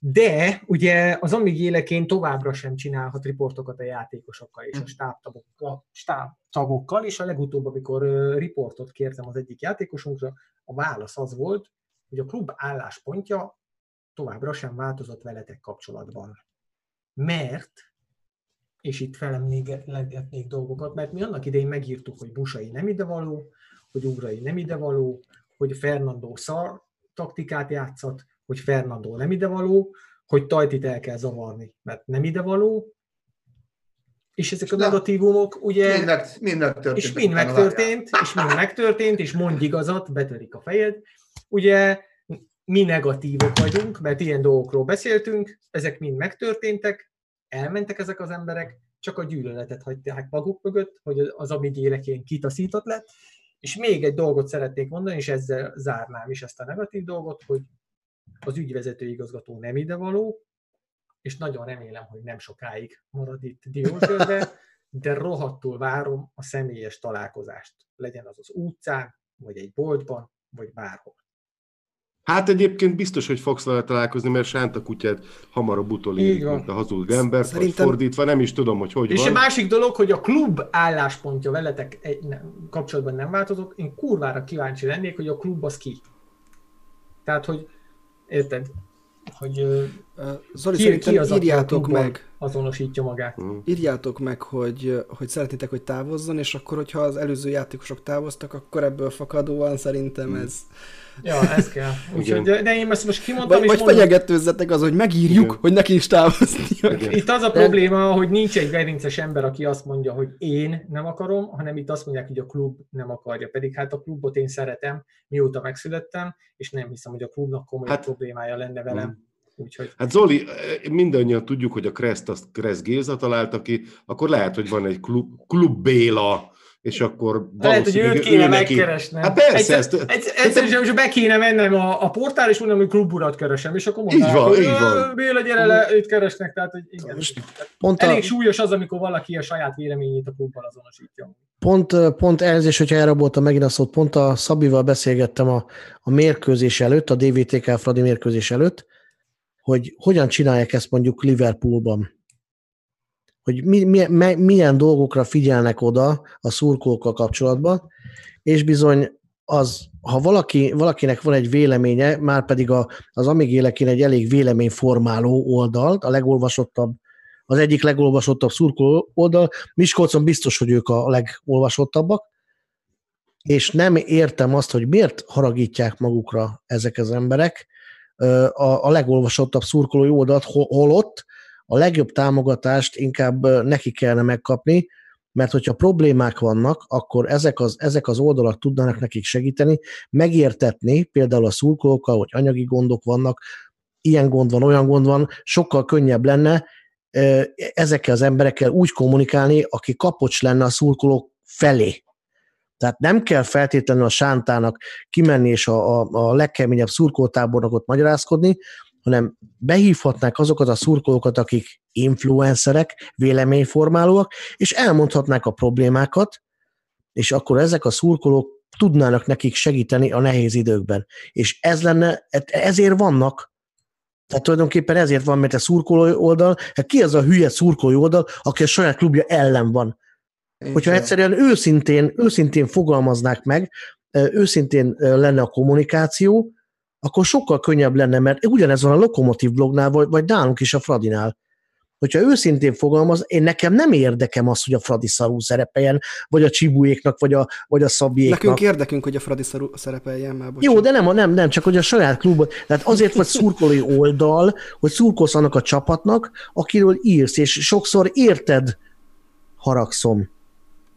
De ugye az amíg továbbra sem csinálhat riportokat a játékosokkal és a stábtagokkal, stábtagokkal, és a legutóbb, amikor riportot kértem az egyik játékosunkra, a válasz az volt, hogy a klub álláspontja továbbra sem változott veletek kapcsolatban. Mert és itt felemlégetnék dolgokat, mert mi annak idején megírtuk, hogy Busai nem idevaló, hogy Ugrai nem idevaló, hogy Fernando szar taktikát játszott, hogy Fernando nem idevaló, hogy Tajtit el kell zavarni, mert nem idevaló, és ezek a negatívumok ugye... Mind, meg, mind megtörtént. És mind megtörtént, és mind megtörtént, és mondj igazat, betörik a fejed. Ugye mi negatívok vagyunk, mert ilyen dolgokról beszéltünk, ezek mind megtörténtek, elmentek ezek az emberek, csak a gyűlöletet hagyták maguk mögött, hogy az amíg élekén kitaszított lett. És még egy dolgot szeretnék mondani, és ezzel zárnám is ezt a negatív dolgot, hogy az ügyvezető igazgató nem idevaló, és nagyon remélem, hogy nem sokáig marad itt Diósgyőrbe, de rohadtul várom a személyes találkozást. Legyen az az utcán, vagy egy boltban, vagy bárhol. Hát egyébként biztos, hogy fogsz vele találkozni, mert Sánta kutyát hamarabb utolérik, mint a hazug embert, Szerintem- vagy fordítva, nem is tudom, hogy hogy És van. a másik dolog, hogy a klub álláspontja veletek egy, nem, kapcsolatban nem változott, én kurvára kíváncsi lennék, hogy a klub az ki. Tehát, hogy érted, hogy Zoli, ki, szerintem ki az, írjátok meg, azonosítja magát. Hm. írjátok meg, hogy, hogy szeretnétek, hogy távozzon, és akkor, hogyha az előző játékosok távoztak, akkor ebből fakadóan szerintem ez... Ja, ez kell. Úgyhogy, de, de én ezt most kimondtam, Vagy, és vagy mondom, fenyegetőzzetek az, hogy megírjuk, Igen. hogy neki is távoznia Igen. Itt az a probléma, hogy nincs egy gerinces ember, aki azt mondja, hogy én nem akarom, hanem itt azt mondják, hogy a klub nem akarja. Pedig hát a klubot én szeretem, mióta megszülettem, és nem hiszem, hogy a klubnak komoly Hát- problémája lenne velem. Úgyhogy Hát Zoli, eh, mindannyian tudjuk, hogy a Kreszt azt Kressz Géza találta ki, akkor lehet, hogy van egy klub, klub Béla, és akkor lehet, hogy őt kéne ő megkeresnem. Hát persze, egyszer, ezt, egyszer, egyszerűen csak be kéne mennem a, a portál, és mondom, hogy kluburat keresem, és akkor mondanák, Így van, hogy így van. "Ö, Béla, gyere le, őt keresnek, tehát hogy igen. Pont a, Elég súlyos az, amikor valaki a saját véleményét a klubban azonosítja. Pont, pont elnézést, hogyha elraboltam megint a szót, pont a Szabival beszélgettem a, a mérkőzés előtt, a DVTK Fradi mérkőzés előtt, hogy hogyan csinálják ezt mondjuk Liverpoolban. Hogy mi, mi, milyen dolgokra figyelnek oda a szurkolókkal kapcsolatban, és bizony az, ha valaki, valakinek van egy véleménye, már pedig a, az Amíg Élekén egy elég véleményformáló oldalt, a legolvasottabb, az egyik legolvasottabb szurkoló oldal, Miskolcon biztos, hogy ők a legolvasottabbak, és nem értem azt, hogy miért haragítják magukra ezek az emberek a, a legolvasottabb szurkolói oldalt, holott a legjobb támogatást inkább neki kellene megkapni, mert hogyha problémák vannak, akkor ezek az, ezek az oldalak tudnának nekik segíteni, megértetni például a szurkolókkal, hogy anyagi gondok vannak, ilyen gond van, olyan gond van, sokkal könnyebb lenne ezekkel az emberekkel úgy kommunikálni, aki kapocs lenne a szurkolók felé. Tehát nem kell feltétlenül a sántának kimenni és a, a, a legkeményebb szurkoltábornokot magyarázkodni, hanem behívhatnák azokat a szurkolókat, akik influencerek, véleményformálóak, és elmondhatnák a problémákat, és akkor ezek a szurkolók tudnának nekik segíteni a nehéz időkben. És ez lenne, ezért vannak. Tehát tulajdonképpen ezért van, mert a szurkoló oldal, hát ki az a hülye szurkoló oldal, aki a saját klubja ellen van? Hogyha egyszerűen őszintén, őszintén fogalmaznák meg, őszintén lenne a kommunikáció, akkor sokkal könnyebb lenne, mert ugyanez van a Lokomotív blognál, vagy, vagy nálunk is a Fradinál. Hogyha őszintén fogalmaz, én nekem nem érdekem az, hogy a Fradi szarú szerepeljen, vagy a Csibúéknak, vagy a, vagy a Szabiéknak. Nekünk érdekünk, hogy a Fradi szarú szerepeljen már. Bocsánat. Jó, de nem, nem, nem, csak hogy a saját klubot, tehát azért vagy szurkolói oldal, hogy szurkolsz annak a csapatnak, akiről írsz, és sokszor érted haragszom.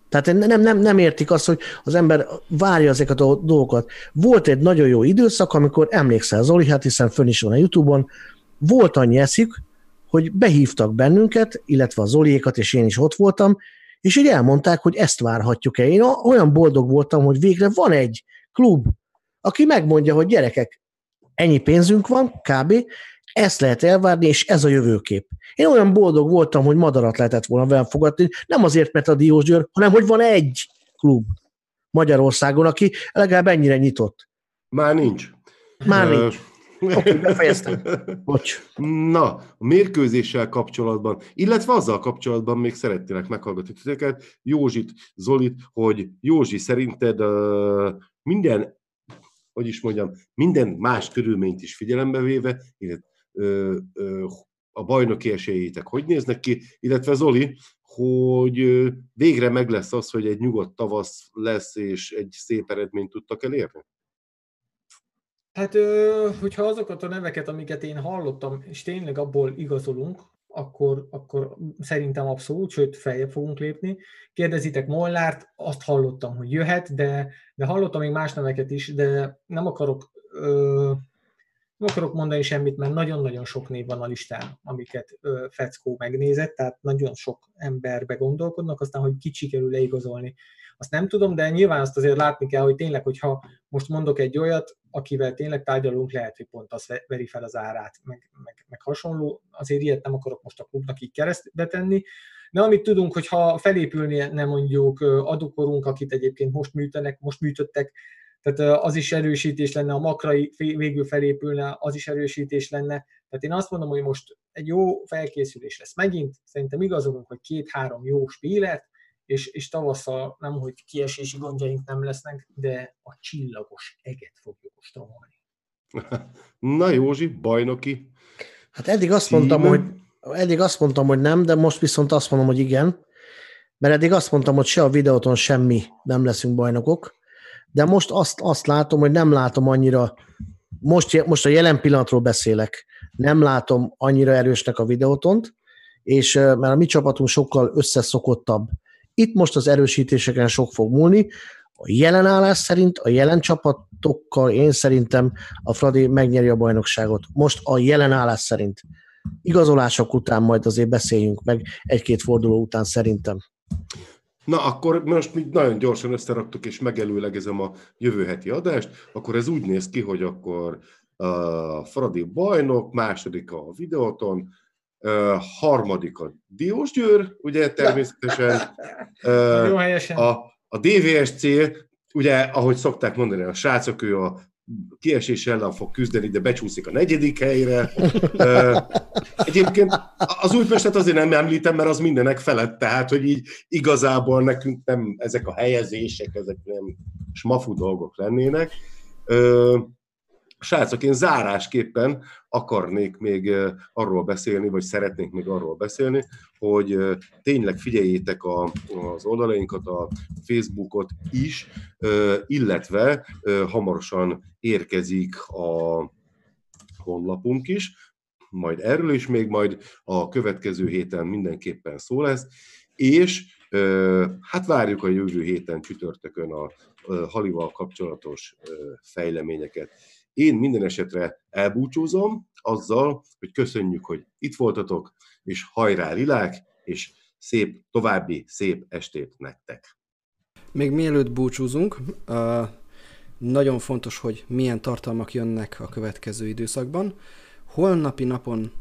Tehát nem, nem, nem értik azt, hogy az ember várja ezeket a dolgokat. Volt egy nagyon jó időszak, amikor emlékszel Zoli, hát hiszen fönn is van a Youtube-on, volt annyi eszik, hogy behívtak bennünket, illetve a Zoliékat, és én is ott voltam, és így elmondták, hogy ezt várhatjuk-e. Én olyan boldog voltam, hogy végre van egy klub, aki megmondja, hogy gyerekek, ennyi pénzünk van, kb., ezt lehet elvárni, és ez a jövőkép. Én olyan boldog voltam, hogy madarat lehetett volna velem fogadni, nem azért, mert a Diós Győr, hanem hogy van egy klub Magyarországon, aki legalább ennyire nyitott. Már nincs. Már nincs. Oké, okay, befejeztem. Bocs. Na, a mérkőzéssel kapcsolatban, illetve azzal kapcsolatban még szeretnének meghallgatni titeket, Józsit, Zolit, hogy Józsi szerinted uh, minden, hogy is mondjam, minden más körülményt is figyelembe véve, illetve a bajnoki esélyétek hogy néznek ki, illetve Zoli, hogy végre meg lesz az, hogy egy nyugodt tavasz lesz, és egy szép eredményt tudtak elérni? Hát, hogyha azokat a neveket, amiket én hallottam, és tényleg abból igazolunk, akkor, akkor szerintem abszolút, sőt feljebb fogunk lépni. Kérdezitek Mollárt, azt hallottam, hogy jöhet, de, de hallottam még más neveket is, de nem akarok ö, nem akarok mondani semmit, mert nagyon-nagyon sok név van a listán, amiket ö, Feckó megnézett, tehát nagyon sok emberbe gondolkodnak, aztán, hogy kit sikerül leigazolni, azt nem tudom, de nyilván azt azért látni kell, hogy tényleg, hogyha most mondok egy olyat, akivel tényleg tárgyalunk, lehet, hogy pont az veri fel az árát, meg, meg, meg hasonló, azért ilyet nem akarok most a klubnak így keresztbe tenni, de amit tudunk, hogy ha felépülne mondjuk adukorunk, akit egyébként most műtenek, most műtöttek, tehát az is erősítés lenne, a makrai végül felépülne, az is erősítés lenne. Tehát én azt mondom, hogy most egy jó felkészülés lesz megint, szerintem igazolunk, hogy két-három jó spílert, és, és tavasszal nem, hogy kiesési gondjaink nem lesznek, de a csillagos eget fogjuk ostromolni. Na Józsi, bajnoki. Hát eddig azt mondtam, hogy eddig azt mondtam, hogy nem, de most viszont azt mondom, hogy igen. Mert eddig azt mondtam, hogy se a videóton semmi nem leszünk bajnokok, de most azt, azt látom, hogy nem látom annyira, most, most a jelen pillanatról beszélek, nem látom annyira erősnek a videótont, és mert a mi csapatunk sokkal összeszokottabb. Itt most az erősítéseken sok fog múlni. A jelen állás szerint, a jelen csapatokkal én szerintem a Fradi megnyeri a bajnokságot. Most a jelen állás szerint. Igazolások után majd azért beszéljünk meg egy-két forduló után szerintem. Na, akkor most mi nagyon gyorsan összeraktuk, és megelőlegezem a jövő heti adást, akkor ez úgy néz ki, hogy akkor a Fradi bajnok, második a videóton, harmadik a Diósgyőr, ugye természetesen. Helyesen. A, a DVSC, ugye, ahogy szokták mondani, a srácok, ő a kiesés ellen fog küzdeni, de becsúszik a negyedik helyre. Egyébként az Újpestet azért nem említem, mert az mindenek felett, tehát, hogy így igazából nekünk nem ezek a helyezések, ezek nem smafu dolgok lennének. Srácok, én zárásképpen akarnék még arról beszélni, vagy szeretnék még arról beszélni, hogy tényleg figyeljétek a, az oldalainkat, a Facebookot is, illetve hamarosan érkezik a honlapunk is, majd erről is még majd a következő héten mindenképpen szó lesz, és hát várjuk a jövő héten csütörtökön a Halival kapcsolatos fejleményeket. Én minden esetre elbúcsúzom azzal, hogy köszönjük, hogy itt voltatok, és hajrá lilák, és szép, további szép estét nektek. Még mielőtt búcsúzunk, nagyon fontos, hogy milyen tartalmak jönnek a következő időszakban. Holnapi napon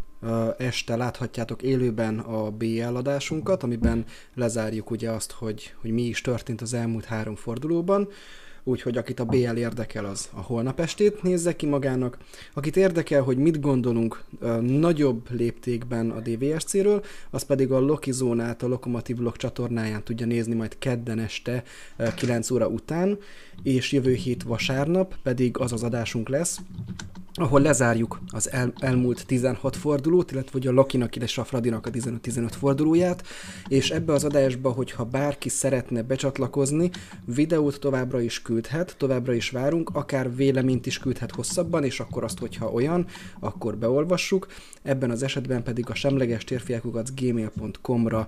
este láthatjátok élőben a BL adásunkat, amiben lezárjuk ugye azt, hogy, hogy mi is történt az elmúlt három fordulóban úgyhogy akit a BL érdekel, az a holnap estét nézze ki magának. Akit érdekel, hogy mit gondolunk uh, nagyobb léptékben a DVSC-ről, az pedig a Loki zónát a Lokomotiv Vlog csatornáján tudja nézni majd kedden este uh, 9 óra után, és jövő hét vasárnap pedig az az adásunk lesz, ahol lezárjuk az el, elmúlt 16 fordulót, illetve hogy a Lokinak és a Fradinak a 15-15 fordulóját, és ebbe az adásba, hogyha bárki szeretne becsatlakozni, videót továbbra is küldhet, továbbra is várunk, akár véleményt is küldhet hosszabban, és akkor azt, hogyha olyan, akkor beolvassuk. Ebben az esetben pedig a semleges gmail.com-ra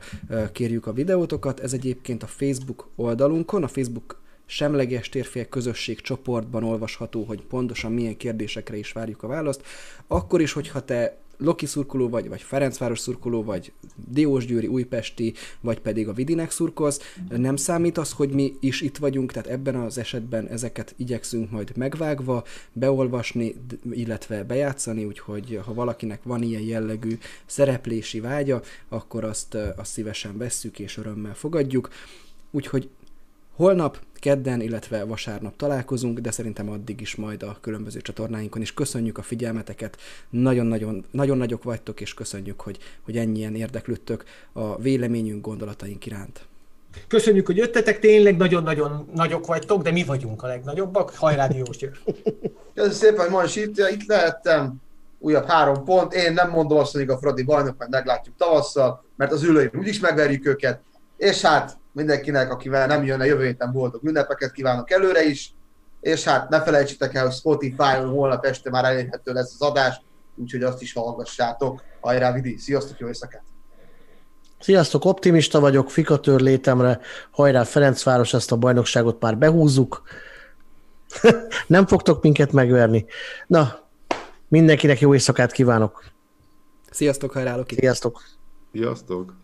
kérjük a videótokat. Ez egyébként a Facebook oldalunkon, a Facebook semleges térfél közösség csoportban olvasható, hogy pontosan milyen kérdésekre is várjuk a választ. Akkor is, hogyha te Loki szurkoló vagy, vagy Ferencváros szurkoló, vagy Diósgyőri, Újpesti, vagy pedig a Vidinek szurkolsz, nem számít az, hogy mi is itt vagyunk, tehát ebben az esetben ezeket igyekszünk majd megvágva, beolvasni, illetve bejátszani, úgyhogy ha valakinek van ilyen jellegű szereplési vágya, akkor azt, azt szívesen vesszük és örömmel fogadjuk. Úgyhogy Holnap, kedden, illetve vasárnap találkozunk, de szerintem addig is majd a különböző csatornáinkon is. Köszönjük a figyelmeteket, nagyon-nagyon nagyon nagyok vagytok, és köszönjük, hogy, hogy ennyien érdeklődtök a véleményünk, gondolataink iránt. Köszönjük, hogy jöttetek, tényleg nagyon-nagyon nagyok vagytok, de mi vagyunk a legnagyobbak. Hajrá, Diós! Köszönöm szépen, hogy ma is itt, itt lehettem. Újabb három pont. Én nem mondom azt, hogy a Fradi bajnok, majd meglátjuk tavasszal, mert az ülőim úgyis megverjük őket. És hát mindenkinek, akivel nem jön a jövő héten boldog ünnepeket kívánok előre is, és hát ne felejtsétek el, hogy Spotify-on holnap este már elérhető lesz az adás, úgyhogy azt is hallgassátok. Hajrá, Vidi! Sziasztok, jó éjszakát! Sziasztok, optimista vagyok, fikatőr létemre, hajrá Ferencváros, ezt a bajnokságot már behúzzuk. nem fogtok minket megverni. Na, mindenkinek jó éjszakát kívánok! Sziasztok, hajrá, Loki! Sziasztok! Sziasztok!